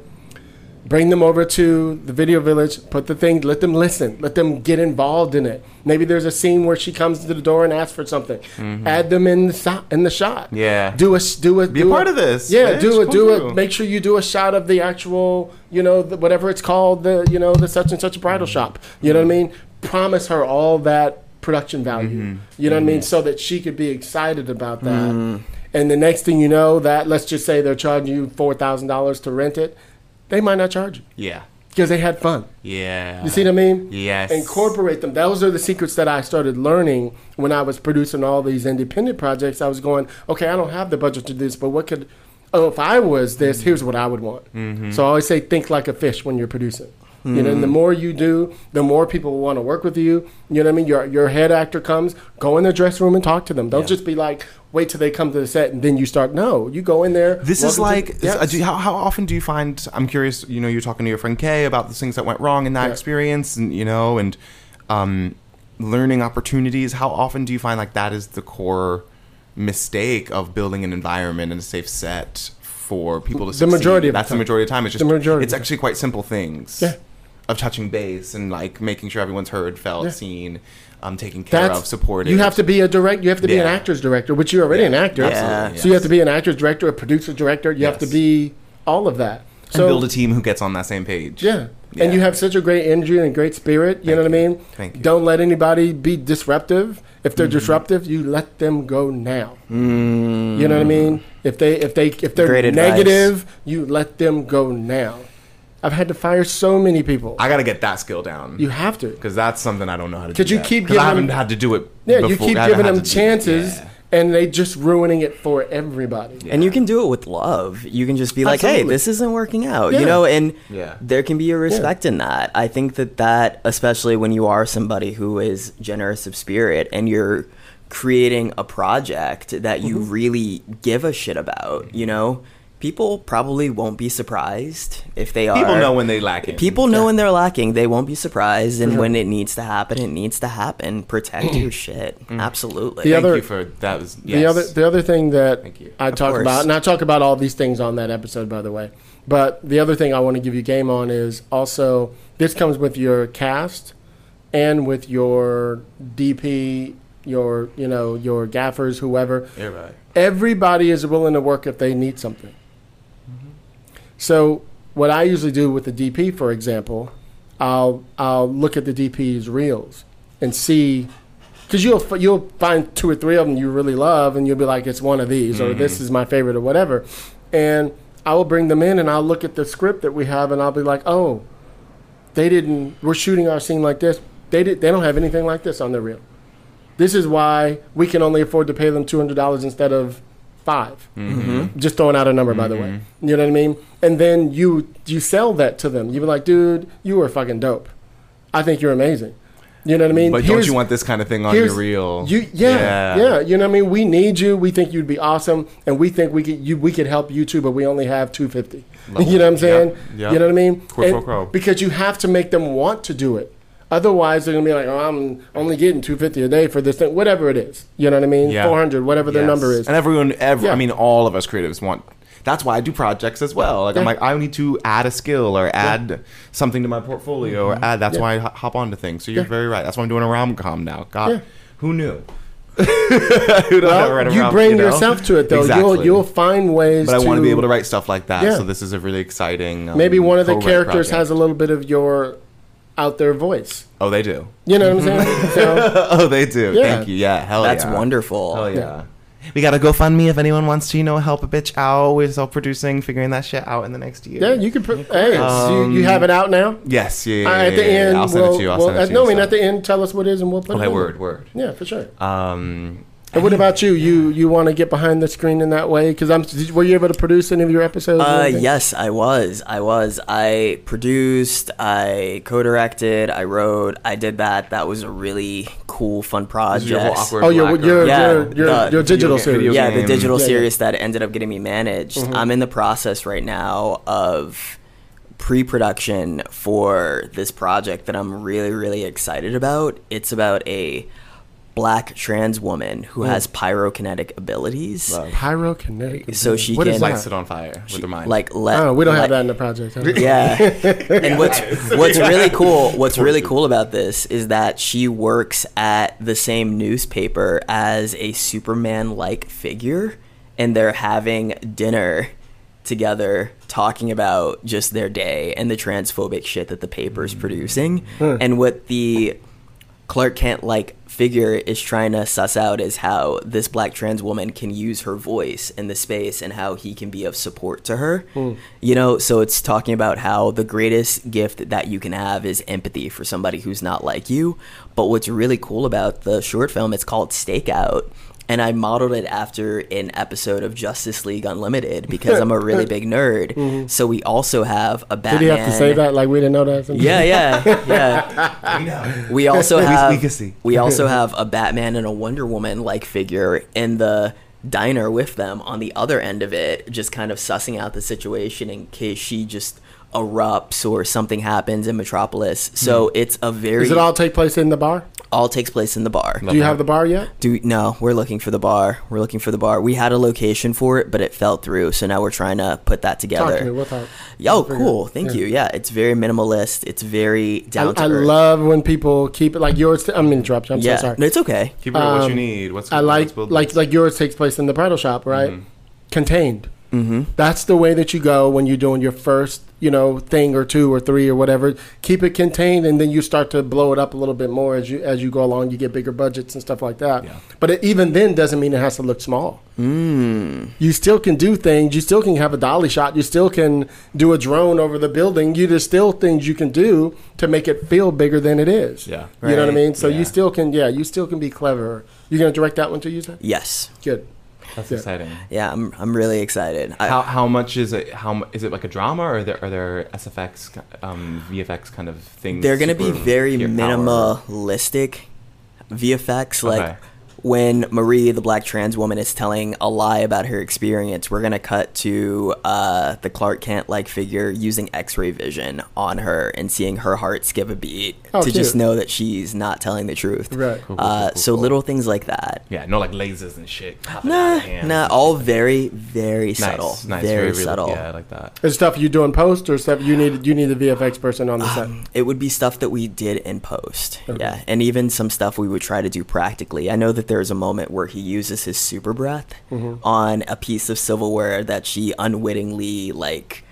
Bring them over to the video village. Put the thing. Let them listen. Let them get involved in it. Maybe there's a scene where she comes to the door and asks for something. Add them in the shot. In the shot. Mm-hmm. Yeah. Do a do a Be a do part of this, Yeah. bitch. Do it. Do it. Make sure you do a shot of the actual. You know the, whatever it's called. The you know the such and such a bridal shop. You know what I mean? Promise her all that production value. Mm-hmm. You know what I mean? So that she could be excited about that. Mm-hmm. And the next thing you know, that let's just say they're charging you four thousand dollars to rent it, they might not charge you Yeah. because they had fun. Yeah. You see what I mean? Yes. Incorporate them. Those are the secrets that I started learning when I was producing all these independent projects. I was going, okay, I don't have the budget to do this, but what could, oh, if I was this, here's what I would want. Mm-hmm. So I always say, think like a fish when you're producing. You know, and the more you do, the more people want to work with you. You know what I mean? Your your head actor comes, go in the dressing room and talk to them. Don't just be like, wait till they come to the set and then you start. No, you go in there. This is like, to- Yes. do how, how often do you find? I'm curious. You know, you're talking to your friend Kay about the things that went wrong in that Yeah. experience, and you know, and um, learning opportunities. How often do you find like that is the core mistake of building an environment and a safe set for people to The succeed? majority of That's the time. majority of the time. It's just The It's actually quite simple things. Yeah. Of touching base and like making sure everyone's heard, felt, Yeah. seen, um, taken care That's of, supported. You have to be a direct. You have to be an actor's director, which you're already Yeah. an actor. Absolutely, So you have to be an actor's director, a producer director. You have to be all of that. and build a team who gets on that same page. yeah. Yeah. and you have such a great energy and great spirit. You know what I mean? Thank you. Don't let anybody be disruptive. If they're Mm-hmm. disruptive, you let them go now. Mm. You know what I mean? If they if they if they're Great advice. negative, you let them go now. I've had to fire so many people. I got to get that skill down. you have to. because that's something I don't know how to do. Could you that. keep 'Cause giving I haven't them- had to do it. Yeah, you keep giving them chances, yeah. and they just ruining it for everybody. And you can do it with love. You can just be like, "Hey, this isn't working out," Yeah. you know, and Yeah. there can be a respect in that. I think that that, especially when you are somebody who is generous of spirit and you're creating a project that you Mm-hmm. really give a shit about, you know, people probably won't be surprised if they are. People know when they lack it. People know when they're lacking. They won't be surprised, and when it needs to happen, it needs to happen. Protect your shit. Mm. Absolutely. The Thank other- you for that. Was yes. The other the other thing that Thank you. I talk course. about, and I talk about all these things on that episode, by the way. But the other thing I want to give you game on is also this comes with your cast and with your DP, your you know your gaffers, whoever. Everybody. Everybody is willing to work if they need something. So what I usually do with the DP, for example, I'll I'll look at the DP's reels and see because you'll you'll find two or three of them you really love, and you'll be like, it's one of these, or this mm-hmm. is my favorite, or whatever. And I will bring them in, and I'll look at the script that we have, and I'll be like, oh, they didn't. We're shooting our scene like this. They did. They don't have anything like this on their reel. This is why we can only afford to pay them two hundred dollars instead of 5 Mm-hmm. Just throwing out a number, by the way. You know what I mean? And then you you sell that to them. You be like, dude, you were fucking dope. I think you're amazing. You know what I mean? But don't you want this kind of thing on your reel? You, yeah, yeah, You know what I mean? We need you. We think you'd be awesome, and we think we could you we could help you too. But we only have two fifty. You know what I'm saying? Yep, yep. You know what I mean? Quid pro And- quo. Because you have to make them want to do it. Otherwise, they're gonna be like, "Oh, I'm only getting two fifty a day for this thing, whatever it is." You know what I mean? Yeah. Four hundred, whatever their number is. And everyone, every, Yeah. I mean, all of us creatives want. That's why I do projects as well. Like I'm like, I need to add a skill or add something to my portfolio or add. That's Yeah. why I hop onto things. So you're Yeah. very right. That's why I'm doing a rom com now. God, Yeah. who knew? who knows write Well, you bring know? yourself to it though. You'll you'll find ways. But I want to to be able to write stuff like that. Yeah. So this is a really exciting. Um, Maybe one of the characters project. has a little bit of your out there voice. Oh, they do. You know what I'm saying? So, oh, they do. Yeah. Thank you. Yeah. Hell That's yeah. wonderful. Hell yeah. We got to GoFundMe if anyone wants to, you know, help a bitch out with self producing, figuring that shit out in the next year. yeah, you can. Put, hey, so you, you Um, have it out now. Yes, yeah, yeah, All right, at the yeah, yeah. end, I'll send we'll, it to you. I'll we'll- send it to no, you. I mean so- at the end, tell us what it is, and we'll put Okay, it. in word, word. Yeah, for sure. Um, And what about you? You you want to get behind the screen in that way? Because I'm. Did, were you able to produce any of your episodes? Uh, yes, I was. I was. I produced, I co-directed, I wrote, I did that. That was a really cool, fun project. your whole awkward Oh, your your. Yeah, your your, the your digital video- series. video yeah, the digital Yeah, yeah. series that ended up getting me managed. Mm-hmm. I'm in the process right now of pre-production for this project that I'm really really excited about. It's about a black trans woman who Mm. has pyrokinetic abilities. Pyrokinetic. So she What is can- that? Lights it on fire with her mind. Like let Oh, we don't have that in the project. huh? Yeah. and what's what's really cool what's really cool about this is that she works at the same newspaper as a Superman like figure and they're having dinner together talking about just their day and the transphobic shit that the paper's producing and what the Clark Kent like figure is trying to suss out is how this black trans woman can use her voice in the space and how he can be of support to her. Hmm. You know, so it's talking about how the greatest gift that you can have is empathy for somebody who's not like you. But what's really cool about the short film, it's called Stakeout. And I modeled it after an episode of Justice League Unlimited because I'm a really big nerd. Mm-hmm. So we also have a Batman. Did Batman. he have to say that like we didn't know that? Yeah, yeah, yeah. We also we have can we also have a Batman and a Wonder Woman like figure in the diner with them on the other end of it, just kind of sussing out the situation in case she just erupts or something happens in Metropolis. So it's a very Does it all take place in the bar? all takes place in the bar. Do you have the bar yet? Do no, we're looking for the bar. We're looking for the bar. We had a location for it, but it fell through. So now we're trying to put that together. Talk to me. We'll talk. Yo, cool. it. Thank Yeah. you. Yeah, it's very minimalist. It's very I, down to I earth. love when people keep it like yours. I'm interrupt you. I'm yeah, so sorry. no, it's okay. Keep it what um, you need. What's I let's like build like like yours takes place in the bridal shop, right? Mm-hmm. Contained. Mm-hmm. That's the way that you go when you're doing your first, you know, thing or two or three or whatever. Keep it contained, and then you start to blow it up a little bit more as you as you go along. You get bigger budgets and stuff like that. Yeah. But it, even then, doesn't mean it has to look small. Mm. You still can do things. You still can have a dolly shot. You still can do a drone over the building. You there's still things you can do to make it feel bigger than it is. Yeah. You know what I mean? So Yeah. you still can, yeah, you still can be clever. You're gonna direct that one to you said? Yes. Good. That's Yeah. exciting. Yeah, I'm I'm really excited. I, How how much is it? How mu- is it like a drama, or are there are there SFX, um, VFX kind of things? they're gonna be very here- minimalistic VFX. Like Okay. when Marie, the black trans woman, is telling a lie about her experience, we're gonna cut to uh, the Clark Kent like figure using X-ray vision on her and seeing her heart skip a beat Oh, to just know that she's not telling the truth. Right. Cool, cool, uh, cool, so cool. little things like that. Yeah, no like lasers and shit. popping Nah, out of hands nah, all very, very nice, subtle. nice, very, really- subtle. Yeah, I like that. Is stuff you do in post or stuff you need you need the VFX person on the set? It would be stuff that we did in post. Yeah. And even some stuff we would try to do practically. I know that there's a moment where he uses his super breath on a piece of silverware that she unwittingly like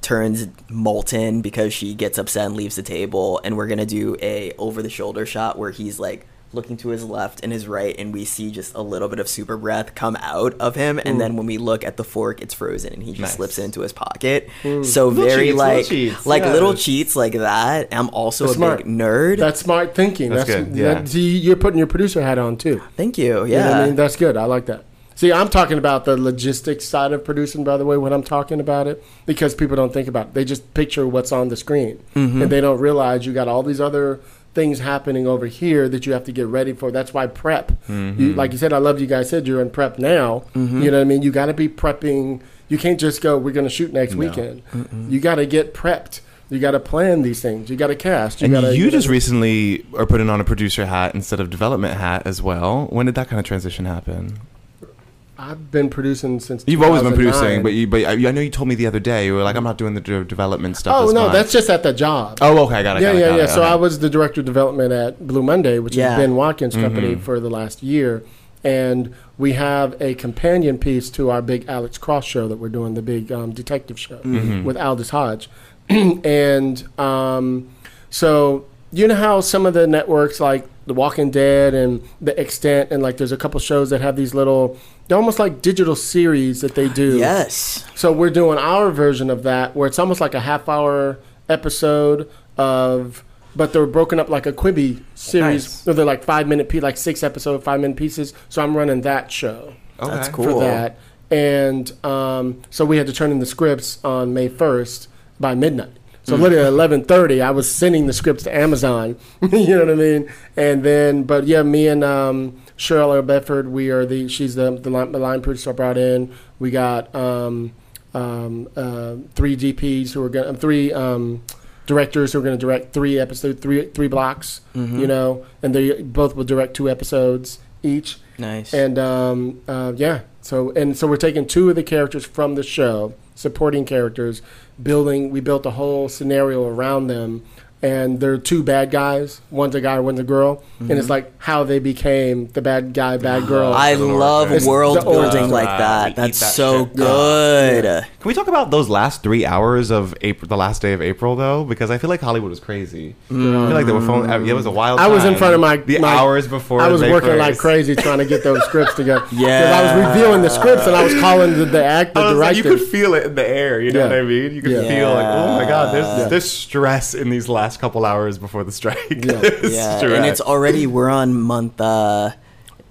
turns molten because she gets upset and leaves the table and we're going to do a over the shoulder shot where he's like looking to his left and his right and we see just a little bit of super breath come out of him and then when we look at the fork it's frozen and he just Nice. slips it into his pocket so very cheats, little like cheats, like yeah. little cheats like that i'm also That's a smart. big nerd That's smart thinking. That's That's, good, yeah. that- see, you're putting your producer hat on too. thank you You know yeah I mean? That's good. I like that. See, I'm talking about the logistics side of producing, by the way, when I'm talking about it, because people don't think about it. They just picture what's on the screen. Mm-hmm. And they don't realize you got all these other things happening over here that you have to get ready for. That's why prep. Mm-hmm. You, like you said, I love you guys said you're in prep now. You know what I mean? You got to be prepping. You can't just go, we're going to shoot next weekend. You got to get prepped. You got to plan these things. You got to cast. You And gotta, you just gotta- recently are putting on a producer hat instead of development hat as well. When did that kind of transition happen? I've been producing since. You've always been producing, but you, but I, I know you told me the other day you were like, I'm not doing the de- development stuff. Oh it's no, fine." that's just at the job. Oh, okay, I got it. yeah, got yeah, got yeah. it, So okay. I was the director of development at Blue Monday, which Yeah. is Ben Watkins' Mm-hmm. company for the last year, and we have a companion piece to our big Alex Cross show that we're doing, the big um, detective show Mm-hmm. with Aldis Hodge, and um, so you know how some of the networks like The Walking Dead and The Expanse, and like there's a couple shows that have these little. They're almost like digital series that they do. yes So we're doing our version of that, where it's almost like a half hour episode of, but they're broken up like a Quibi series. Nice. So they're like five minute, pe- like six episode, five minute pieces. So I'm running that show Okay. that's cool. for that, and um, so we had to turn in the scripts on May first by midnight. So Mm. literally at eleven thirty, I was sending the scripts to Amazon. you know what I mean? And then, but yeah, me and um, Cheryl Bedford, we are the she's the the line, the line producer I brought in. We got um, um, uh, three DPs who are going to three um, directors who are going to direct three episodes, three three blocks. Mm-hmm. You know, and they both will direct two episodes each. Nice. And um, uh, yeah, so and so we're taking two of the characters from the show, supporting characters, building. We built a whole scenario around them, and they're two bad guys. One's a guy, one's a girl, and it's like how they became the bad guy, bad girl. Mm-hmm. I love It's world the origin. building like that. That's that so shit. good. Can we talk about those last three hours of April, the last day of April, though? Because I feel like Hollywood was crazy. I feel like they were phone. It was a wild. I was in front of my the my- hours before. I was May working 1st. like crazy trying to get those scripts together. Yeah. I was reviewing the scripts and I was calling the, the actor, I was like, you could feel it in the air. You know Yeah. what I mean? You could Yeah. feel like, oh my god, there's Yeah. there's stress in these last couple hours before the strike. Yeah. Yeah, and it's already we're on month uh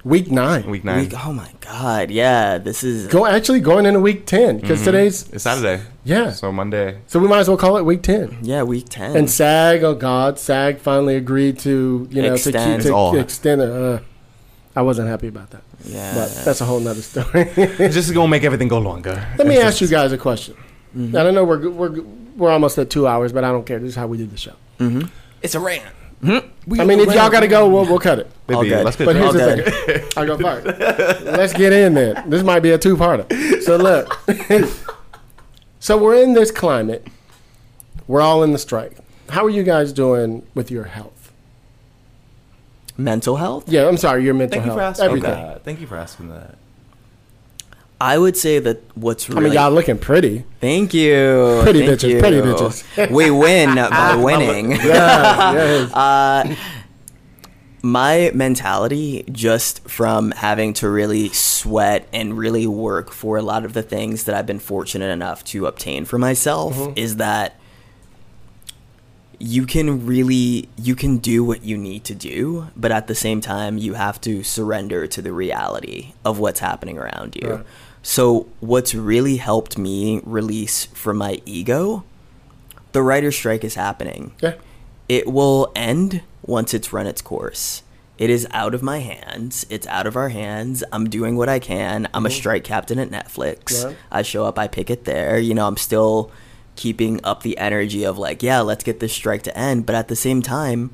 week nine. week nine. week. Oh my god, yeah, this is Go actually going into week ten because today's Mm-hmm. It's Saturday. yeah. So Monday. So we might as well call it week ten. yeah week ten. And SAG, oh God, SAG finally agreed to you know Extend. to keep It's all- to extend it. Uh, I wasn't happy about that, yeah, but that's a whole nother story. It's just gonna make everything go longer. Let me It's ask you guys a question. Mm-hmm. I don't know we're we're we're almost at two hours, but I don't care. This is how we do the show. It's a rant. Hmm? I mean, if y'all got to go, we'll, we'll cut it. All Baby, good. Let's But here's All the thing. I go first. Let's get in there. This might be a two-parter. So look. so we're in this climate. We're all in the strike. How are you guys doing with your health? mental health. Yeah, I'm sorry, your mental Thank you health. for asking everything. that. Thank you for asking that. I would say that what's really. I mean, y'all looking pretty. thank you, Pretty thank bitches, you. pretty bitches. we win by winning. Yeah, yes. Uh, my mentality just from having to really sweat and really work for a lot of the things that I've been fortunate enough to obtain for myself Mm-hmm. is that you can really you can do what you need to do but at the same time you have to surrender to the reality of what's happening around you Right. So what's really helped me release from my ego the writer's strike is happening yeah. it will end once it's run its course. It is out of my hands. It's out of our hands. I'm doing what I can. I'm a mm-hmm. strike captain at Netflix. Right. I show up, I pick it there. You know, I'm still keeping up the energy of like, yeah, let's get this strike to end. But at the same time,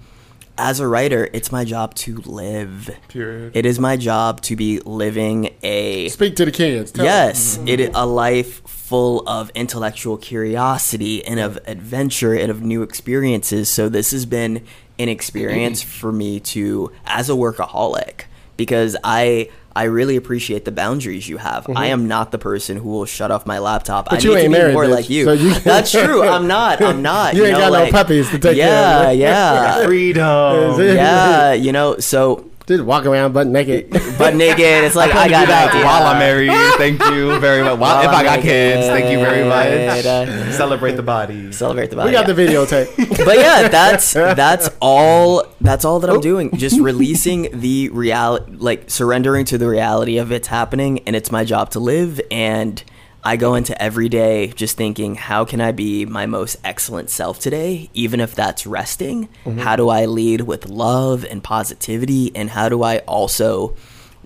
as a writer, it's my job to live. Period. It is my job to be living a Speak to the kids. Yes, it is a life full of intellectual curiosity and of adventure and of new experiences. So this has been an experience for me to as a workaholic because I I really appreciate the boundaries you have. I am not the person who will shut off my laptop. Mm-hmm. But I you need ain't to be married, more bitch, like you. so you- That's true. I'm not. I'm not. You ain't know, got no puppies to take care of. yeah. Yeah, Freedom. yeah. You know, so Just walk around butt naked. but naked. It's like I, I got do that idea. while I'm married. Thank you very much. While, if I I'm got kids, thank you very much. uh, Celebrate the body. Celebrate the body. we got yeah. the videotape. but yeah, that's that's all that's all that I'm doing. Just releasing the reality, like surrendering to the reality of it's happening, and it's my job to live. And I go into every day just thinking, how can I be my most excellent self today, even if that's resting? Mm-hmm. How do I lead with love and positivity, and how do I also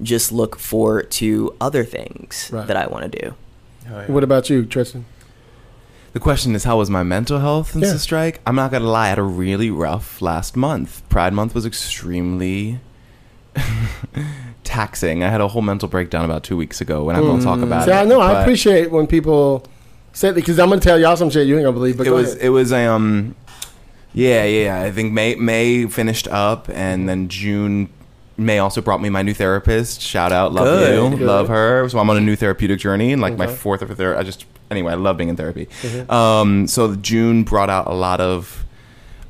just look forward to other things Right. that I want to do? what about you, Tristan? The question is, how was my mental health since Yeah. the strike? I'm not gonna lie, I had a really rough last month. Pride Month was extremely taxing. I had a whole mental breakdown about two weeks ago, and I'm going to talk about Mm. See, it. I know. I but appreciate when people say because I'm gonna tell y'all some shit you ain't gonna believe. But it go was ahead. it was um yeah yeah I think May May finished up and then June May also brought me my new therapist. Shout out, love Good. you, Good. love her. So I'm on a new therapeutic journey, and like my Okay. fourth or third. I just anyway, I love being in therapy. Mm-hmm. Um, so June brought out a lot of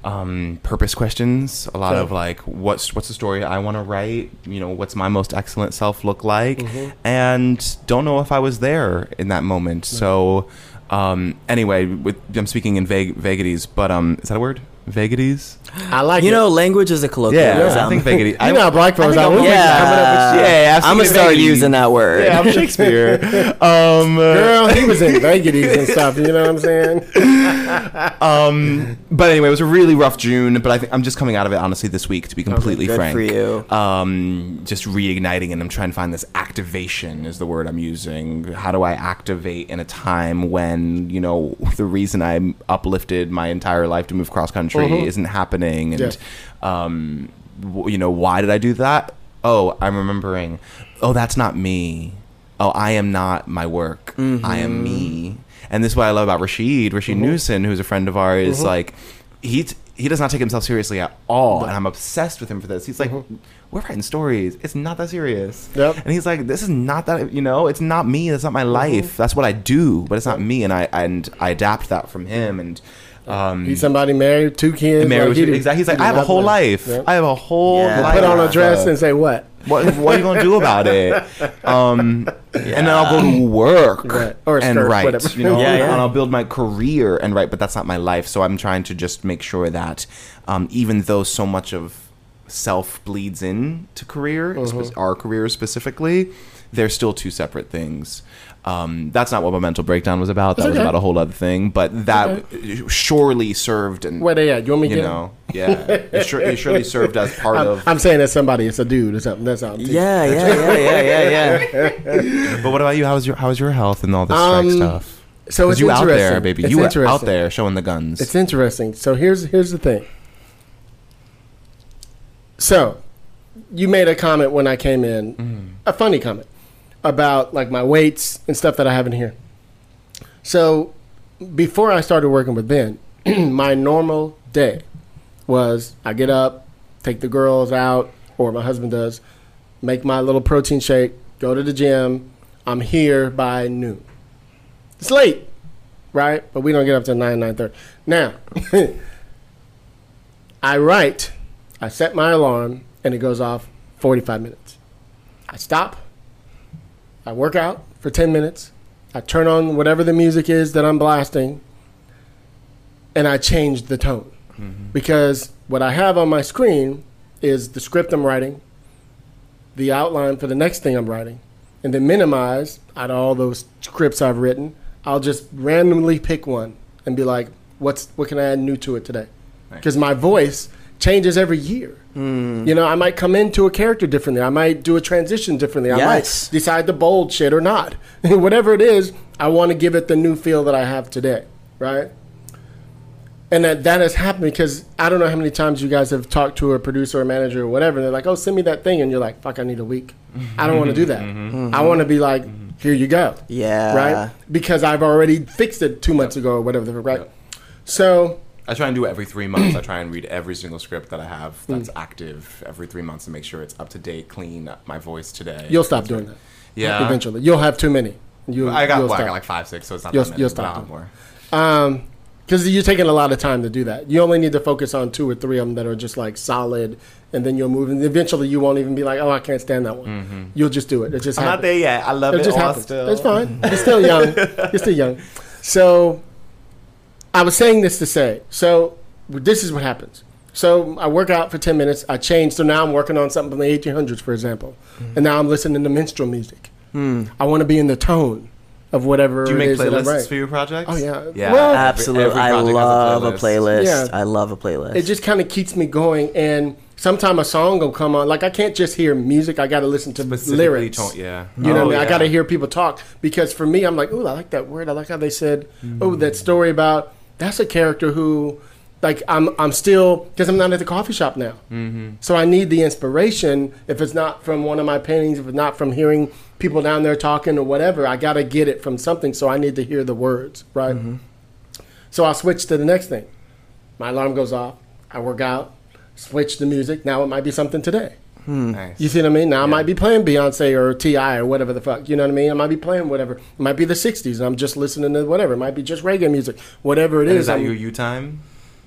um, purpose questions, a lot Okay. of like what's what's the story I want to write. You know, what's my most excellent self look like, Mm-hmm. and don't know if I was there in that moment. So um, anyway, with I'm speaking in vague vagaries, but um, is that a word? Vegaties. I like You it. know, language is a colloquial. Yeah, colloquialism. I think Vegaties. you know how black folks think are. I'm- We yeah. coming up with shit. yeah, I've I'm gonna start Vegaties. using that word. Yeah, I'm Shakespeare. um, uh, Girl, he was in Vegaties and stuff. You know what I'm saying? Um, but anyway, it was a really rough June. But I think I'm just coming out of it honestly this week, to be completely good frank. for you. Um, just reigniting, and I'm trying to find this activation is the word I'm using. How do I activate in a time when you know the reason I uplifted my entire life to move cross country Uh-huh. isn't happening, and Yeah. um, w- you know why did I do that? Oh, I'm remembering. Oh, that's not me. Oh, I am not my work. I am mm-hmm. me. And this is what I love about Rasheed, Rasheed mm-hmm. Newson, who's a friend of ours. Is mm-hmm. like, he t- he does not take himself seriously at all, and I'm obsessed with him for this. He's like, we're writing stories. It's not that serious. Yep. And he's like, this is not that. You know, it's not me. That's not my life. That's what I do, but it's not me. And I and I adapt that from him. And um, He's somebody married, two kids. married like, he Exactly. He's like, I have a whole life. Yeah. I have a whole Yeah. life. Put on a dress and say what? What, what are you going to do about it? Um, And then I'll go to work Right. Or and skirt, write. whatever. You know, Yeah, yeah. and I'll build my career and write. But that's not my life. So I'm trying to just make sure that um, even though so much of self bleeds into career, Mm-hmm. our career specifically, they're still two separate things. Um, that's not what my mental breakdown was about. That was about a whole other thing. But that surely served and Where they at? You want me to you know, yeah, it, sure, it surely served as part I'm, of. I'm saying that somebody, it's a dude or something. That's all. Yeah, yeah, yeah, yeah, yeah, yeah. But what about you? How's your how's your health and all this strike Um, stuff? So 'Cause it's you out there, baby. It's you out there showing the guns. It's interesting. So here's here's the thing. So, you made a comment when I came in, Mm-hmm. a funny comment about like my weights and stuff that I have in here. So, before I started working with Ben, my normal day was I get up, take the girls out, or my husband does, make my little protein shake, go to the gym. I'm here by noon. It's late, right? But we don't get up till nine nine thirty. Now, I write. I set my alarm, and it goes off forty five minutes. I stop. I work out for ten minutes. I turn on whatever the music is that I'm blasting, and I change the tone mm-hmm. because what I have on my screen is the script I'm writing, the outline for the next thing I'm writing, and then minimize out of all those scripts I've written. I'll just randomly pick one and be like, "What's what can I add new to it today?" Because my voice changes every year. Mm. You know, I might come into a character differently. I might do a transition differently. I Yes. might decide to bold shit or not. Whatever it is, I want to give it the new feel that I have today, right? And that, that has happened because I don't know how many times you guys have talked to a producer or manager or whatever. And they're like, oh, send me that thing. And you're like, fuck, I need a week. I don't want to do that. Mm-hmm. Mm-hmm. I want to be like, here you go. Yeah. Right? Because I've already fixed it two months ago or whatever, right? Yep. So, I try and do it every three months. I try and read every single script that I have Hmm. that's active every three months to make sure it's up to date, clean. My voice today. you'll stop doing that. Yeah. Eventually. You'll have too many. You, I got you'll well, I got like five, six, so it's not You'll- that many. you'll stop doing more. Um, because you're taking a lot of time to do that. You only need to focus on two or three of them that are just like solid, and then you'll move. And eventually, you won't even be like, "Oh, I can't stand that one." You'll just do it. It just Mm-hmm. I'm not there yet. I love It it. just happens. still. It's fine. You're still young. You're still young. So, I was saying this to say. So, this is what happens. So I work out for ten minutes. I change. So now I'm working on something from the 1800s, for example, Mm-hmm. and now I'm listening to minstrel music. I want to be in the tone of whatever Do you make is playlists for your projects? Oh, yeah. Yeah. Well- Absolutely. every I project has love a playlist. Yeah. I love a playlist. it just kind of keeps me going and sometimes a song will come on like i can't just hear music i gotta listen to Specifically lyrics tone- yeah. you know Oh, what i mean i gotta hear people talk because for me i'm like oh i like that word i like how they said oh that story about that's a character who like i'm i'm still because i'm not at the coffee shop now mm-hmm. so i need the inspiration if it's not from one of my paintings if it's not from hearing people down there talking or whatever i gotta get it from something so i need to hear the words right so i'll switch to the next thing my alarm goes off. I work out, switch the music. Now it might be something today. Nice. You see what I mean? Now I might be playing Beyonce or Ti or whatever the fuck. You know what I mean? I might be playing whatever. It might be the '60s, and I'm just listening to whatever. It might be just reggae music, whatever it And is. is that I'm- your you time?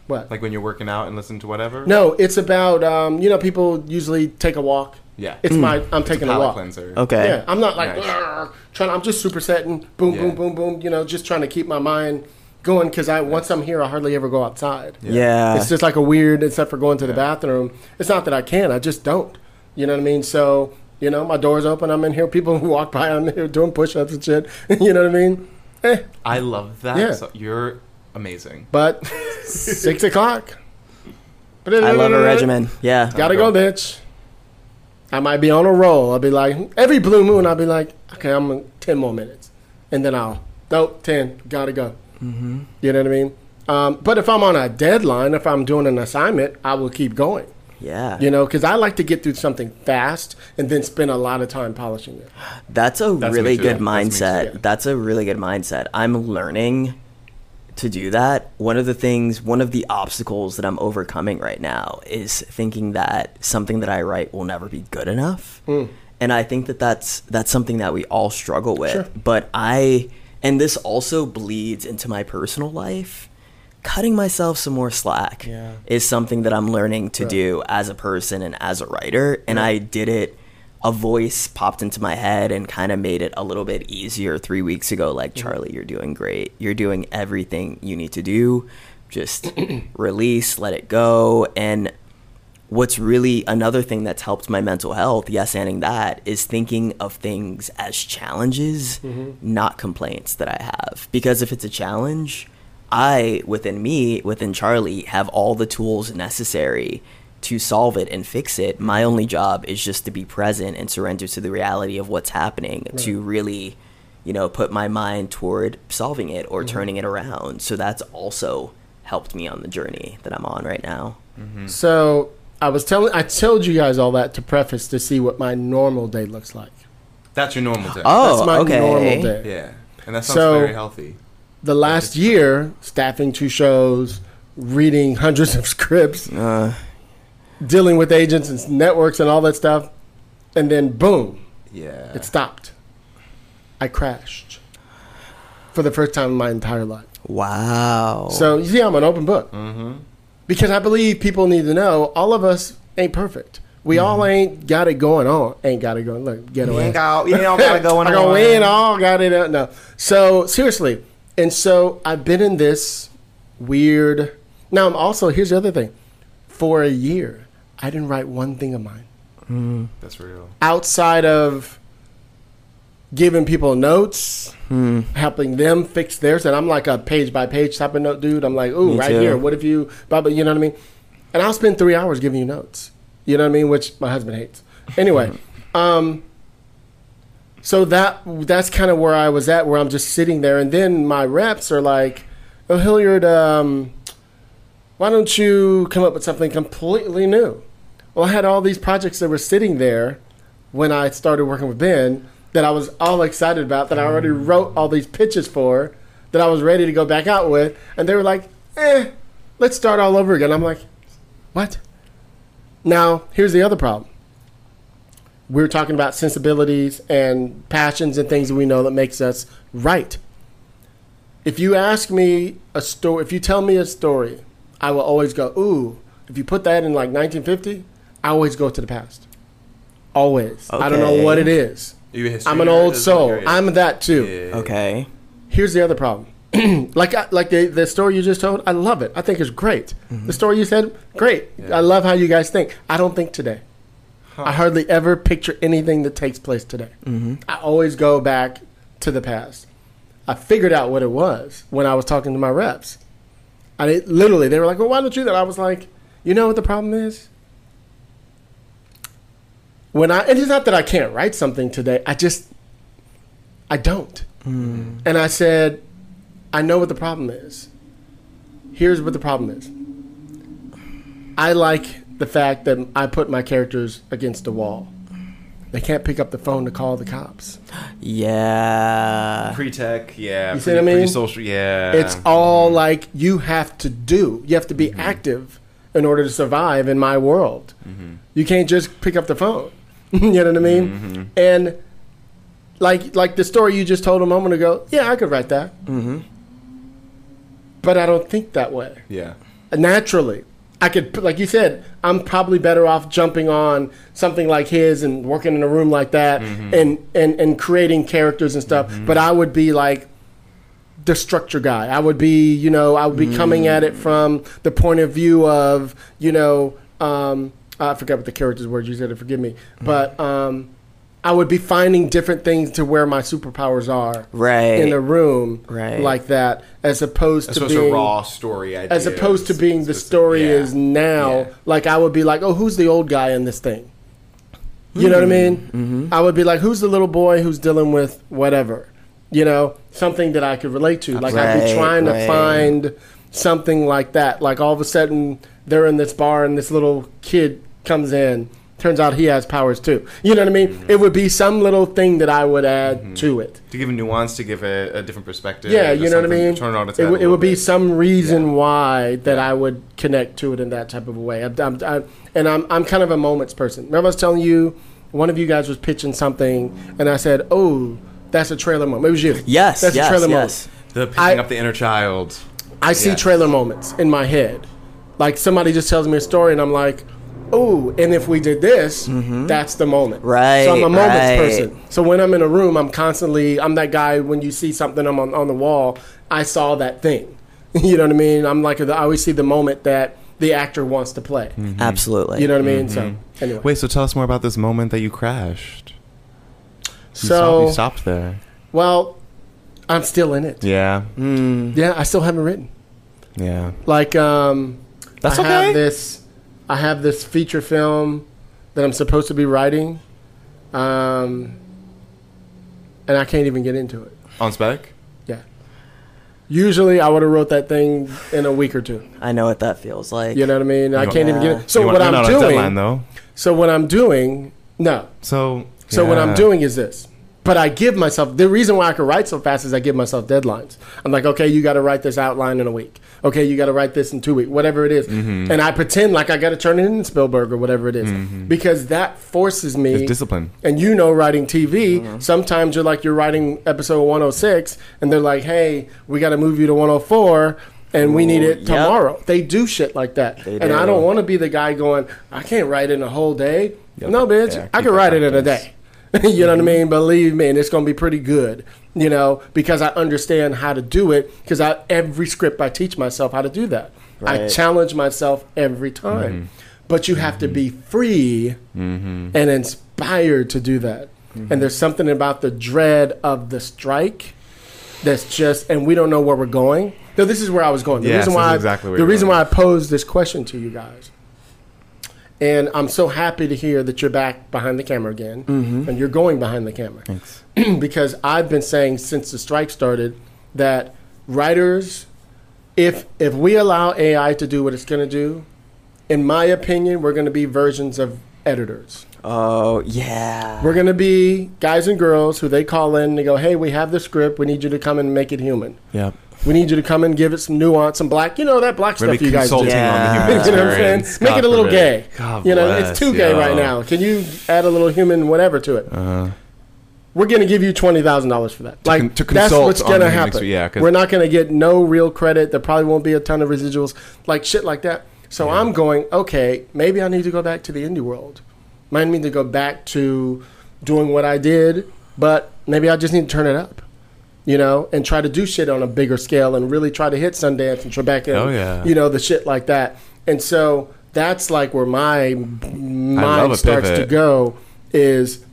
what? Like when you're working out and listen to whatever? no, it's about um, you know people usually take a walk. Yeah. It's my I'm taking a Palate walk. cleanser. okay. Yeah, I'm not like Nice. Trying. I'm just supersetting, boom, Yeah. boom, boom, boom. You know, just trying to keep my mind going because I once I'm here, I hardly ever go outside. Yeah. It's just like a weird, except for going to the bathroom. It's not that I can't. I just don't. You know what I mean? So, you know, my door's open, I'm in here, people who walk by, I'm here doing push ups and shit. you know what I mean? Eh, I love that. Yeah. So you're amazing. but six o'clock. I love a regimen. Yeah. Gotta go, bitch. I might be on a roll. I'll be like, every blue moon, I'll be like, okay, I'm in 10 more minutes. And then I'll, nope, 10, gotta go. Mm-hmm. You know what I mean? Um, but if I'm on a deadline, if I'm doing an assignment, I will keep going. Yeah. You know, because I like to get through something fast and then spend a lot of time polishing it. That's a That's really me too. good That's mindset. Yeah. That's a really good mindset. I'm learning to do that. One of the things, one of the obstacles that I'm overcoming right now is thinking that something that I write will never be good enough. Mm. And I think that that's that's something that we all struggle with. Sure. But I and this also bleeds into my personal life. Cutting myself some more slack Yeah. is something that I'm learning to Right. do as a person and as a writer. And I did it a voice popped into my head and kind of made it a little bit easier three weeks ago. Like, mm-hmm. Charlie, you're doing great. You're doing everything you need to do. Just release, let it go. And what's really another thing that's helped my mental health, yes, anding that, is thinking of things as challenges, mm-hmm. not complaints that I have. Because if it's a challenge, I, within me, within Charlie, have all the tools necessary to solve it and fix it. My only job is just to be present and surrender to the reality of what's happening to really, you know, put my mind toward solving it or mm-hmm. turning it around. So that's also helped me on the journey that I'm on right now. Mm-hmm. So I was telling, I told you guys all that to preface to see what my normal day looks like. That's your normal day. Oh, That's my okay. normal day. Yeah. And that sounds So- very healthy. The last year, staffing two shows, reading hundreds of scripts, Uh, dealing with agents and networks and all that stuff, and then boom, Yeah. it stopped. I crashed for the first time in my entire life. wow. So you see, I'm an open book mm-hmm. because I believe people need to know all of us ain't perfect. We all ain't got it going on. Ain't got it going. Look, get away. You ain't got, you don't gotta go in I go in all got it. No. So seriously, and so I've been in this weird. Now I'm also here's the other thing. For a year, I didn't write one thing of mine That's real. outside of giving people notes, Hmm. helping them fix theirs. And I'm like a page by page type of note dude. I'm like, ooh, Me right too. here. What if you, blah, blah, you know what I mean? And I'll spend three hours giving you notes. You know what I mean? Which my husband hates. Anyway, um, so that that's kind of where I was at, where I'm just sitting there, and then my reps are like, "Oh, Hilliard, um, why don't you come up with something completely new?" Well, I had all these projects that were sitting there when I started working with Ben that I was all excited about, that I already wrote all these pitches for, that I was ready to go back out with, and they were like, "Eh, let's start all over again." I'm like, "What?" Now, here's the other problem we're talking about sensibilities and passions and things that we know that makes us right. If you ask me a story, if you tell me a story, I will always go, ooh, if you put that in like 1950, I always go to the past. Always. Okay. I don't know what it is. You a history I'm an old soul. I'm that too. Yeah. okay. Here's the other problem. like like the, the story you just told, I love it. I think it's great. The mm-hmm. story you said, great. I love how you guys think. I don't think today. I hardly ever picture anything that takes place today. Mm-hmm. I always go back to the past. I figured out what it was when I was talking to my reps. I did- literally, they were like, "Well, why don't you?" That I was like, "You know what the problem is? When I, and it's not that I can't write something today. I just, I don't." Mm. And I said, I know what the problem is. Here's what the problem is. I like the fact that I put my characters against a wall. They can't pick up the phone to call the cops. Yeah. Pre-tech, yeah. You see what I mean? Pre-social, yeah. It's all like you have to do. You have to be mm-hmm. active in order to survive in my world. Mm-hmm. You can't just pick up the phone. you know what I mean? Mm-hmm. And like like the story you just told a moment ago, yeah, I could write that. Mm-hmm. But I don't think that way. yeah. naturally. I could, like you said, I'm probably better off jumping on something like his and working in a room like that and, and, and creating characters and stuff. But I would be like the structure guy. I would be, you know, I would be coming at it from the point of view of, you know, um, I forgot what the character's word you said. Forgive me, but um, I would be finding different things to where my superpowers are, Right. in a room, Right. like that, as opposed As to opposed being to raw story ideas. as opposed to being the specific- story yeah. is now. Yeah. Like I would be like, oh, who's the old guy in this thing? You know what I mean? Mm-hmm. I would be like, who's the little boy who's dealing with whatever? You know, something that I could relate to. Like I'd be Right, trying to find something like that. Like all of a sudden they're in this bar and this little kid comes in. Turns out he has powers too. You know what I mean? Mm-hmm. It would be some little thing that I would add to it. to give a nuance, to give a, a different perspective. Yeah, you know what I mean. Turn it on its head. a would- it little would be some reason why that I would connect to it in that type of a way. I'm, I'm, I, and I'm I'm kind of a moments person. Remember, I was telling you, one of you guys was pitching something, and I said, "Oh, that's a trailer moment." It was you. Yes, that's yes, a trailer yes. the picking I- up the inner child. I see Yes. trailer moments in my head, like somebody just tells me a story, and I'm like. Oh, and if we did this, mm-hmm. that's the moment. Right, So I'm a moments right. person. So when I'm in a room, I'm constantly I'm that guy when you see something I'm on, on the wall, I saw that thing. you know what I mean? I'm like I always see the moment that the actor wants to play. Mm-hmm. Absolutely. You know what I mean? So mm-hmm. anyway. Wait, so tell us more about this moment that you crashed. You so stopped, you stopped there. well, I'm still in it. Yeah, mm. Yeah, I still haven't written. yeah. Like um That's I okay. have this I have this feature film that I'm supposed to be writing. Um and I can't even get into it. On spec? Yeah. Usually I would have wrote that thing in a week or two. I know what that feels like. You know what I mean? I can't even get it. So You what want- I'm not on doing deadline though. So what I'm doing no. So So what I'm doing is this. But I give myself the reason why I can write so fast is I give myself deadlines. I'm like, okay, you got to write this outline in a week. Okay, you got to write this in two weeks, whatever it is. Mm-hmm. And I pretend like I got to turn it in Spielberg or whatever it is, because that forces me. It's discipline. And you know, writing TV, Uh-huh. sometimes you're like you're writing episode 106, and they're like, hey, we got to move you to 104. And we need it Yep. tomorrow. They do shit like that, They and I do. don't want to be the guy going. I can't write in a whole day. No, bitch, Yeah, I keep can write it in a practice. day. you know what I mm-hmm. mean? Believe me, and it's going to be pretty good. You know, because I understand how to do it. Because I every script I teach myself how to do that. I challenge myself every time. Mm-hmm. But you have to mm-hmm. be free and inspired to do that. And there's something about the dread of the strike that's just, and we don't know where we're going. No, this is where I was going. The Yes, reason why exactly where the reason going. why I posed this question to you guys and I'm so happy to hear that you're back behind the camera again, mm-hmm. and you're going behind the camera. Thanks. because I've been saying since the strike started that writers, if if we allow AI to do what it's going to do, in my opinion, we're going to be versions of editors. Oh yeah. We're going to be guys and girls who they call in and they go, "Hey, we have the script. We need you to come and make it human. Yep. We need you to come and give it some nuance, some black, you know, that black We're stuff you guys do." on the Yeah. human you know what I'm saying? experience. Make it a little gay. God you know, bless, it's too gay yo. right now. Can you add a little human whatever to it? Uh-huh. We're gonna give you twenty thousand dollars for that. Like con- to that's what's gonna the human happen. yeah, We're not gonna get no real credit. There probably won't be a ton of residuals, like shit like that. So I'm going. Okay, maybe I need to go back to the indie world. Might need to go back to doing what I did, but maybe I just need to turn it up. You know, and try to do shit on a bigger scale and really try to hit Sundance and Tribeca. and, Oh, yeah. You know the shit like that. And so that's like where my mind a starts to go. Is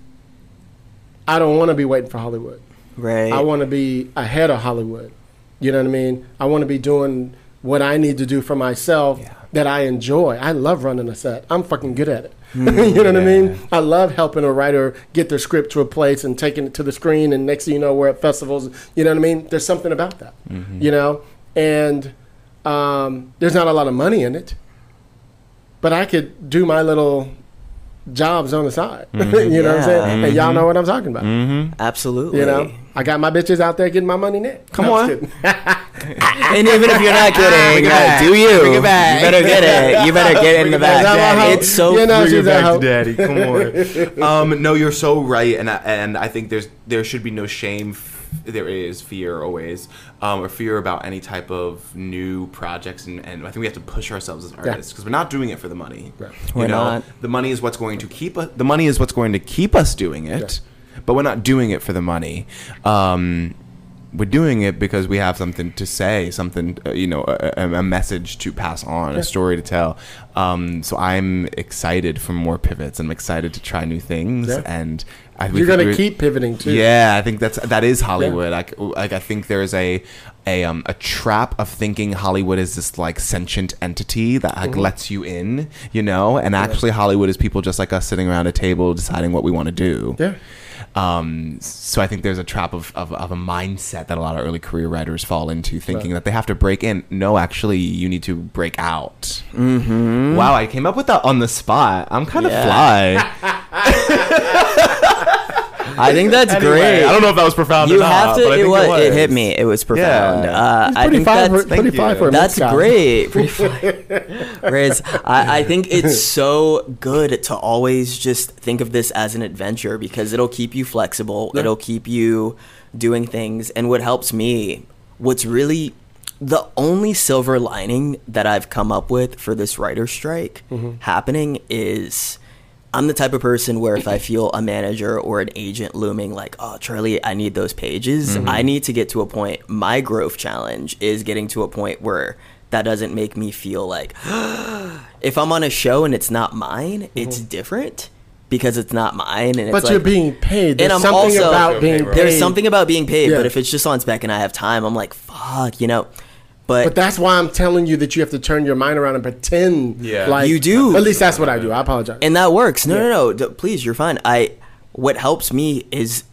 I don't want to be waiting for Hollywood. Right. I want to be ahead of Hollywood. You know what I mean? I want to be doing what I need to do for myself that I enjoy. I love running a set. I'm fucking good at it. you know what I mean? I love helping a writer get their script to a place and taking it to the screen. And next thing you know, we're at festivals. You know what I mean? There's something about that. Mm-hmm. You know, and um, there's not a lot of money in it, but I could do my little jobs on the side. Mm-hmm. you know what I'm Yeah. saying? And y'all know mm-hmm. what I'm talking about. Absolutely. You know, I got my bitches out there getting my money now. Come No, on. I'm just kidding. And even if you're not kidding, it back. do you? Bring it back. You better get it. You better get it in the back, back. Daddy. It's so You know, Bring she's it a back to daddy. Come on. um, no, you're so right, and I, and I think there's there should be no shame. There is fear always, um, or fear about any type of new projects, and, and I think we have to push ourselves as artists because we're not doing it for the money. You We're know, not. The money is what's going to keep us. The money is what's going to keep us doing it, but we're not doing it for the money. Um, we're doing it because we have something to say, something uh, you know, a, a message to pass on, a story to tell. Um, so I'm excited for more pivots. I'm excited to try new things, Yeah. and I, You're gonna keep pivoting too. Yeah, I think that's that is Hollywood. Like, like I think there's a a um a trap of thinking Hollywood is this like sentient entity that like lets you in, you know, and actually Hollywood is people just like us sitting around a table deciding what we want to do. Yeah. Um, so I think there's a trap of, of, of a mindset that a lot of early career writers fall into, thinking that they have to break in. No, actually, you need to break out. Mm-hmm. Wow, I came up with that on the spot. I'm kind of Yeah. fly. I think that's Anyway, great. I don't know if that was profound. you or not, have to. but I It think was, it hit me. It was profound. Yeah. Uh, I Pretty think fine that's pretty thank fine you. for a That's great. Pretty fun. Riz, I, I think it's so good to always just think of this as an adventure because it'll keep you flexible. It'll keep you doing things. And what helps me, what's really the only silver lining that I've come up with for this writer strike happening is I'm the type of person where if I feel a manager or an agent looming like, oh, Charlie, I need those pages, mm-hmm. I need to get to a point. My growth challenge is getting to a point where that doesn't make me feel like, if I'm on a show and it's not mine, mm-hmm. it's different because it's not mine. And But like, you're being paid. There's and I'm something also about being paid. there's something about being paid, Yeah. but if it's just on spec and I have time, I'm like, fuck, you know. But, But that's why I'm telling you that you have to turn your mind around and pretend Yeah. like You do. At least that's what I do. I apologize. and that works. No, no, no. Please, you're fine. I what helps me is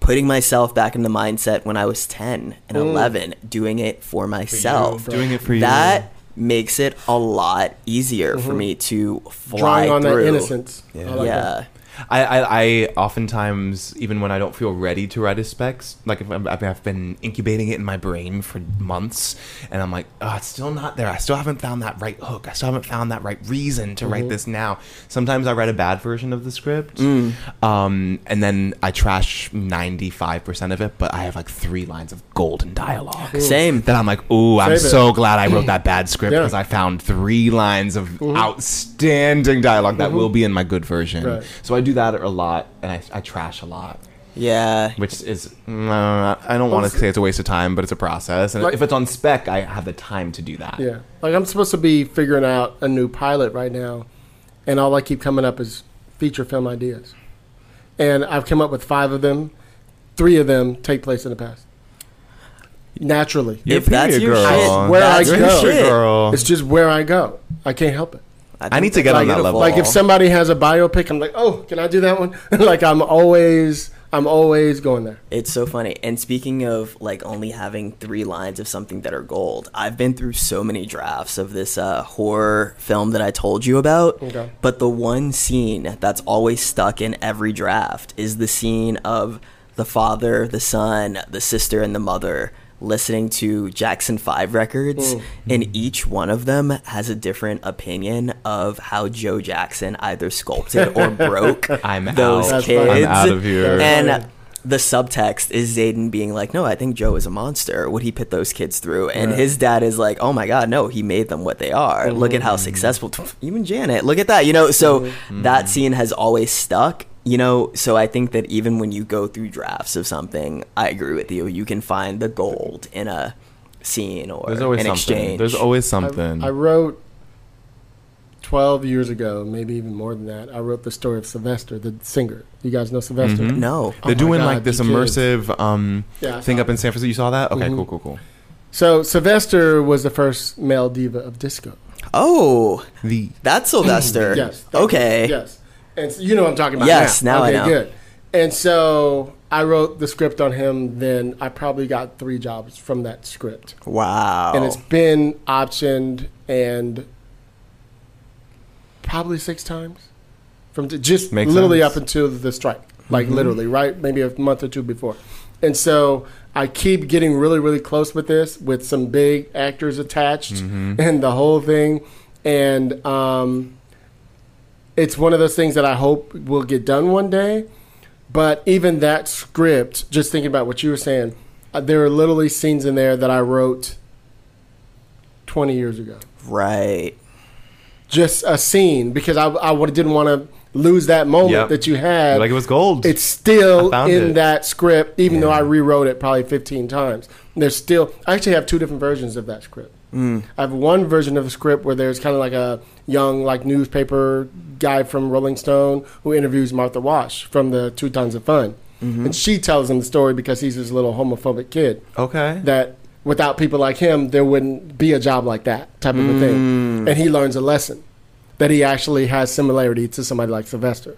putting myself back in the mindset when I was 10 and mm. 11, doing it for myself. Doing it for you. That makes it a lot easier for mm-hmm. me to fly Drawing on through. that innocence. Yeah. like that. I, I, I oftentimes, even when I don't feel ready to write a specs, like if I'm, I've been incubating it in my brain for months, and I'm like, oh, it's still not there. I still haven't found that right hook. I still haven't found that right reason to write mm-hmm. this now. Sometimes I write a bad version of the script, mm. um, and then I trash 95% of it, but I have like three lines of golden dialogue. Same. Then I'm like, ooh, I'm it. so glad I wrote that bad script Yeah. because I found three lines of mm-hmm. outstanding dialogue that mm-hmm. will be in my good version. Right. So I do that a lot, and I, I trash a lot, Yeah. which is mm, I don't want to say it's a waste of time, but it's a process. And Like- if it's on spec, I have the time to do that. Yeah. Like I'm supposed to be figuring out a new pilot right now, and all I keep coming up is feature film ideas. And I've come up with five of them. Three of them take place in the past. Naturally. You're if that's period your girl. shit, Where I that's your go. shit. It's just where I go. I can't help it. I need to get on that level. Like if somebody has a biopic, I'm like, oh, can I do that one? like I'm always, I'm always going there. It's so funny. And speaking of like only having three lines of something that are gold, I've been through so many drafts of this uh, horror film that I told you about. Okay. But the one scene that's always stuck in every draft is the scene of the father, the son, the sister, and the mother listening to Jackson 5 records. Mm. And each one of them has a different opinion of how Joe Jackson either sculpted or broke I'm those out. Kids. I'm out of here. And the subtext is Zayden being like, "No, I think Joe is a monster. What he put those kids through." And Right. his dad is like, "Oh my god, no, he made them what they are. Look at Mm-hmm. how successful. Even Janet, look at that. You know." So that scene has always stuck. You know, so I think that even when you go through drafts of something, I agree with you. You can find the gold in a scene or There's always an something. exchange. There's always something. I wrote 12 years ago, maybe even more than that. I wrote the story of Sylvester, the singer. You guys know Sylvester? Mhm. no. Oh They're my doing God, like this immersive um, Yeah, thing saw up in San Francisco. You saw that? Okay, Mhm. cool, cool, cool. So Sylvester was the first male diva of disco. Oh, The that's Sylvester. Yes. Okay. Yes. And so you know what I'm talking about. Yes, now I okay, know. good. And so I wrote the script on him. Then I probably got three jobs from that script, Wow. and it's been optioned and probably six times from just Makes literally sense. up until the strike, like Mm-hmm. literally, right? Maybe a month or two before. And so I keep getting really, really close with this, with some big actors attached, Mm-hmm. and the whole thing. And um, it's one of those things that I hope will get done one day. But even that script, just thinking about what you were saying, uh, there are literally scenes in there that I wrote 20 years ago. right. Just a scene because I, I didn't want to lose that moment Yep. that you had. Like it was gold. It's still in it. that script, even though I rewrote it probably 15 times. There's still, I actually have two different versions of that script. Hmm. I have one version of the script where there's kind of like a young, like newspaper guy from Rolling Stone who interviews Martha Wash from the Two Tons of Fun, Mm-hmm. and she tells him the story because he's this little homophobic kid okay. that without people like him, there wouldn't be a job like that type of a Mm. thing. And he learns a lesson that he actually has similarity to somebody like Sylvester.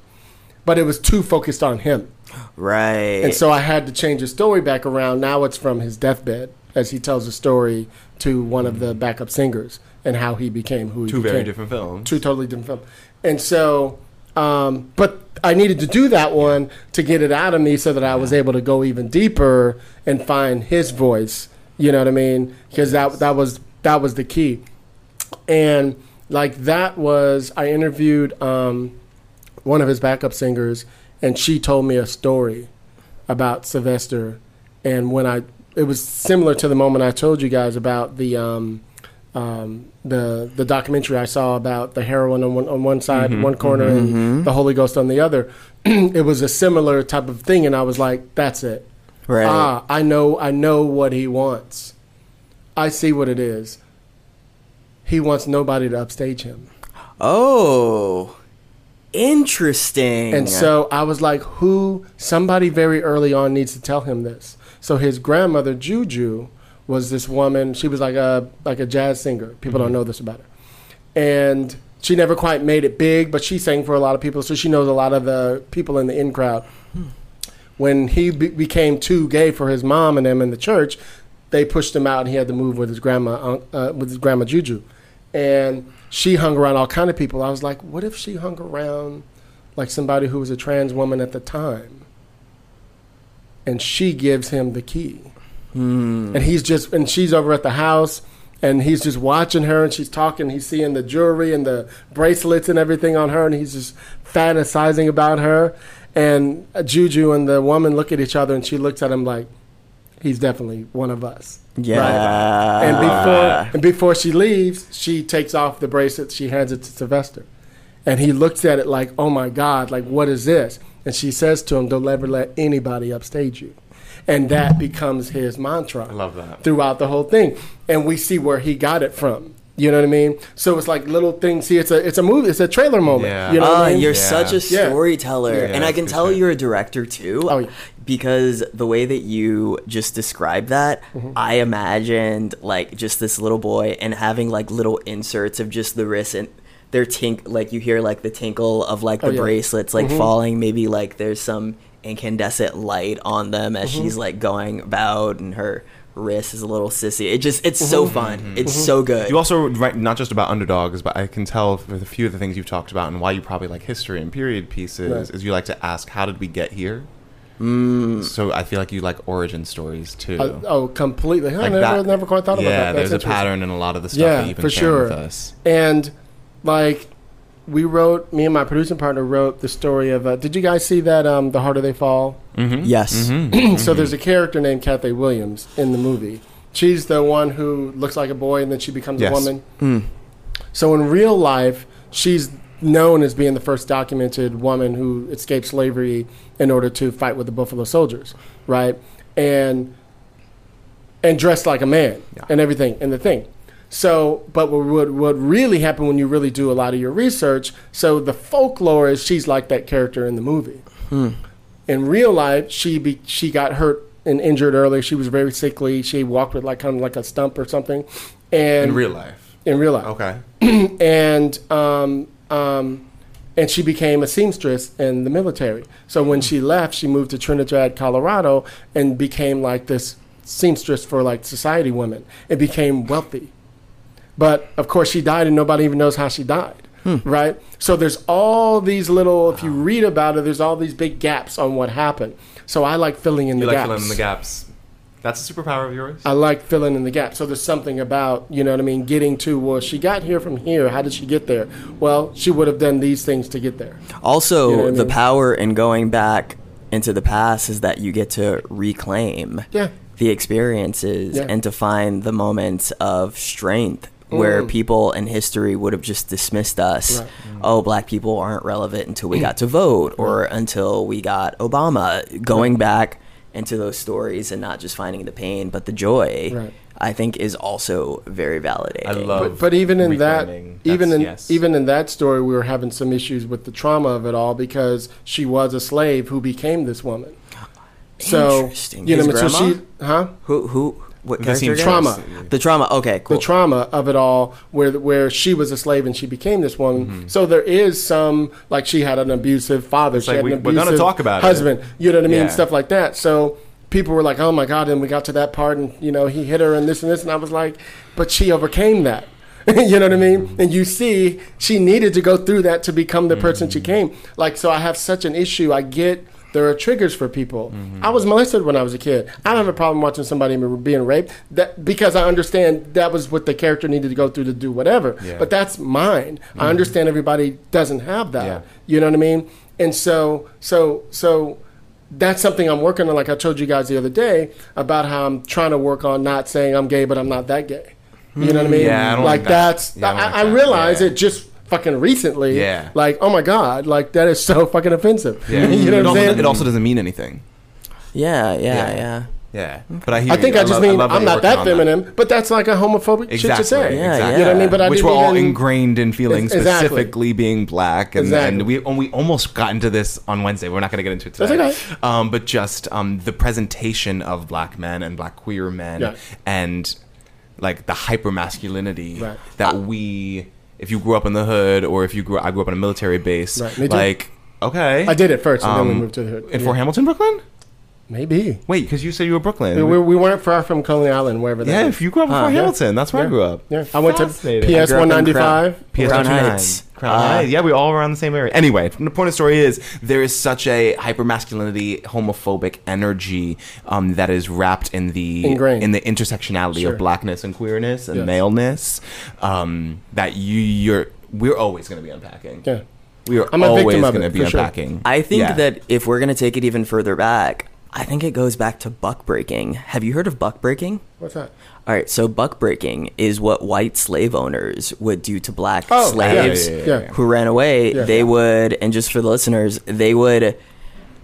But it was too focused on him. Right. And so I had to change the story back around. Now it's from his deathbed as he tells a story to one of the backup singers and how he became who he Two became. very different films. Two totally different films. And so, um, but I needed to do that one to get it out of me so that I was able to go even deeper and find his voice. You know what I mean? Because that that was that was the key. And like that was I interviewed um, one of his backup singers, and she told me a story about Sylvester. And when I, it was similar to the moment I told you guys about the um, um, the the documentary I saw about the heroin on one on one side, one corner, and the Holy Ghost on the other. it was a similar type of thing, and I was like, "That's it. right. Ah, I know, I know what he wants. I see what it is. He wants nobody to upstage him." oh, interesting. And so I was like, who, somebody very early on needs to tell him this. So his grandmother, Juju, was this woman. She was like a, like a jazz singer. People don't know this about her. And she never quite made it big, but she sang for a lot of people. So she knows a lot of the people in the in crowd. When he be- became too gay for his mom and them in the church, they pushed him out and he had to move with his grandma, uh, with his grandma Juju. And she hung around all kind of people. I was like, what if she hung around like somebody who was a trans woman at the time? And she gives him the key. Hmm. And he's just, and she's over at the house and he's just watching her and she's talking. He's seeing the jewelry and the bracelets and everything on her and he's just fantasizing about her. And Juju and the woman look at each other and she looks at him like, he's definitely one of us. yeah. And before and before she leaves, she takes off the bracelet. She hands it to Sylvester, and he looks at it like, "Oh my God! Like what is this?" And she says to him, "Don't ever let anybody upstage you." And that becomes his mantra. I love that. throughout the whole thing, and we see where he got it from. You know what I mean? So it's like little things. See, it's a it's a movie. It's a trailer moment. Yeah. You know what Ah, I mean? you're Yeah. such a storyteller, Yeah, and I can tell you're a director too. Oh, yeah. Because the way that you just described that, Mm-hmm. I imagined like just this little boy and having like little inserts of just the wrist and their tink, like you hear like the tinkle of like the Oh, yeah. Mm-hmm. bracelets like falling. Maybe like there's some incandescent light on them as Mm-hmm. she's like going about, and her wrist is a little sissy. It just it's so Mm-hmm. fun. It's so good. You also write not just about underdogs, but I can tell with a few of the things you've talked about and why you probably like history and period pieces Right. is you like to ask, how did we get here? Mm. So I feel like you like origin stories too. Uh, oh, completely. I never, that- never quite thought yeah, about that. That's there's a pattern in a lot of the stuff Yeah, that you've been for sharing sure. with us. And like we wrote, me and my producing partner wrote the story of. Uh, did you guys see that? Um, the harder they fall. yes. Mm-hmm. so there's a character named Kathy Williams in the movie. She's the one who looks like a boy and then she becomes Yes. a woman. Yes. So in real life, she's known as being the first documented woman who escaped slavery in order to fight with the Buffalo Soldiers, right? And and dressed like a man Yeah. and everything and the thing. So, but what what really happened when you really do a lot of your research? So the folklore is she's like that character in the movie. In real life, she be, she got hurt and injured earlier. She was very sickly. She walked with like kind of like a stump or something. And In real life. in real life, Okay. and um, um, and she became a seamstress in the military. So when she left, she moved to Trinidad, Colorado, and became like this seamstress for like society women. and became wealthy, but of course she died, and nobody even knows how she died. Hmm. Right. So there's all these little. If you read about it, there's all these big gaps on what happened. So I like filling in You the like gaps. filling in the gaps. That's a superpower of yours. I like filling in the gaps. So there's something about, you know what I mean, getting to, well, she got here from here. How did she get there? Well, she would have done these things to get there. Also, You know I the mean? power in going back into the past is that you get to reclaim Yeah. the experiences Yeah. and to find the moments of strength where oh. people in history would have just dismissed us. Right. Oh, black people aren't relevant until we got to vote or until we got Obama. Going back into those stories and not just finding the pain, but the joy, Right. I think is also very validating. I love. But, but even in that, even in yes. even in that story, we were having some issues with the trauma of it all because she was a slave who became this woman. So Interesting. you know, His so she, huh? Who who what The character scene? Trauma. The trauma. Okay, cool. the trauma of it all where where she was a slave and she became this woman mm-hmm. so there is some like she had an abusive father she like had we- an we're gonna abusive talk about it. husband you know what i mean Yeah. stuff like that so people were like oh my god and we got to that part and you know he hit her and this and this and i was like but she overcame that you know what I mean? And you see, she needed to go through that to become the person she mm-hmm. came. Like, so I have such an issue. I get there are triggers for people. I was molested when I was a kid. I don't have a problem watching somebody being raped that because I understand that was what the character needed to go through to do whatever. Yeah. But that's mine. I mm-hmm. understand everybody doesn't have that. Yeah. You know what I mean? And so, so, so that's something I'm working on. Like I told you guys the other day about how I'm trying to work on not saying I'm gay, but I'm not that gay. You know what I hmm. mean? Yeah, I don't like like that. that's. Yeah, I like I realize it just fucking recently. Yeah. Like, oh my god, like that is so fucking offensive. Yeah. you know it, what I'm also, saying? it also doesn't mean anything. yeah, yeah, Yeah. yeah. Yeah, but I hear I think you. I just love- mean love I'm not that on feminine, but that's like a homophobic shit to say. Yeah, exactly. yeah. You know what I mean? But I Which didn't we're all even- ingrained in feeling Ex- exactly. specifically being black, and, Exactly. and we and we almost got into this on Wednesday. We're not going to get into it That's today. okay. Um, but just um, the presentation of black men and black queer men, Yeah. and like the hyper masculinity Right. that we, if you grew up in the hood or if you grew, I grew up on a military base, Right, like okay, I did it first, and then we Um, moved to the hood. in Yeah. Fort Hamilton, Brooklyn. Maybe Wait, because you said you were Brooklyn. we, we, we weren't far from Coney Island, wherever that yeah, is. if you grew up in Fort yeah. Hamilton, that's where I Yeah. grew up. Yeah, I went to Fascinating. PS I grew up one in ninety Crown- five. PS Crown 29. Heights. Crown Uh, Heights. Yeah, we all around the same area. Anyway, the point of the story is there is such a hyper masculinity, homophobic energy um, that is wrapped in the Ingrained. in the intersectionality Sure. of blackness and queerness and Yes. maleness um, that you you're we're always going to be unpacking. Yeah. We are I'm a always victim of going to be for sure. unpacking. I think Yeah. that if we're gonna take it even further back, I think it goes back to buck breaking. Have you heard of buck breaking? What's that? All right, so buck breaking is what white slave owners would do to black Oh, slaves yeah, yeah, yeah, who ran away. They would, and just for the listeners, they would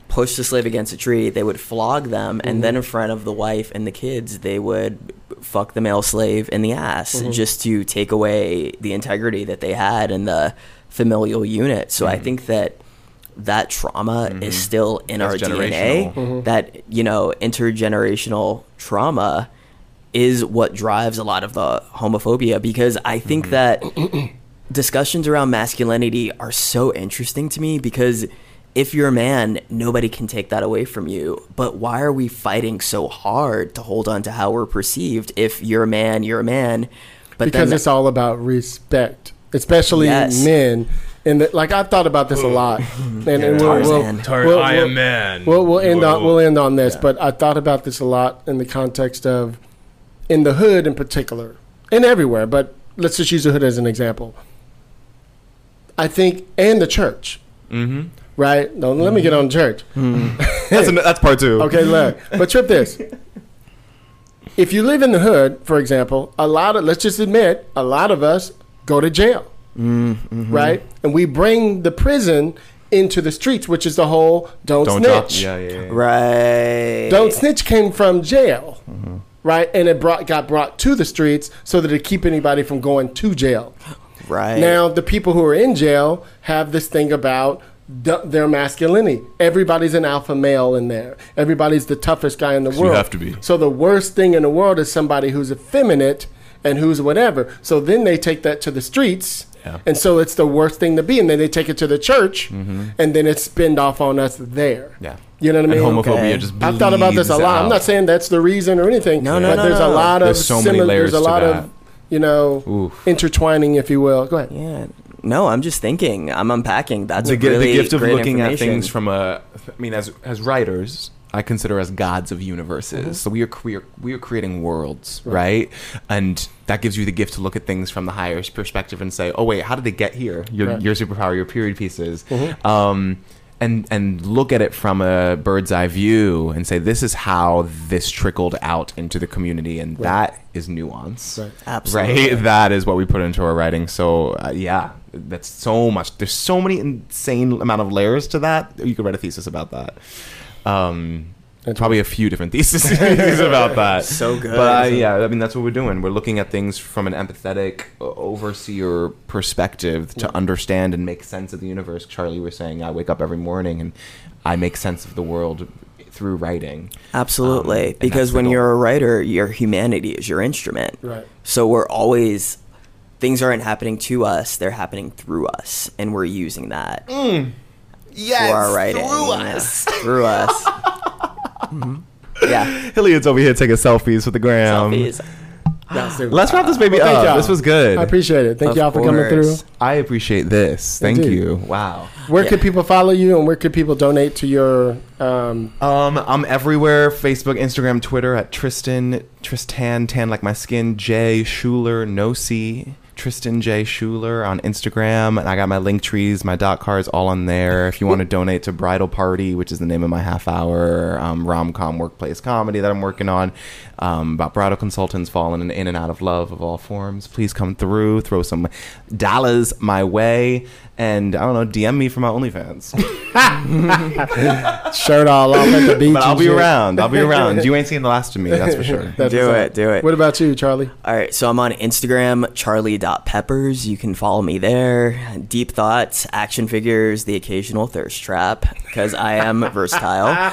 push the slave against a tree. They would flog them, Mm-hmm. and then in front of the wife and the kids, they would fuck the male slave in the ass Mm-hmm. just to take away the integrity that they had in the familial unit. So Mm-hmm. I think that that trauma is still in That's our DNA. Mm-hmm. That you know, intergenerational trauma is what drives a lot of the homophobia because I think that discussions around masculinity are so interesting to me because if you're a man, nobody can take that away from you. But why are we fighting so hard to hold on to how we're perceived? If you're a man, you're a man. But because then it's all about respect, especially Yes. men. And the, like I've thought about this a lot, and, and we'll, we'll, Tarzan. Tar- we'll- I we'll- am man. We'll, we'll end on we'll end on this, but I thought about this a lot in the context of in the hood in particular, and everywhere. But let's just use the hood as an example. I think, and the church, Mhm. right? No, let me get on church. that's an, that's part two. Okay, look, but trip this. If you live in the hood, for example, a lot of let's just admit, a lot of us go to jail, Mm-hmm. right? And we bring the prison into the streets, which is the whole don't, Don't snitch. Yeah, yeah, yeah. right. Don't snitch came from jail, mm-hmm. right? And it brought got brought to the streets so that it keep anybody from going to jail. right. Now, the people who are in jail have this thing about d- their masculinity. Everybody's an alpha male in there. Everybody's the toughest guy in the world. have to be. So the worst thing in the world is somebody who's effeminate and who's whatever. So then they take that to the streets. Yeah. And so it's the worst thing to be. And then they take it to the church, and then it's spinned off on us there. Mm-hmm. Yeah. You know what I And mean? homophobia Okay. just I've thought about this a bleeds lot. I'm not saying that's the reason or anything. No, no, but no, there's no. a lot of There's so many layers There's a to lot that. of you know Oof. intertwining, if you will. Go ahead. yeah. No, I'm just thinking. I'm unpacking. That's the, a really the gift of great looking at things from a i mean as as writers i consider us gods of universes. So we are we are, we are creating worlds right. and that gives you the gift to look at things from the higher perspective and say oh wait how did they get here? Your Right. your superpower your period pieces. Um and and look at it from a bird's eye view and say this is how this trickled out into the community and that is nuance. Right. Absolutely. right? That is what we put into our writing. So uh, yeah that's so much there's so many insane amount of layers to that. You could write a thesis about that um That's probably a few different theses about that So good. but uh, yeah i mean that's what we're doing we're looking at things from an empathetic overseer perspective to understand and make sense of the universe charlie was saying i wake up every morning and i make sense of the world through writing Absolutely. Um, because when goal. you're a writer, your humanity is your instrument. Right. So we're always things aren't happening to us, they're happening through us. And we're using that yes, for our writing. through Yeah. us. Through us. Mhm. Yeah. Hilliard's over here taking selfies with the gram. Selfies. Let's wrap this baby Well, up. y'all. This was good. I appreciate it. Thank Of y'all for coming through. I appreciate this. Thank Indeed. you. Wow. Where Yeah. could people follow you, and where could people donate to your? Um, Um, I'm everywhere: Facebook, Instagram, Twitter at Tristan Tristan Tan like my skin. J Shuler no C. Tristan J Shuler on Instagram, and I got my link trees, my dot cards all on there. If you want to donate to Bridal Party, which is the name of my half hour um, rom com workplace comedy that I'm working on, um, about bridal consultants falling in and out of love of all forms, please come through, throw some dollars my way, and I don't know, DM me for my OnlyFans. shirt all off at the beach. But I'll be shit. around. I'll be around. You ain't seen the last of me, that's for sure. That's Do it, do it. What about you, Charlie? All right, so I'm on Instagram, charlie.peppers. You can follow me there. Deep thoughts, action figures, the occasional thirst trap, because I am versatile.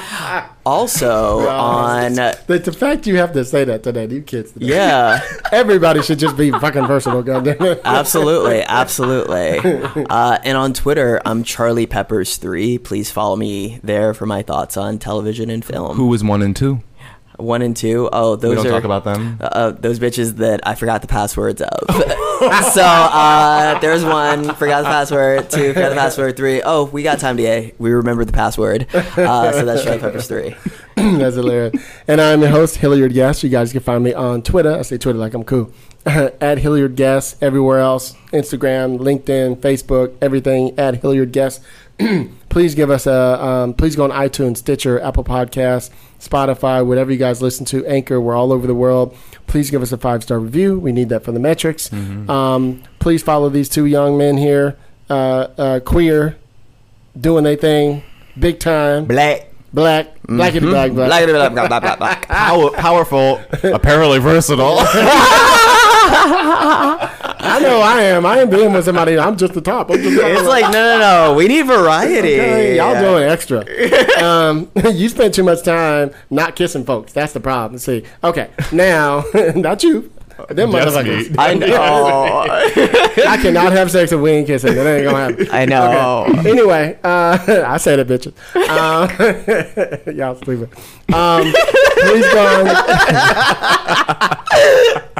Also on, The, the fact you have to say that today, you kids. Today. yeah, Everybody should just be fucking versatile, goddamn it. absolutely, absolutely. Uh, and on Twitter, I'm Charlie Peppers three. Please follow me there for my thoughts on television and film. Who was one and two? One and two. Oh, those We don't are talk about them. uh, those bitches that I forgot the passwords of. so uh, there's one, forgot the password. Two, forgot the password. Three, oh, we got time, DA. We remembered the password. Uh, so that's Charlie Peppers three. That's hilarious. And I'm your host, Hilliard Guess. You guys can find me on Twitter. I say Twitter like I'm cool. at Hilliard Guess. Everywhere else Instagram, LinkedIn, Facebook, everything at Hilliard Guess. please give us a, um, please go on iTunes, Stitcher, Apple Podcasts, Spotify, whatever you guys listen to, Anchor. We're all over the world. Please give us a five star review. We need that for the metrics. Um, please follow these two young men here, uh, uh, queer, doing their thing, big time, Black. black, blackity black, black. Black, black, black, black, black, black. Power, powerful, apparently versatile. I know I am. I am being with somebody. I'm just the top. I'm just the It's like, no, no, no. We need variety. Okay, y'all doing extra. um, you spend too much time not kissing folks. That's the problem. See, okay, now not you. Them Just motherfuckers. me. I know. I cannot have sex if we ain't kissing. That ain't gonna happen. I know. Anyway, uh, I said it, bitches. Um, y'all stupid. Um, please go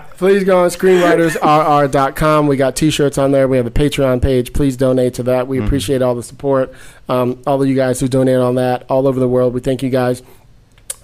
on. Please go on screenwritersrr.com. We got t-shirts on there. We have a Patreon page. Please donate to that. We appreciate all the support. Um, all of you guys who donate on that all over the world. We thank you guys.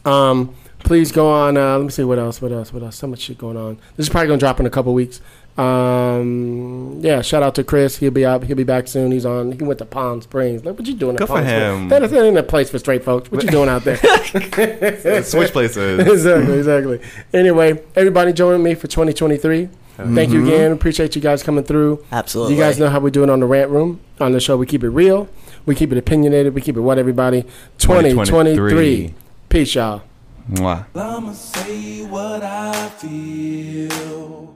Um, please go on. Uh, let me see what else. What else? What else? So much shit going on. This is probably gonna drop in a couple weeks. Um, yeah. Shout out to Chris. He'll be out. He'll be back soon. He's on. He went to Palm Springs. Like, what you doing? Good at for Palm Springs? him. That, that ain't a place for straight folks. What you doing out there? Switch places. exactly. Exactly. Anyway, everybody join me for 2023. Thank you again. Appreciate you guys coming through. Absolutely. You guys know how we do it on the rant room. On the show, we keep it real. We keep it opinionated. We keep it what everybody. 2023. 2023. Peace, y'all. Mwah. I'ma say what I feel,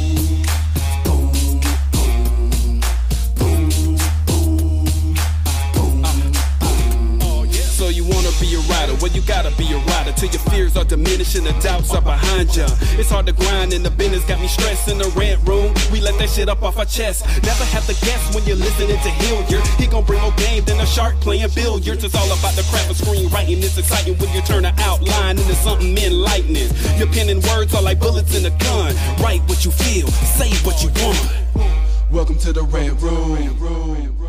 You wanna be a rider? Well, you gotta be a rider till your fears are diminishing, the doubts are behind ya. It's hard to grind in the business, got me stressed in the rant room. We let that shit up off our chest. Never have to guess when you're listening to Hilliard. He gon' bring more game than a shark playing billiards. It's all about the craft of screenwriting. It's exciting when you turn an outline into something enlightening. Your pen and words are like bullets in a gun. Write what you feel, say what you want. Welcome to the Red Room.